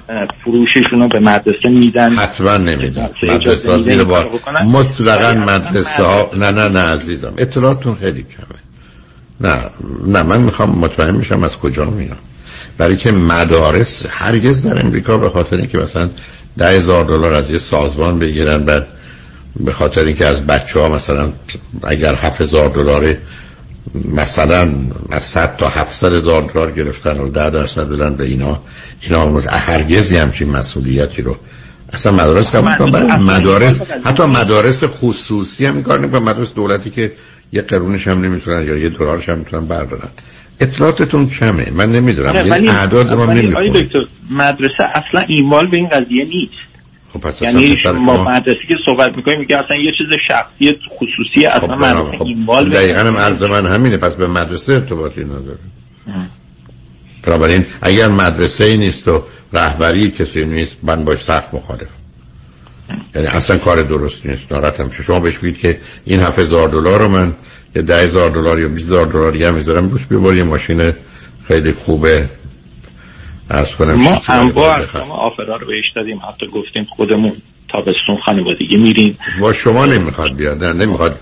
فروششون رو به مدرسه میدن. حتما نمیدن مدرسه زیر بار. مطلقا مدرسه ها نه نه نه عزیزم. اطلاعاتون خیلی کمه. نه نه من می‌خوام مطمئن میشم از کجا میاد. برای که مدارس هرگز در امریکا به خاطر اینکه مثلا ده هزار دلار از یه سازمان بگیرن بعد به خاطر اینکه از بچه ها مثلا اگر هفت هزار دلار مثلا از 100 تا 700 هزار دلار گرفتن و 10 درصد بدن به اینا اینا هرگز همچین مسئولیتی رو اصلا مدارس قبول کنم برای مدارس حتی مدارس خصوصی هم کار نمی‌کنن. مدارس دولتی که یه قرونش هم نمی‌تونن یا یه دلارش هم می‌تونن بردارن. اطلاعاتتون کمه. من نمی‌دونم. یه اعداد ما نمی‌خونه. مدرسه اصلا ایمال به این قضیه نیست. خب پس یعنی ما مدرسه که صحبت می‌کنیم میگه اصلا یه چیز شخصی خصوصی اصلا خب مدرسه خب ایمال دقیقا هم عرض من همینه پس به مدرسه ارتباطی نداره بنابراین اگر مدرسه ای نیست و رهبری کسی نیست من باش سخت مخالف یعنی اصلا کار درست نیست ناراحتم شما بهش بگید که این 7000 دلار رو من یه 10000 دلار یا 20000 دلار دیگه می‌ذارم روش ببر یه ماشین خیلی خوبه. کنم ما انواع شما آفرا رو بهش دادیم. حتی گفتیم خودمون تابستون خانوادگی میریم. با شما نمی‌خواد بیاد نه نمی‌خواد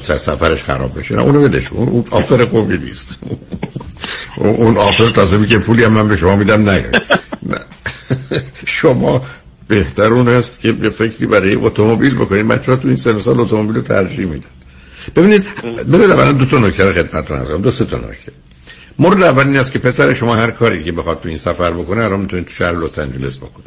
سفرش خراب بشه. نه اونو بدش اون آفر خوبی نیست. اون آفر تازه که پولی هم من به شما میدم نه. شما بهتر اون است که به فکری برای اتومبیل بکنید. بچه ها تو این سن سال اتومبیل رو ترجیح میدن ببینید بذارید اولا دو تا نکته خدمتتون عرض دو سه تا نکته. مورد اول این است که پسر شما هر کاری که بخواد تو این سفر بکنه الان می‌تونید تو شهر لس آنجلس بکنه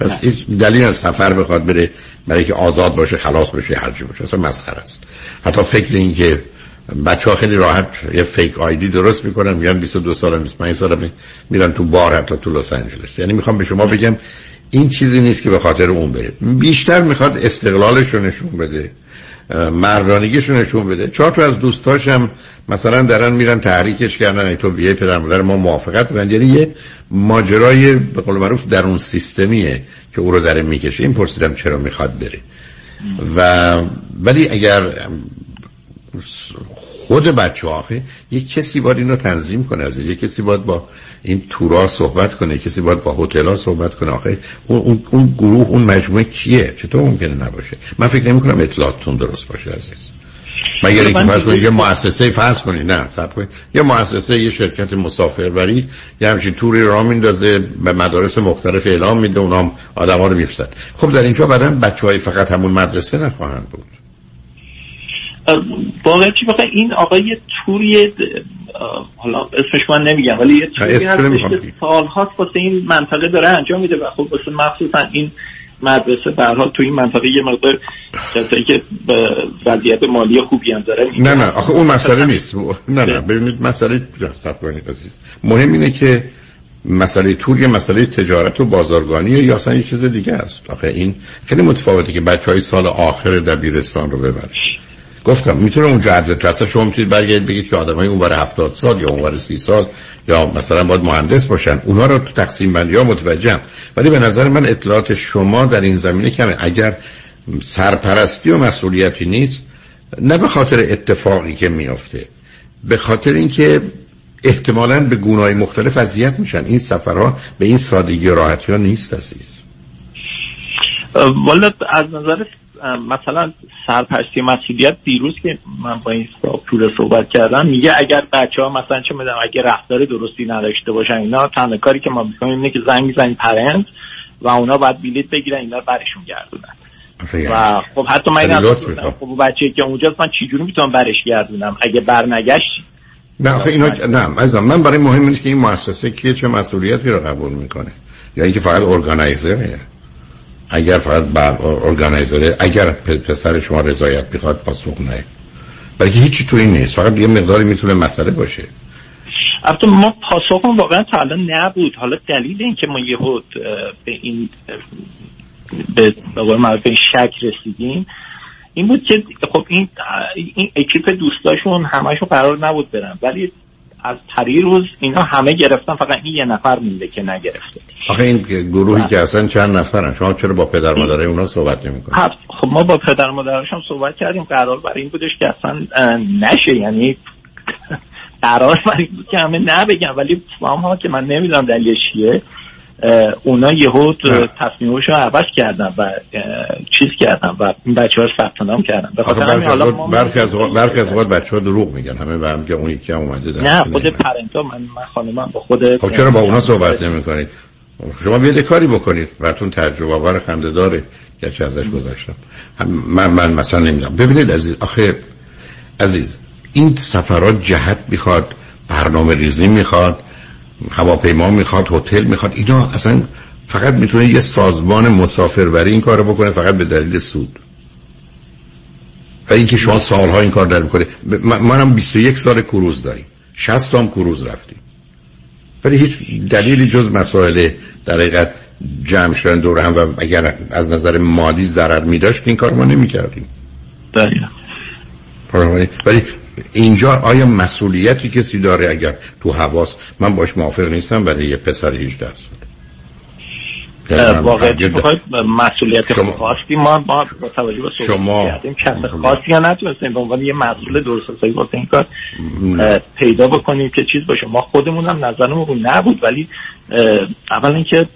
پس هیچ دلیل از سفر بخواد بره برای که آزاد باشه خلاص بشه هرچی باشه اصلا مسخره است. حتی فکر این که بچه ها خیلی راحت یه فیک آیدی درست می‌کنن میگن 22 سال 25 سال میرن تو بار حتی تو لس آنجلس. یعنی می‌خوام به شما بگم این چیزی نیست که به خاطر اون بره. بیشتر می‌خواد استقلالش رو نشون بده. مردانگیش رو نشون بده. چهار تا از دوستاش هم مثلا درن میرن تحریکش کردن ای تو بیای پدر مادر ما موافقت بگن یعنی یه ماجرای به قول معروف در اون سیستمیه که او رو در می‌کشه. این پرسیدم چرا می‌خواد بره. و ولی اگر خود بچه آخه یک کسی باید این رو تنظیم کنه از یک کسی باید با این تورا صحبت کنه کسی باید با هتل صحبت کنه. آخه اون, اون, اون گروه اون مجموعه کیه؟ چطور ممکنه نباشه؟ من فکر نمی کنم اطلاعاتتون درست باشه عزیز. مگر اینکه فرض کنید یه مؤسسه فرض کنید. نه صبر کنید یه مؤسسه یه شرکت مسافربری یه همچین توری را میندازه به مدارس مختلف اعلام میده اونام آدما رو میفرستن. خب در اینجا بعدن بچهای فقط همون مدرسه نخواهند بود. واقعا چی بخواه این آقا یه توری حالا اسمش من نمیگم ولی یه توری هستش که سال هاست واسه این منطقه داره انجام میده و خب واسه مخصوصا این مدرسه حال تو این منطقه یه مقدار کسایی که وضعیت مالی خوبی هم داره نه نه آخه اون مسئله نیست. نه نه ببینید مسئله سب کنید عزیز. مهم اینه که مسئله تور یه مسئله تجارت و بازارگانیه یا اصلا یه چیز دیگه است. آخه این خیلی متفاوته که بچه های سال آخر دبیرستان رو ببرن. گفتم می‌تونه اونجا عدل اصلا شما می‌تونید برگردید بگید که آدمای اونور 70 سال یا اونور 30 سال یا مثلا باید مهندس باشن اونا رو تو تقسیم بندی ها متوجهم. ولی به نظر من اطلاعات شما در این زمینه کمه. اگر سرپرستی و مسئولیتی نیست نه به خاطر اتفاقی که میافته به خاطر اینکه احتمالا به گونای مختلف اذیت میشن. این سفرها به این سادگی و راحتی ها نیست عزیز. والا از نظر مثلا سرپرستی مسئولیت دیروز که من با این پول صحبت کردم میگه اگر بچه ها مثلا چه می‌دونم اگه رفتار درستی نداشته باشن اینا تنها کاری که ما می‌کنیم اینه که زنگ می‌زنیم پرنت و اونا باید بلیت بگیرن اینا برشون گردونن. و خب حتی من این خب بچه که اونجاست من چجوری می‌تونم برش گردونم؟ اگه برنگشت؟ نه آخه اینا نه عزیزم من برای مهم اینه که این مؤسسه کیه چه مسئولیتی رو قبول می‌کنه؟ یا اینکه فقط ارگانایزره؟ اگر فقط بر ارگانایزره اگر پسر شما رضایت بخواد پاسخ نه. برای هیچی تو این نیست. فقط یه مقداری می‌تونه مسئله باشه. البته ما پاسخ واقعا تا الان نبود. حالا دلیل اینکه ما یهود به این به به این شک رسیدیم این بود که خب این این اکیپ دوستاشون همشون قرار نبود برن. ولی از روز اینا همه گرفتن فقط این یه نفر مونده که نگرفته. آخه این گروهی که اصلا چند نفرن شما چرا با پدر مادرای اونا صحبت نمی‌کنید؟ خب ما با پدر مادرشون صحبت کردیم قرار برای این بودش که اصلا نشه. یعنی قرار برای این بود که همه نبگن. ولی فهم ها که من نمی‌دونم دلیلش چیه. اونا یهود تصمیمش رو عوض کردن و چیز کردن و این بچه ها ثبت نام کردن. برخی از برخی از اوقات بچه ها دروغ میگن. همه به هم که اون یکی هم اومده نه خود پرنتا من من خانمم با خود خب چرا با اونا صحبت نمی کنید شما بیاد کاری بکنید. براتون تجربه آور خنده داره. که ازش گذاشتم من من مثلا نمی‌دونم. ببینید عزیز آخه عزیز این سفرات جهت می‌خواد برنامه ریزی می‌خواد. هواپیما می‌خواد هتل می‌خواد اینا اصلا فقط می‌تونه یه سازمان مسافربری این کارو بکنه فقط به دلیل سود. و اینکه شما سالها این کار در می‌کنه منم 21 سال کروز داریم. 60 هم کروز رفتیم. ولی هیچ دلیلی جز مسائل در حقیقت جمع شدن دور هم و اگر از نظر مالی ضرر می داشت این کار ما نمی کردیم ولی اینجا آیا مسئولیتی کسی داره اگر تو حواس من باش موافق نیستم برای یه پسر 18 سال یعنی واقعا مسئولیت شما خاصی ما با توجه به شما کردیم کس خاصی یا نتونستیم به عنوان یه مسئول درست حسابی واسه این کار پیدا بکنیم که چیز باشه. ما خودمون هم نظرمون رو نبود ولی اول اینکه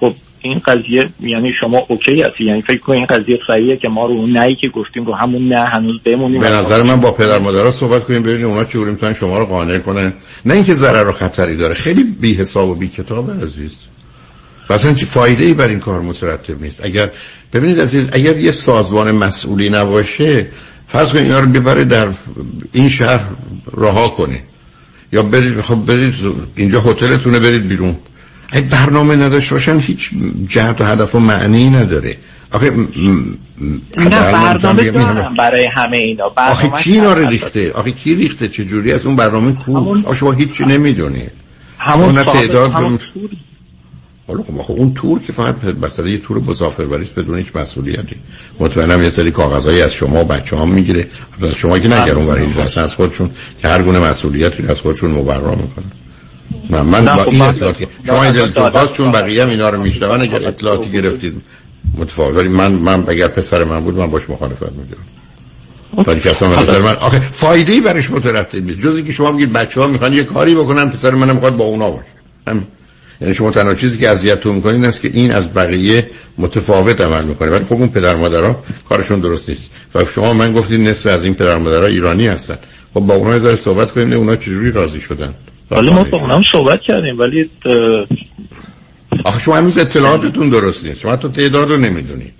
خب این قضیه یعنی شما اوکی هستی؟ یعنی فکر کنید این قضیه صحیحه که ما رو اون نهی که گفتیم رو همون نه هنوز بمونیم؟ به نظر من با پدر مادرها صحبت کنیم ببینیم اونا چه می‌تونن شما رو قانع کنن. نه اینکه ضرر و خطری داره خیلی بی حساب و بی کتاب عزیز. اصلا چه فایده ای بر این کار مترتب نیست. اگر ببینید عزیز اگر یه سازمان مسئولی نباشه فرض کنید اینا رو ببره در این شهر رها کنه. یا برید خب برید اینجا هتلتونه برید بیرون. اگه برنامه نداشته باشن هیچ جهت و هدف و معنی نداره. آخه نه برنامه دارم برای همه اینا. آخه کی اینا رو ریخته؟ آخه کی ریخته؟ چه جوری؟ از اون برنامه کو؟ همون... شما هیچی نمی‌دونی. همون تعداد همون حالا خب اون تور که فقط مثلا یه تور مسافربری است بدون هیچ مسئولیتی. مطمئنم یه سری کاغذایی از شما و بچه ها می‌گیره. از شما که نگرون برای از خودشون که هر گونه مسئولیتی از خودشون مبرا می‌کنه نه من با این اطلاعاتی شما این اطلاعات چون بقیه هم اینا رو میشنون اگر اطلاعاتی گرفتید. متفاوت. ولی من من اگر پسر من بود من باش مخالفت می‌کردم. ولی که اصلا نظر من آخه فایده ای برش مترتب نیست. جز اینکه شما بگید بچه ها می‌خوان یه کاری بکنن پسر منم می‌خواد با اونا باشه. هم. یعنی شما تنها چیزی که اذیتتون می‌کنین این است که این از بقیه متفاوت عمل می‌کنه. ولی خب اون پدر مادرها کارشون درست نیست. و شما من گفتید نصف از این پدر مادرها ایرانی هستن. خب با اونها یه صحبت کنیم اونا چجوری راضی شدن؟ حالا ما با اونم صحبت کردیم ولی آخه شما هنوز اطلاعاتتون درست نیست. شما تو تعداد رو نمی‌دونید.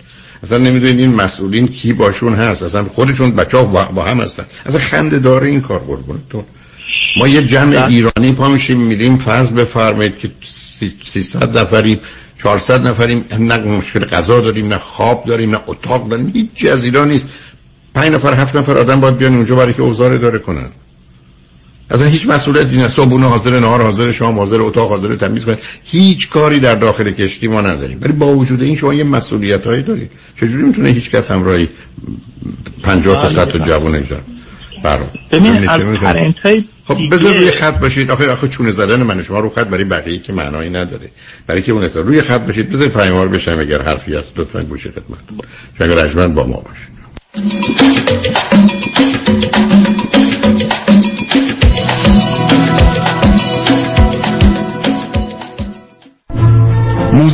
اصلا نمی‌دونید این مسئولین کی باشون هست. اصلا خودشون بچه ها با هم هستن. اصلا خنده داره این کار قربونتون. ما یه جمع ایرانی پا میشیم میریم فرض بفرمایید که 300 نفریم 400 نفریم. نه مشکل غذا داریم نه خواب داریم نه اتاق داریم. هیچ از ایران نیست. پنج نفر هفت نفر آدم باید بیان اونجا برای که اوزار داره کنن. اصلا هیچ مسئولیتی نیست. صبحونه حاضر نهار حاضر شام حاضر اتاق حاضر تمیز کنید. هیچ کاری در داخل کشتی ما نداریم. ولی با وجود این شما یه مسئولیت هایی دارید. چجوری می‌تونه هیچ کس همراهی 50 تا 100 تا جوان ایجاد؟ برام ببین از خب بذار روی خط باشید. آخه آخه چونه زدن من شما رو خط برای بقیه که معنایی نداره. برای که اون روی خط باشید. بذار پیاموار بشم اگر حرفی هست. لطفا گوش خدمت اگر با ما باشید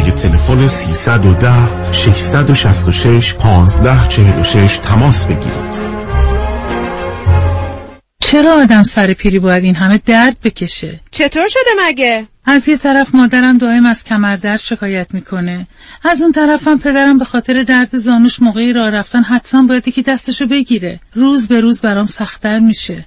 تلفن 310 666 1546 تماس بگیرید. چرا آدم سر پیری باید این همه درد بکشه؟ چطور شده مگه؟ از یه طرف مادرم دائم از کمردرد شکایت می‌کنه از اون طرفم پدرم به خاطر درد زانوش موقعی راه رفتن حتما باید یکی دستشو بگیره روز به روز برام سختتر میشه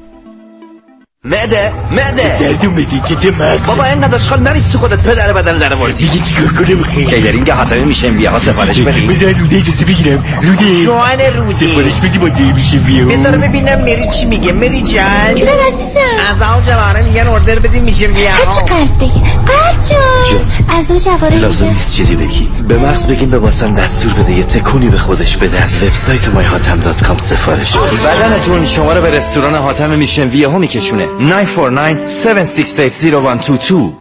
معده معده دردو میدی چه مغز. بابا این نداشت. خال نریستی خودت پدر بدن در موردی دیگه چیکار کنم خیلی کیدرینگ حاتمی میشه؟ بیا ها سفارش بدی. بذار روده اجازه بگیرم. روده جوان روده سفارش بدی با دی میشه بیا. بذار ببینم مری چی میگه. مری جان جونم عزیزم. از اون جواره میگن order بدیم میشه بیا. هرچی قلب بگی. قلب جان. از اون جواره لازم نیست چیزی بگی. به مغز بگیم به باسن دستور بده. یه تکونی به خودش بده. از وبسایت myhatam.com سفارش بدنتون شما رو به رستوران حاتم میشن. ویه ها میکشونه. 949 7680122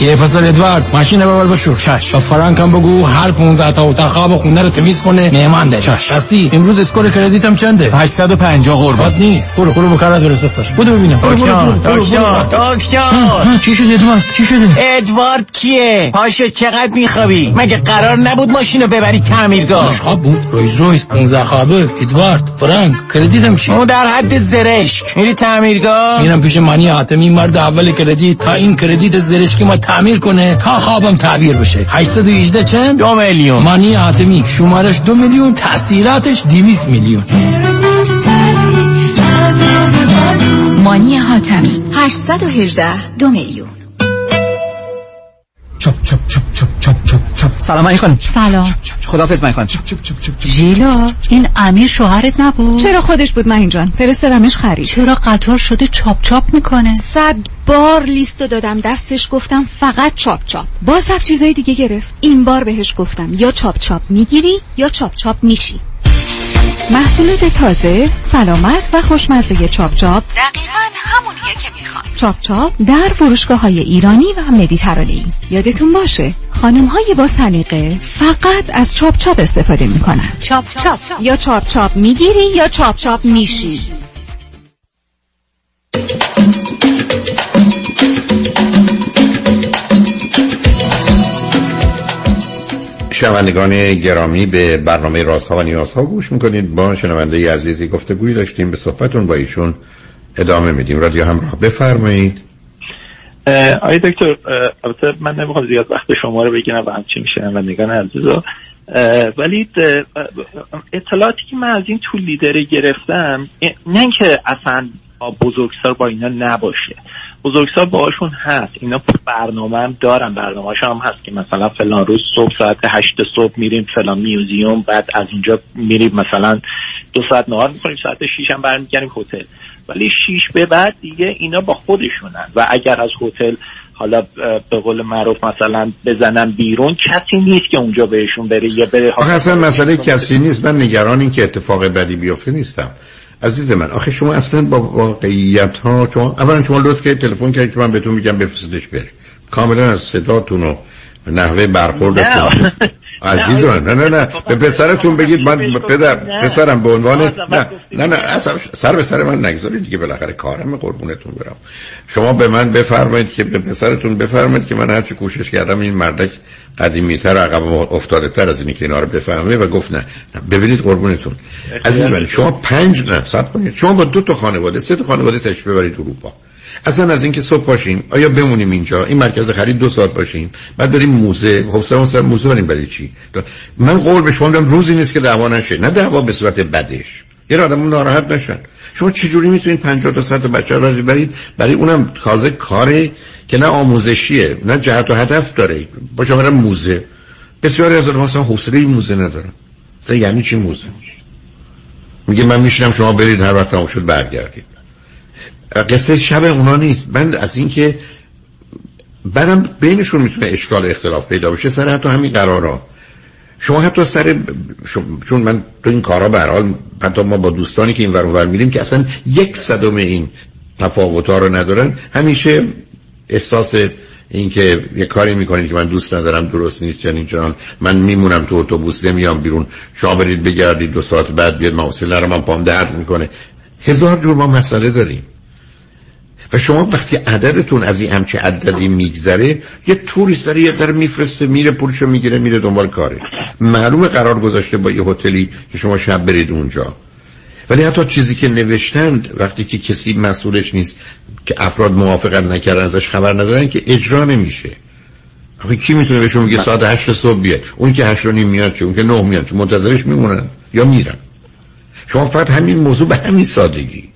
یه پسر ادوارد ماشین ببر بشور. چش. و فرانک هم بگو هر 15 تا اتاق خواب خونه رو تمیز کنه مهمان ده. چش. هستی امروز اسکور کردیت هم چنده 850 قربان. نیست. برو برو بکارت برس بسر. بودو ببینم. دکتر دکتر چی شده ادوارد؟ چی شده؟ ادوارد کیه؟ پاشو چقدر میخوابی؟ مگه قرار نبود ماشینو ببری تعمیرگاه؟ خواب بود. رویز رویز. 15 خوابه. ادوارد فرانک کردیت هم چی؟ اون در حد زرشک. میری تعمیرگاه؟ میرم پیش مانی حاتمی. مرد اول کردیت تا این کردیت زرشکی ما تعمیر کنه تا خوابم تعبیر بشه. 818 چند؟ دو میلیون. مانی حاتمی. شمارش دو میلیون تاثیراتش 200 میلیون. مانی حاتمی 818 دو میلیون. چپ چپ چپ. سلام علی خانم سلام خدافظ من خانم. ژیلا این امیر شوهرت نبود؟ چرا خودش بود مهین جان؟ فرستادمش خرید. چرا قطار شده چاپ چاپ می‌کنه؟ صد بار لیستو دادم دستش گفتم فقط چاپ چاپ. باز رفت چیزای دیگه گرفت. این بار بهش گفتم یا چاپ چاپ می‌گیری یا چاپ چاپ میشی. محصولات تازه سلامت و خوشمزه چاپ چاپ. دقیقا همونیه که می‌خوان چاپ چاپ در فروشگاه های ایرانی و مدیترانه‌ای. یادتون باشه خانم های با سلیقه فقط از چاپ چاپ استفاده می کنن. چاپ چاپ. یا چاپ چاپ می‌گیری یا چاپ چاپ میشی. شنوندگان گرامی به برنامه راست ها و نیاز ها گوش می‌کنید. با شنونده عزیزی گفته گویی داشتیم به صحبتون با ایشون ادامه میدیم. رادیو همراه بفرمایید. آقای دکتر البته من نمی‌خوام زیاد وقت شما رو بگیرم و همچین شنوندگان عزیزا. ولی اطلاعاتی که من از این طول لیدره گرفتم نه اینکه اصلا بزرگسال با اینا نباشه. بزرگسال باهاشون هست. اینا برنامه هم دارن. برنامه هم هست که مثلا فلان روز صبح ساعت هشت صبح میریم فلان میوزیوم بعد از اونجا میریم مثلا دو ساعت نهار می‌کنیم ساعت شیش هم برمیگردیم هتل. ولی شیش به بعد دیگه اینا با خودشونن. و اگر از هتل حالا به قول معروف مثلا بزنن بیرون کسی نیست که اونجا بهشون بره یا بره اصلا مسئله کسی نیست. من نگران این که اتفاق بدی بیفته نیستم. عزیز من آخه شما اصلا با واقعیت ها شما اولا شما لطف که تلفن کردید که من بهتون میگم بفرستش بره. کاملا از صداتون و نحوه برخوردتون عزیز من نه نه نه. به پسرتون بگید من پدر پسرم به عنوان نه نه نه اصلا سر به سر من نگذارید دیگه بالاخره کارم قربونتون برم. شما به من بفرمایید که به پسرتون بفرمایید که من هرچی کوشش کردم این مردک قدیمی تر عقب افتاده تر از اینی که اینا رو بفهمه و گفت نه, ببینید قربونتون. عزیز من شما پنج نه صبر کنید. شما با دو تا خانواده سه تا خانواده تشریف ببرید اروپا. اصلا از اینکه صبح باشیم آیا بمونیم اینجا؟ این مرکز خرید دو ساعت باشیم. بعد بریم موزه. حوصله سر موزه بریم برای چی؟ من قول به شما میدم روزی نیست که دعوا نشه. نه دعوا به صورت بدش. یه آدم ناراحت نشن. شما چجوری می‌تونید 50 تا 100 بچه رو برید؟ برای اونم تازه کاره که نه آموزشیه نه جهت و هدف داره. با شما موزه. بسیاری از آدم‌ها اصلا حوصله موزه ندارن. مثلا یعنی چی موزه؟ میگه من میشینم شما برید هر وقت تموم شد برگردید. قصه شب اونا نیست. من از اینکه بعدم بینشون می‌تونه اشکال اختلاف پیدا بشه سر حتی همین قرارا. شما حتی سر چون من تو این کارا به حال حتی ما با دوستانی که این ور میریم که اصلا یک صدم این تفاوت ها رو ندارن همیشه احساس اینکه یه کاری می‌کنید که من دوست ندارم درست نیست چنین چنان. من میمونم تو اتوبوس نمیام بیرون. شما برید بگردید دو ساعت بعد بیاد موصله رو من پام درد می‌کنه. هزار جور ما مسئله داریم. و شما وقتی عددتون از این همچه عددی میگذره یه توریست داره یه در میفرسته میره پولشو می‌گیره میره دنبال کاره. معلومه قرار گذاشته با یه هتلی که شما شب برید اونجا. ولی حتی چیزی که نوشتند وقتی که کسی مسئولش نیست که افراد موافقت نکردن ازش خبر ندارن که اجرا نمیشه. آخه کی می‌تونه بهشون میگه ساعت هشت صبح بیاد؟ اون که هشت نیم میاد چه؟ اون که نه میاد چه؟ منتظرش میمونن یا میرن. شما فقط همین موضوع به همین سادگی.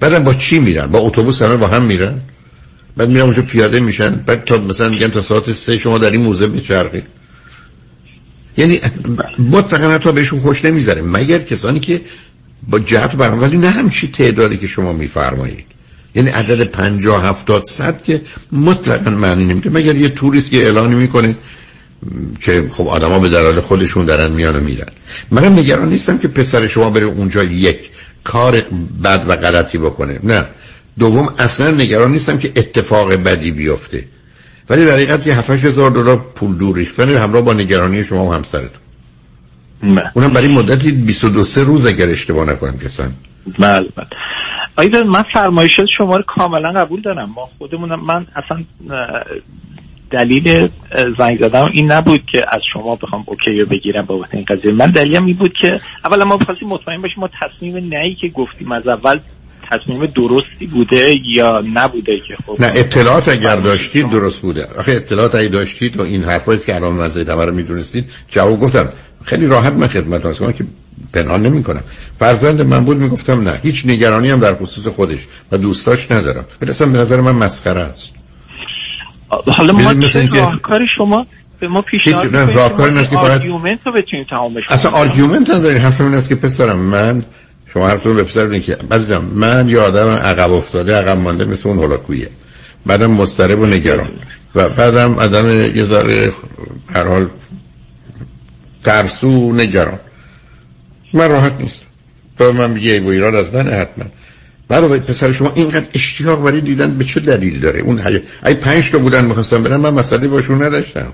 بعدم با چی میرن؟ با اتوبوس همه با هم میرن؟ بعد میرن اونجا پیاده میشن بعد تا مثلا میگن تا ساعت سه شما در این موزه بچرخید یعنی مطلقا حتی بهشون خوش نمی‌ذاره. مگر کسانی که با جهت برنامه ولی نه همچی تعدادی که شما میفرمایید. یعنی عدد پنجاه هفتاد صد که مطلقا معنی نمیده. مگر یه توریست که اعلانی می‌کنه که خب آدما به دلال خودشون دارن میان و میرن. منم نگران نیستم که پسر شما بره اونجا یک کار بد و غلطی بکنه. نه. دوم اصلا نگران نیستم که اتفاق بدی بیفته. ولی در حقیقت یه 7 هزار دلار پول دور ریختن همراه با نگرانی شما و همسرتون اونم برای مدتی 22 سه روز اگر اشتباه نکنم کسان. بله بله. آیدا من فرمایشات شما رو کاملا قبول دارم. ما خودمونم من اصلا دلیل زنگ زدن این نبود که از شما بخوام اوکی رو بگیرم بابت این قضیه. من دلیلم این بود که اولا ما بخواستیم مطمئن باشیم ما تصمیم نهی که گفتیم از اول تصمیم درستی بوده یا نبوده که خب. نه اطلاعات اگر داشتید درست بوده. آخه اطلاعات اگه داشتید و این حرفایی که الان وضعیت همه رو می‌دونستید جواب گفتم. خیلی راحت من خدمت هستم که پنهان نمی کنم فرزند من بود می‌گفتم نه. هیچ نگرانی هم در خصوص خودش و دوستاش ندارم. برسم به نظر من مسخره است. حالا ما چه راهکار شما به ما پیشنهاد راهکار این است که فقط آرگومنت رو بتونید تمامش اصلا آرگومنت هم دارید حرف این است که پسرم من شما حرفتون به پسر که بعضی من یه آدم عقب افتاده عقب مانده مثل اون هولاکویه بعدم مضطرب و نگران. و بعدم آدم یه ذره هر حال ترسو نگران. من راحت نیست تو من میگه و ایران از من حتما. برای پسر شما اینقدر اشتیاق برای دیدن به چه دلیل داره؟ اون ای پنج تا بودن می‌خواستم برن من مسئله باشون نداشتم.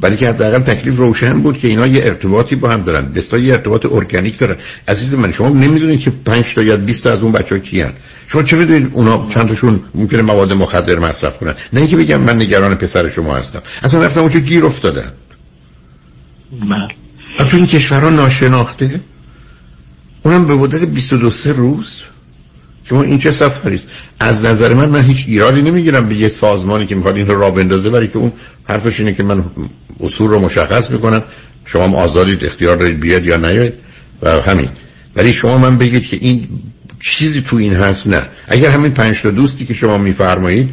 برای که حداقل تکلیف روشن بود که اینا یه ارتباطی با هم دارن. بسیار یه ارتباط ارگانیک دارن. عزیز من شما نمی‌دونید که 5 تا یا 20 تا از اون بچه‌ها کیان. شما چه می‌دونید اونا چند تاشون ممکنه مواد مخدر مصرف کنن؟ نه اینکه بگم من نگران پسر شما هستم. اصلا رفتم اونجا گیر افتادن. من. تو این کشورها ناشناخته؟ اونم به مدت 22 روز؟ شما این چه سفری است. از نظر من من هیچ ایرادی نمی‌گیرم به یه سازمانی که می‌خواد این رو راه بندازه برای که اون حرفش اینه که من اصول رو مشخص می‌کنم. شما هم آزادید اختیار دارید بیاد یا نیاید و همین. ولی شما من بگید که این چیزی تو این هست نه. اگر همین پنج تا دوستی که شما میفرمایید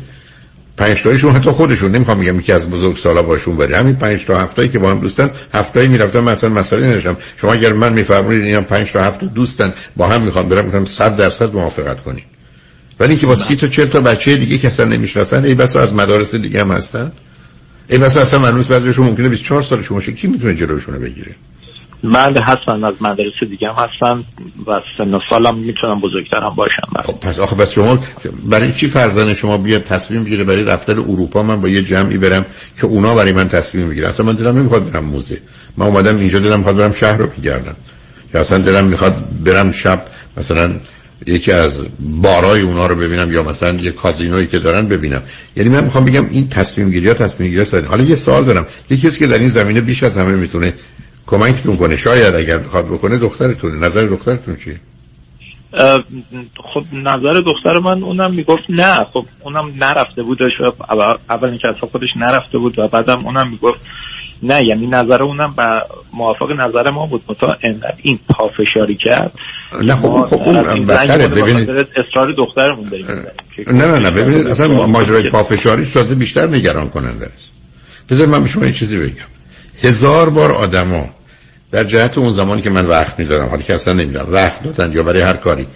پنج تایشون حتی خودشون نمی‌خوام میگم یکی از بزرگ سالا باشون بری همین پنج تا هفتایی که با هم دوستن هفتایی می‌رفتم مثلا مسئله نشم شما اگر من میفرمایید اینا پنج تا هفت دوستن با هم می‌خوام برم می‌خوام 100 درصد موافقت کنید ولی اینکه با سی تا 40 تا بچه دیگه که اصلا نمی‌شناسن ای بس از مدارس دیگه هم هستن. ای بس اصلا منوس بعضیشون ممکنه 24 سالشون باشه کی می‌تونه جلوشون رو بگیره؟ من هستن از مدرسه دیگه هم هستن و سن سالم می‌تونم بزرگتر هم باشم خب پس آخه بس شما برای چی فرزانه شما بیاد تصمیم بگیره برای رفتن اروپا من با یه جمعی برم که اونا برای من تصمیم می‌گیرن اصلا من دلم نمی‌خواد برم موزه. من اومدم اینجا دلم می‌خواد برم شهر رو بگردم. یا اصلا دلم می‌خواد برم شب مثلا یکی از بارای اونا رو ببینم یا مثلا یه کازینویی که دارن ببینم. یعنی من می‌خوام بگم این تصمیم گیری ها تصمیم گیری حالا یه سوال دارم. یکی که در این زمینه بیش از همه می‌تونه کمکتون کنه شاید اگر بخواد بکنه دخترتون نظر دخترتون چیه؟ خب نظر دختر من اونم می‌گفت نه. خب اونم نرفته بود اول اینکه اصلا خودش نرفته بود و بعدم اونم می‌گفت نه. یعنی نظر اونم با موافق نظر ما بود. متا این پافشاری کرد. نه خب خب اون بهتره ببینید. اصرار دخترمون داریم. نه نه نه. ببینید اصلا ماجرای پافشاری تازه بیشتر نگران کننده است بذار من به شما یه چیزی بگم. هزار بار آدما در جهت اون زمانی که من وقت میدارم حالی که اصلا نمیدارم وقت دادن یا برای هر کاری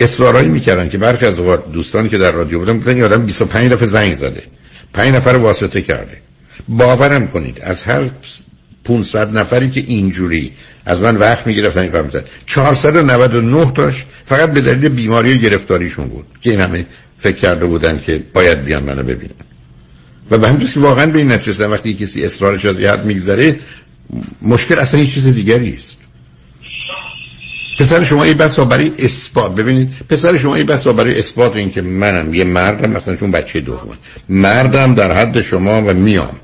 اصرارایی می‌کردن که برخی از اوقات دوستانی که در رادیو بودن بودن یادم 25 دفعه زنگ زده 5 نفر واسطه کرده. باورم کنید از هر 500 نفری که اینجوری از من وقت می‌گرفتن این کار می‌زد 499 تاش فقط به دلیل بیماری و گرفتاریشون بود که این همه فکر کرده بودن که باید بیان منو ببینن. و به همین که واقعا به این نتیجه وقتی کسی اصرارش از حد میگذره مشکل اصلا یه چیز دیگری است. پسر شما ای بسا برای اثبات ببینید پسر شما ای بسا برای اثبات این که منم یه مردم مثلا چون بچه دوم مردم در حد شما و میام.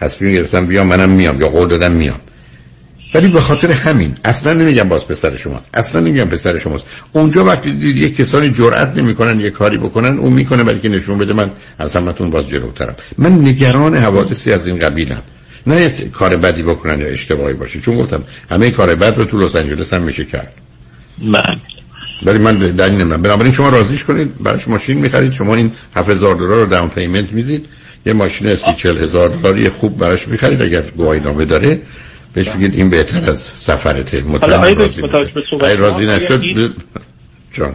تصمیم گرفتم بیام منم میام یا قول دادم میام. ولی به خاطر همین اصلا نمیگم باز پسر شماست. اصلا نمیگم پسر شماست. اونجا وقتی دید یه کسانی جرئت نمی‌کنن یه کاری بکنن اون می‌کنه بلکه نشون بده من از همتون باز جلوترم. من نگران حوادثی از این قبیلم. نه کار بدی بکنن یا اشتباهی باشه. چون گفتم همه کار بد رو تو لس آنجلس هم میشه کرد. من ولی من دلیل نمی‌دونم. بنابراین شما راضیش کنید. براش ماشین می‌خرید. شما این 7000 دلار رو داون پیمنت می‌دید. یه ماشین سی چل هزار دلاری خوب براش می‌خرید. اگر گواهی نامه داره بهش بگید این بهتر از سفرته مطمئن راضی, راضی نشد. جان.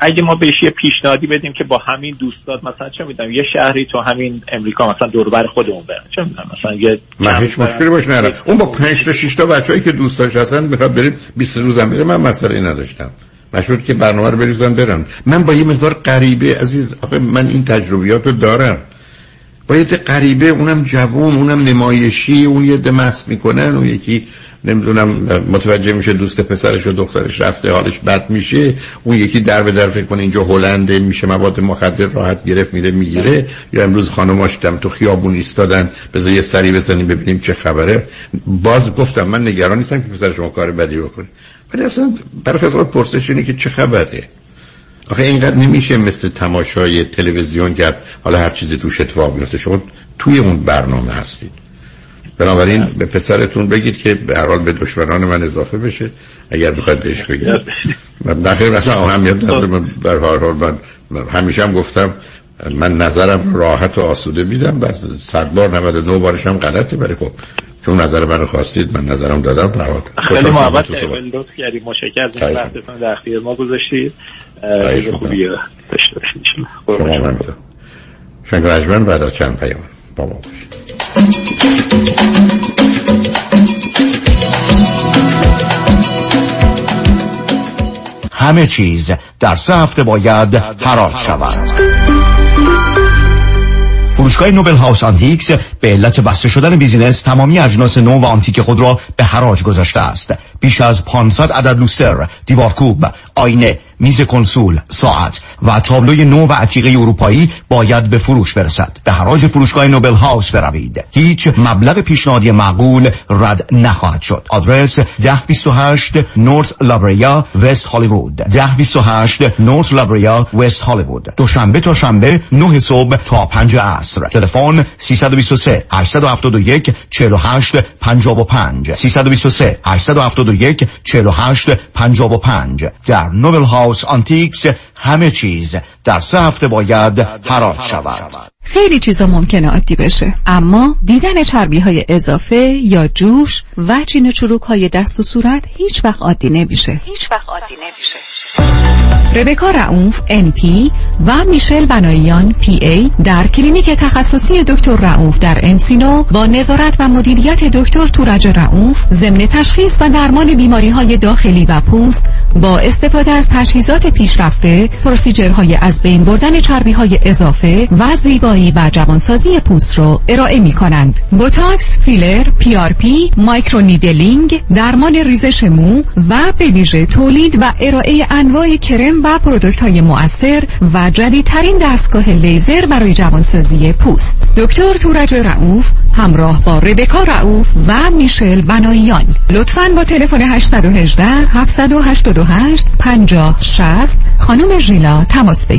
اگه ما بهش یه پیشنهادی بدیم که با همین دوستات مثلا چه می‌دونم یه شهری تو همین امریکا مثلا دوربر خودمون برن چه می‌دونم مثلا یه من هیچ مشکلی باش ندارم. اون با 5 تا 6 تا بچه‌ای که دوستاش هستن می‌خواد بریم 20 روزم بره من مسئله نداشتم. مشروط که برنامه رو بریزم برم. من با یه مقدار غریبه عزیز آخه من این تجربیات رو دارم. با یه غریبه اونم جوون اونم نمایشی اون یه دمست می‌کنن اون یکی نمی‌دونم متوجه میشه دوست پسرش و دخترش رفته حالش بد میشه. اون یکی در به در فکر کنه اینجا هلنده میشه مواد مخدر راحت گرفت میره می‌گیره. یا امروز خانماش دم تو خیابون ایستادن بذار یه سری بزنیم ببینیم چه خبره. باز گفتم من نگران نیستم که پسر شما کار بدی بکنه. ولی اصلا برخی از پرسش اینه که چه خبره؟ آخه اینقدر نمیشه مثل تماشای تلویزیون کرد حالا هر چیزی توش اتفاق میفته شما توی اون برنامه هستید. بنابراین به پسرتون بگید که به هر حال به دشمنان من اضافه بشه اگر بخواید بهش بگید. من نخیر مثلا اهمیت نداره من به هر حال من همیشه هم گفتم من نظرم راحت و آسوده میدم بس صد بار 99 بارش هم غلطه برای خب چون نظر من خواستید من نظرم دادم برات خیلی محبت لطف کردید مشکل از وقتتون در اختیار ما گذاشتید. خوبی داشته باشید شما من شنگ بعد از چند پیام با ما باشید. همه چیز در سه هفته باید حراج شود. فروشگاه Noble House Antiques به علت بسته شدن business تمامی اجناس نو و آنتیک خود را به حراج گذاشته است. بیش از 500 عدد لوستر دیوارکوب آینه میز کنسول ساعت و تابلوی نو و عتیقه اروپایی باید به فروش برسد. به حراج فروشگاه Noble House بروید. هیچ مبلغ پیشنهادی معقول رد نخواهد شد. آدرس 1028 North La Brea West Hollywood. 1028 North La Brea West Hollywood. دوشنبه تا شنبه 9 صبح تا 5 عصر. تلفن 323 871 48 55 323 871 48 55 در Noble House Antiques همه چیز. در سه هفته باید حراج شود. خیلی چیزا ممکنه عادی بشه اما دیدن چربی های اضافه یا جوش و چین چروک های دست و صورت هیچ وقت عادی نمیشه. هیچ وقت عادی نمیشه. ربکا رعوف NP و میشل بناییان PA در کلینیک تخصصی دکتر رعوف در انسینو با نظارت و مدیریت دکتر تورج رعوف ضمن تشخیص و درمان بیماری های داخلی و پوست با استفاده از تجهیزات پیشرفته procedure های از بین بردن چربی های اضافه و زیبایی و جوانسازی پوست رو ارائه می کنند بوتاکس، filler، PRP، microneedling درمان ریزش مو و به تولید و ارائه انواع کرم و product های مؤثر و جدیدترین دستگاه لیزر برای جوانسازی پوست. دکتر تورج رعوف همراه با ربکا رعوف و میشل بناییان لطفاً با تلفن 818 788 50 60 خانم ژیلا تماس بگیرید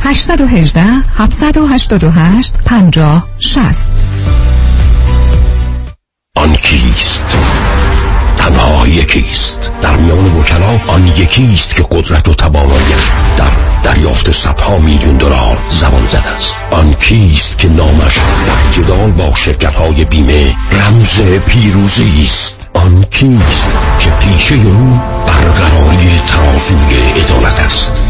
818 788 50 60 آن کیست؟ تنها یکیست در میان وکلا آن یکیست که قدرت و توانایش در دریافت صدها میلیون دلار زبان زد است. آن کیست که نامش در جدال با شرکت های بیمه رمز پیروزی است. آن کیست که پیشه او برقراری ترازوی عدالت است.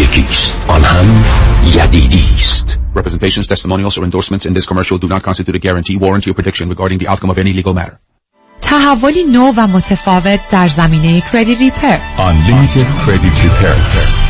یکیست آن هم یدیدی است Representations, testimonials, or endorsements in this commercial do not constitute a guarantee, warranty, or prediction regarding the outcome of any legal matter. تحولی نو و متفاوت در زمینه کردیت ریپر Unlimited Credit Repair.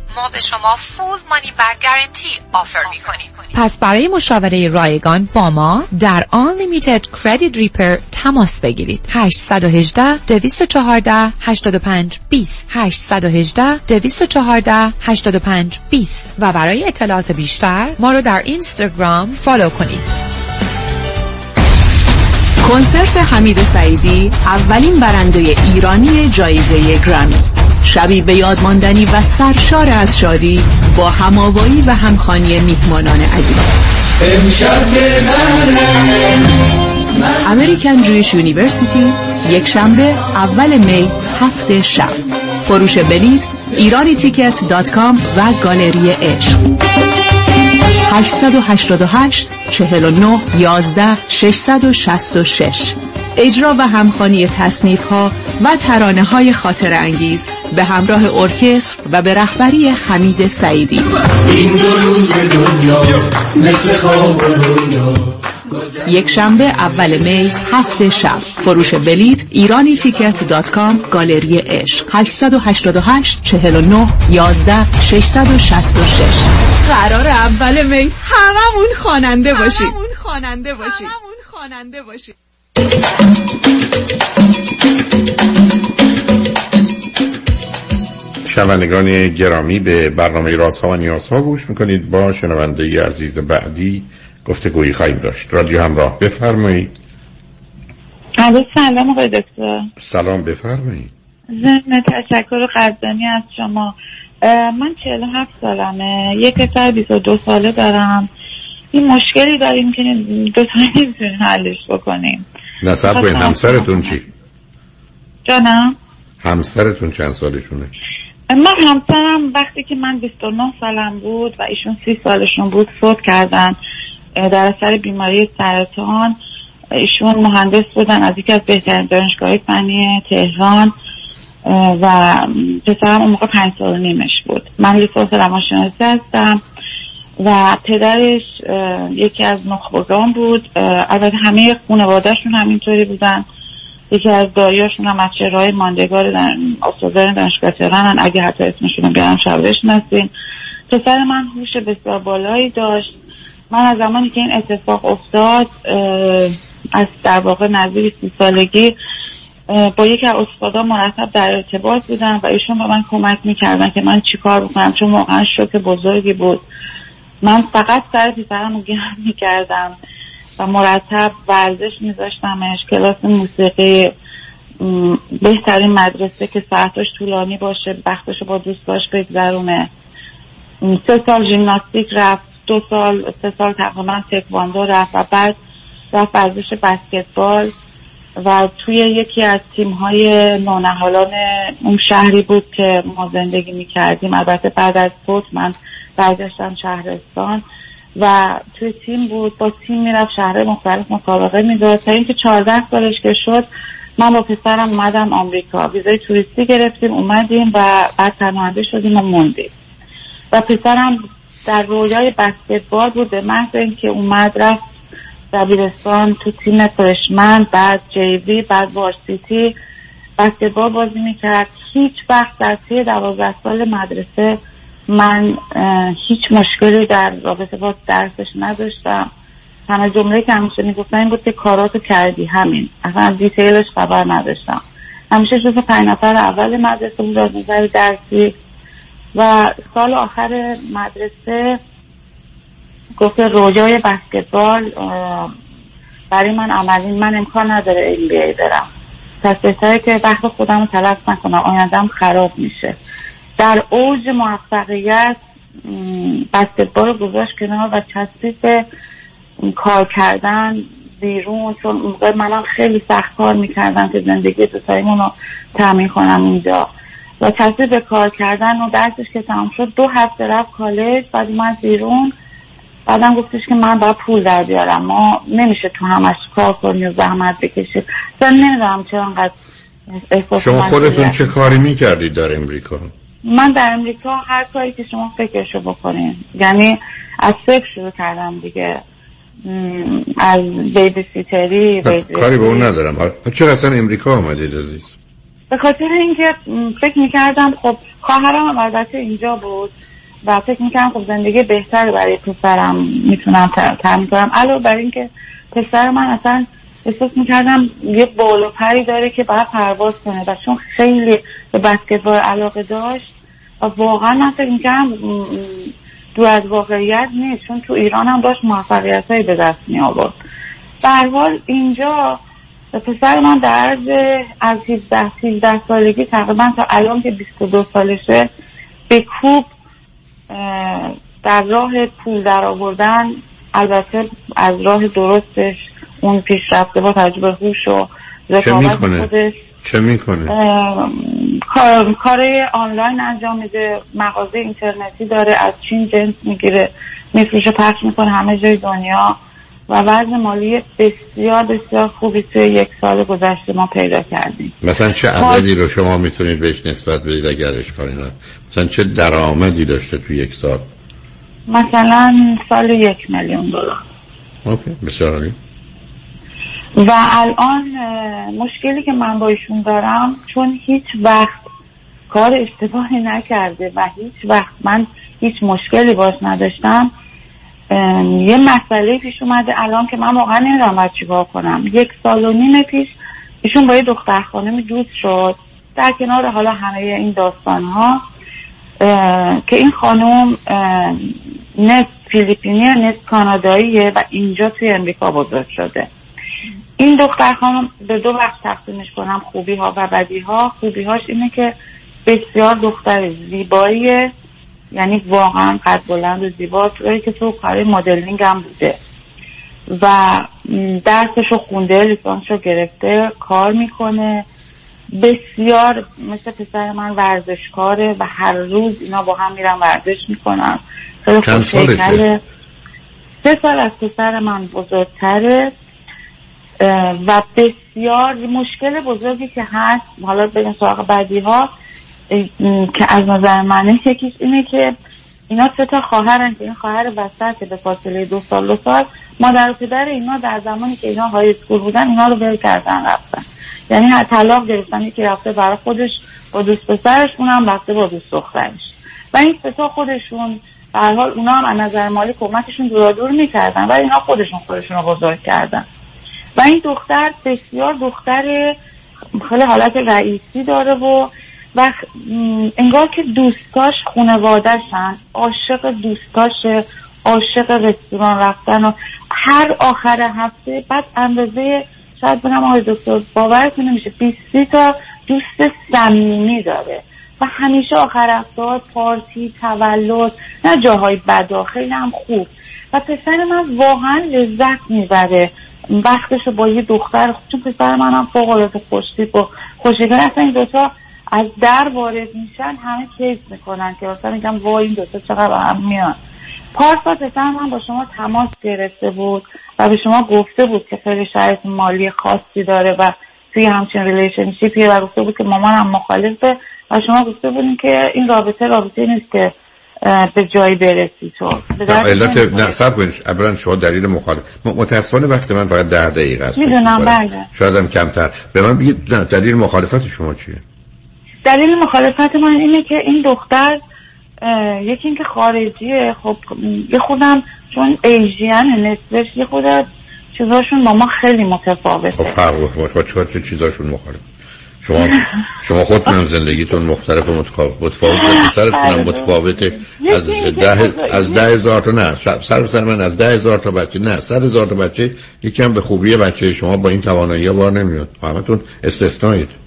ما به شما فول مانی بک گارنتی آفر می کنیم پس برای مشاوره رایگان با ما در Unlimited Credit Repair تماس بگیرید. 818 214 85 20 818 214 85 20 و برای اطلاعات بیشتر ما رو در اینستاگرام follow کنید. کنسرت حمید سعیدی اولین برنده ایرانی جایزه گرامی شبی به یاد ماندنی و سرشار از شادی با هماوایی و همخوانی میهمانان عزیز. American Jewish University یک شنبه اول می هفت شب. فروش بلیت ایرانی ticket dot com و گالری عشق. 888 49 11 666 اجرا و همخوانی تصنیف ها و ترانه های خاطر انگیز به همراه ارکستر و به رهبری حمید سعیدی. این دو روز دنیا مثل خواب رویا یک شنبه اول می هفت شب. فروش بلیت ایرانی ticket dot com گالری عشق. 888 49 11 666 قرار اول می. هممون خواننده باشیم هممون خواننده باشیم هممون خواننده باشیم شنوندگان گرامی به برنامه رازها و نیازها گوش می‌کنید. با شنونده عزیز بعدی گفتگویی خواهیم داشت. رادیو همراه. بفرمایید. الو سلام آقای دکتر. سلام بفرمایید. ضمن تشکر قدردانی از شما. من 47 سالمه. یک پسر 22 ساله دارم. این مشکلی داریم که دو تا نمی‌تونیم حلش بکنیم. نصب کنید. همسرتون چی؟ جانم. همسرتون چند سالشونه؟ من همسرم وقتی که من 29 سالم بود و ایشون 30 سالشون بود فوت کردن. در اثر بیماری سرطان ایشون مهندس بودن از یکی از بهترین دانشگاه فنی تهران و پسرم اون موقع پنج سال و نیمش بود. من لیسانس روانشناسی هستم و پدرش یکی از نخبگان بود. البته همه خانوادهشون همینطوری بودن. یکی از دایاشون هم از چهرهای ماندگار استادان دانشگاه تهرانن اگه حتی اسمشون رو بیارم شب بشناسین پسر من هوش بسیار بالایی داشت. من از زمانی که این اتفاق افتاد از در واقع نزدیک سی سالگی با یکی از استادا مرتب در ارتباط بودم و ایشون به من کمک می‌کردن که من چیکار بکنم چون واقعا شوک بزرگی بود. من فقط سر پسرم گرم می‌کردم و مرتب ورزش میذاشتمش کلاس موسیقی بهترین مدرسه که ساعتش طولانی باشه وقتش با دوستاش بگذرونه. سه سال ژیمناستیک رفت. دو سال سه سال تقریبا تکواندو رفت و بعد رفت ورزش بسکتبال و توی یکی از تیم های نونهالان اون شهری بود که ما زندگی می کردیم البته بعد از فوت من برگشتم شهرستان و توی تیم بود. با تیم می‌رفت شهر مختلف مسابقه می‌داد تا اینکه 14 سالش که شد من با پسرم اومدم آمریکا. ویزای توریستی گرفتیم اومدیم و بعد پناهنده شدیم و موندیم. و پسرم در رویای بسکتبال بود به محض اینکه اومد رفت دبیرستان تو تیم فرشمن بعد جیوی بعد وارسیتی بسکتبال بازی می‌کرد. هیچ وقت در طی دوازده سال مدرسه من هیچ مشکلی در رابطه با درسش نداشتم. تنها جمله که همیشه می‌گفتن این بود که کاراتو کردی همین. اصلا از دیتیلش خبر نداشتم. همیشه جز پنج نفر اول مدرسه بود از نظر درسی و سال آخر مدرسه گفت رویای بسکتبال برای من عملی من امکان نداره این بیای برم. پس بهتره که وقت خودم رو تلف نکنم آیندم خراب میشه. در اوج موفقیت بسکتبال رو گذاشت کنار و چسبید به کار کردن بیرون چون موقع منم خیلی سخت کار می‌کردم که زندگی دوتاییمون رو تامین کنم اینجا. و چسبید به کار کردن و درسش که تمام شد دو هفته رفت کالج بعد اومد بیرون. بعدم گفتش که من باید پول در بیارم. ما نمیشه تو همش کار کنی و زحمت بکشی. من نمی‌دونم چرا انقدر شما خودتون چه کاری می‌کردید در امریکا؟ من در امریکا هر کاری که شما فکرشو بکنین. یعنی از صفر شروع کردم دیگه. از بیبی سیتری بیبی کاری به اون ندارم. حالا چرا اصلا امریکا آمدید عزیز؟ به خاطر اینکه فکر می‌کردم خب خواهرم هم البته اینجا بود و فکر می‌کردم خب زندگی بهتر برای پسرم می‌تونم تامین کنم علاوه بر اینکه پسر من اصلا احساس می‌کردم یه بال پری داره که باید پرواز کنه و چون خیلی به بسکتبال علاقه داشت و واقعا من فکر می‌کردم دور از واقعیت نیست چون تو ایران هم داشت موفقیت هایی به دست می آورد اینجا پسر من در عرض از 17 13 سالگی تقریبا تا الان که 22 سالشه به کوب در راه پول در آوردن البته از راه درستش اون پیشرفته با توجه به هوش و چه می‌کنه؟ خودش چه می‌کنه؟ کار آنلاین انجام میده مغازه اینترنتی داره از چین جنس می‌گیره میفروشه پخش می‌کنه همه جای دنیا و وضع مالی بسیار بسیار خوبی توی یک سال گذشته ما پیدا کردیم. مثلا چه عددی رو شما می‌تونید بهش نسبت بدید اگرش کاری نداره؟ مثلا چه درآمدی داشته تو یک سال؟ مثلا سال یک میلیون دلار. اوکی بسیار عالی. و الان مشکلی که من با ایشون دارم چون هیچ وقت کار اشتباهی نکرده و هیچ وقت من هیچ مشکلی باش نداشتم یه مسئله پیش اومده الان که من واقعا نمی‌دونم باید چیکار کنم. یک سال و نیم پیش ایشون با یه دختر خانمی دوست شد. در کنار حالا همه این داستان ها که این خانم نصف فیلیپینی نصف کاناداییه و اینجا توی امریکا بزرگ شده. این دختر خانم به دو وقت تقسیمش کنم خوبی ها و بدی ها خوبی هاش اینه که بسیار دختر زیباییه. یعنی واقعا قد بلند و زیبا. که تو کار مدلینگ هم بوده. و درسش رو خونده لیسانس رو گرفته کار می‌کنه. بسیار مثل پسر من ورزشکاره و هر روز اینا با هم میرن ورزش می‌کنن. خیلی چند سالشه؟ سه سال از پسر من بزرگتره. و بسیار مشکل بزرگی که هست. حالا بگم سراغ بعدی ها که از نظر منه یکیش اینه که اینا سه تا خواهرن که این خواهر وسط به فاصله دو سال دو سال مادر و پدر اینا در زمانی که اینا های اسکول بودن اینا رو بر کردن رفتن. یعنی هر طلاق گرفتن که رفته برای خودش با دوست پسرش اونم رفته با دوست دخترش. و این تا خودشون به حال اونا هم از نظر مالی کمکشون دورا دور می‌کردن و اینا خودشون خودشون رو بزرگ کردن. و این دختر بسیار دختر خیلی حالت رئیسی داره و و انگار که دوستاش خونوادهشن عاشق دوستاش عاشق رستوران رفتن و هر آخر هفته بعد اندازه شاید بنام آقای دکتر باورتون نمیشه 20 تا دوست صمیمی داره. و همیشه آخر هفته پارتی تولد نه جاهای بدا خیلی هم خوب. و پسر من واقعا لذت می‌بره. وقتش با یه دختر چون پسر من هم فوق العاده خوشتیپ و خوشگل اصلا این دوتا از در وارد میشن همه کیس می‌کنن که اصلا میگم وای این دوتا چقدر هم میان. پارسا پسر من با شما تماس گرفته بود و به شما گفته بود که خیلی شرایط مالی خاصی داره و توی همچین ریلیشنشیپیه و گفته بود که مامانم مخالفه و شما گفته بودین که این رابطه رابطه نیست که به جایی برسی تو. علت نه سب کنید. شما دلیل مخالف. متاسفانه وقت من فقط ده دقیقه است. می‌دونم بله. شاید هم کمتر. به من بگید دلیل مخالفت شما چیه؟ دلیل مخالفت من اینه که این دختر یکی اینکه خارجیه. خب یه خودم چون ایژین نسبش یه خود چیزاشون با ما خیلی متفاوته. خب فرق خب چیکار چه چیزاشون مخالف؟ شما شما خودتون زندگیتون مختلف و متفاوت سرتون هم بله. متفاوته. از ده از ده هزار تا نه. سر سر من از ده هزار تا بچه نه سر هزار تا بچه یکی هم به خوبی بچه شما با این توانایی بار نمیاد. همتون استثنائید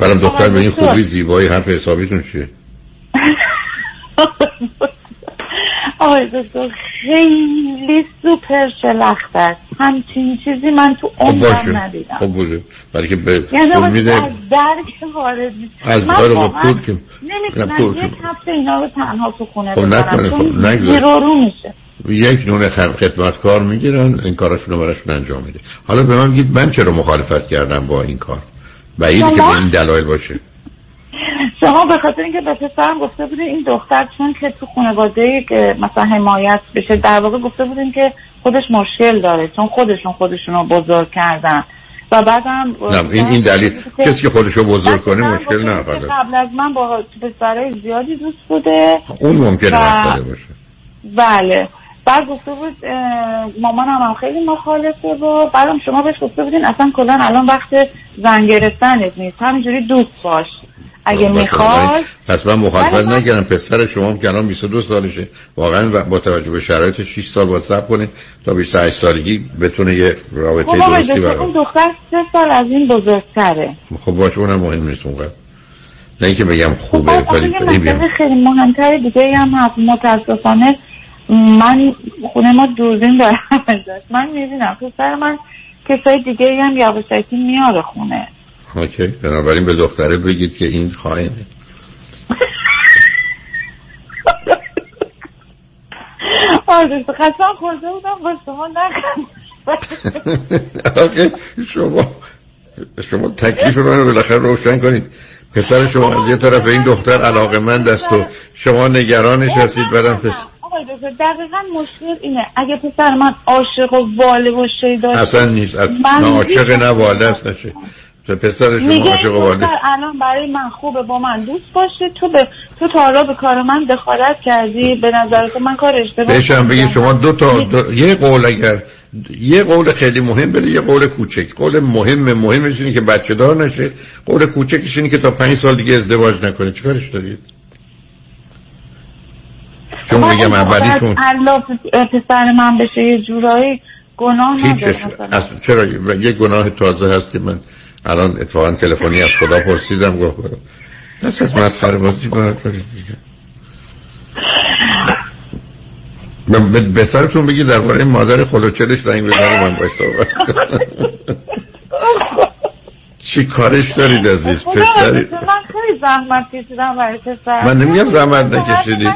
برام دختر به این خوبی زیبایی حرف حسابیتون چیه؟ آقای دکتر خیلی سوپر شلخت است. همچین چیزی من تو خب عمرم ندیدم. خب باشه برای که به یعنی میده. از درک وارد از دار با پول که نمی‌تونم یک هفته اینا رو تنها تو خونه خب نکنه خب نگذار. میشه. یک نون خدمتکار می‌گیرن این کاراشون رو براشون انجام میده. حالا به من بگید من چرا مخالفت کردم با این کار؟ بعیدی که به این دلایل باشه. شما به خاطر اینکه به پسرم گفته بودین این دختر چون که تو خانواده که مثلا حمایت بشه در واقع گفته بودین که خودش مشکل داره چون خودشون خودشون رو بزرگ کردن. و بعدم نه این این دلیل کسی که خودش رو بزرگ کنه مشکل نه قبل از من با پسرای زیادی دوست بوده. اون ممکنه مسئله باشه. بله. بعد گفته بود مامانم هم خیلی مخالفه و بعدم شما بهش گفته بودین اصلا کلا الان وقت زن گرفتنت نیست. همینجوری دوست باش. اگه می‌خواد پس من مخالفت نکردم. پسر شما که الان 22 سالشه. واقعا با توجه به شرایط 6 سال باید صبر کنید تا 28 سالگی بتونه یه رابطه خب درستی برای اون دختر 3 سال از این بزرگتره. خب باشه اونم مهم نیست اونقدر نه اینکه بگم خوبه خب ولی خیلی مهمتر دیگه هم هست. متاسفانه من خونه ما دوربین دارم من می‌بینم. پسر من کسای دیگه هم یواشکی میاره خونه. اوکی. بنابراین به دختره بگید که این خواهینه آره قسم خورده بودم با شما اوکی. شما شما تکلیف من رو بالاخره روشن کنید. پسر شما از یه طرف این دختر علاقه من دست و شما نگرانش هستید بدم پسر دقیقا مشکل اینه. اگه پسر من عاشق و واله و شیداش اصلا نیست. نه عاشق نه واله است نشه. تو پسر شما عاشق واله الان برای من خوبه با من دوست باشه. تو به تو تا حالا به کار من دخالت کردی. به نظر تو من کار اشتباه بهشم بگی شما دو تا دو... یه قول اگر یه قول خیلی مهم بده یه قول کوچک. قول مهم مهمش اینه که بچه دار نشه. قول کوچکش اینه که تا پنج سال دیگه ازدواج نکنه. چیکارش دارید؟ چون میگم اولیشون پسر من بشه یه جورایی گناه نداره چرا یه گناه تازه هست که من الان اتفاقا تلفنی از خدا پرسیدم گفت دست از مسخره بازی باید دارید دیگه. به سرتون بگی درباره مادر خلوچلش زنگ بزنه من باش صحبت چی کارش دارید عزیز پسری؟ من خیلی زحمت کشیدم برای پسر. من نمیگم زحمت نکشیدی.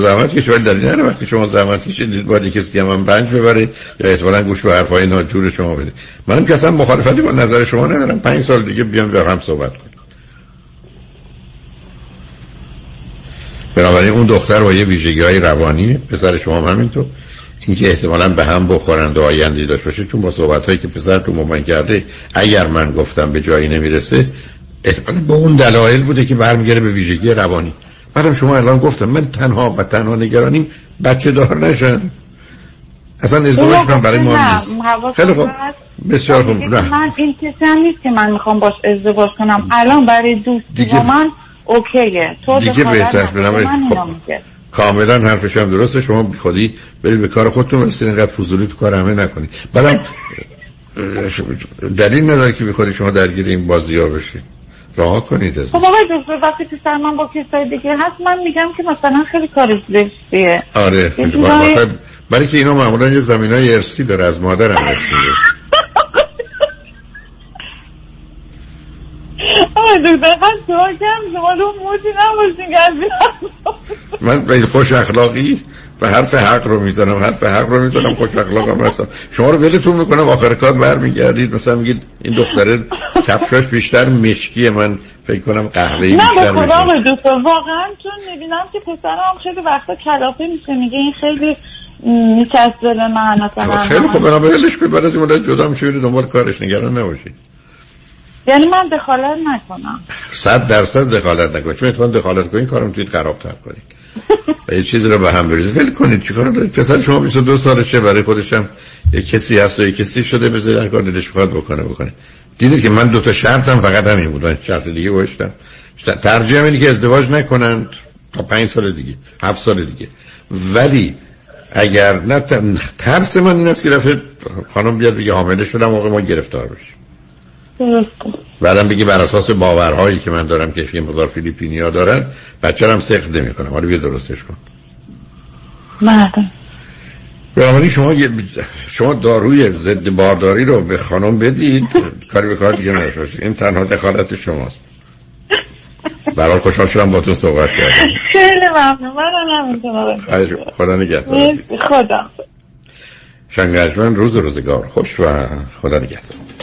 زحمت کشید ولی دلیل نره وقتی شما زحمت کشیدید باید کسی هم, هم رنج ببرید یا احتمالا گوش به حرفای ناجور شما بدید. منم که اصلا مخالفتی با نظر شما ندارم. پنج سال دیگه بیام به هم صحبت کنیم. بنابراین اون دختر با یه ویژگی های روانی پسر شما هم همینطور. اینکه احتمالا به هم بخورند و آیندی داشت باشه چون با صحبت هایی که پسر تو مامان کرده اگر من گفتم به جایی نمی‌رسه احتمالا به اون دلایل بوده که برمیگره به ویژگی روانی. بعدم شما الان گفتم من تنها و تنها نگرانیم بچه دار نشن. اصلا ازدواج من برای ما نیست. خیلی خوب. بسیار خوب من این کسی هم نیست که من می‌خوام باش ازدواج کنم. الان برای دوستی با من اوکیه. تو دیگه بهتر خب. کاملا حرفش هم درسته. شما بی خودی برید به کار خودتون برسید اینقدر فضولی تو کار همه نکنید. بعدم دلیل نداره که بی خودی شما درگیر این بازی ها بشید. راه کنید از خب آقای دکتر وقتی پسر من با کسای دیگه هست من میگم که مثلا خیلی کار زشتیه. آره برای که اینا معمولا یه زمین های ارسی داره از مادرم ارسی من به خوش اخلاقی. و حرف حق رو می‌زنم حرف حق رو می‌زنم خوش اخلاقم هستم. شما رو ولتون می‌کنم آخر کار برمیگردید. مثلا میگید این دختره کفشاش بیشتر مشکی من فکر کنم قهوه‌ای بیشتر نه به خدا واقعا چون می‌بینم که پسرم خیلی وقتا کلافه میشه. میگه این خیلی میچسبه به من مثلا. خیلی خوب بنابراین ولش کنید بعد از این مدت جدا میشه دنبال کارش نگران نباشید. یعنی من دخالت نکنم. صد درصد دخالت نکنید. چون اتفاقا دخالت کنید کارم توی خرابتر کنید. و یه چیزی رو به هم بریزید ول کنید چیکار دارید؟ پسر شما 22 سالشه برای خودش هم یه کسی هست و یه کسی شده بذارید هر کار دلش بخواد بکنه بکنه. دیدید که من دو تا شرطم فقط همین بود. شرط دیگه گوشتم ترجیح اینه که ازدواج نکنند تا پنج سال دیگه هفت سال دیگه. ولی اگر نه ترس من این است که دفعه خانم بیاد بگه حامله شدم موقع ما گرفتار بشیم. بعدم بگی بر اساس باورهایی که من دارم که یه مقدار فیلیپینیا دارن بچه هم سخت نمی کنم حالا بیا درستش کن. بله. شما شما داروی ضد بارداری رو به خانم بدید. کاری به کار دیگه نشه این تنها دخالت شماست. برای خوشحال شدم با تو صحبت کردم خیلی ممنون. من خدا نگهدار. خدا. شنگجمن روز روزگار. خوش و خدا نگهدار.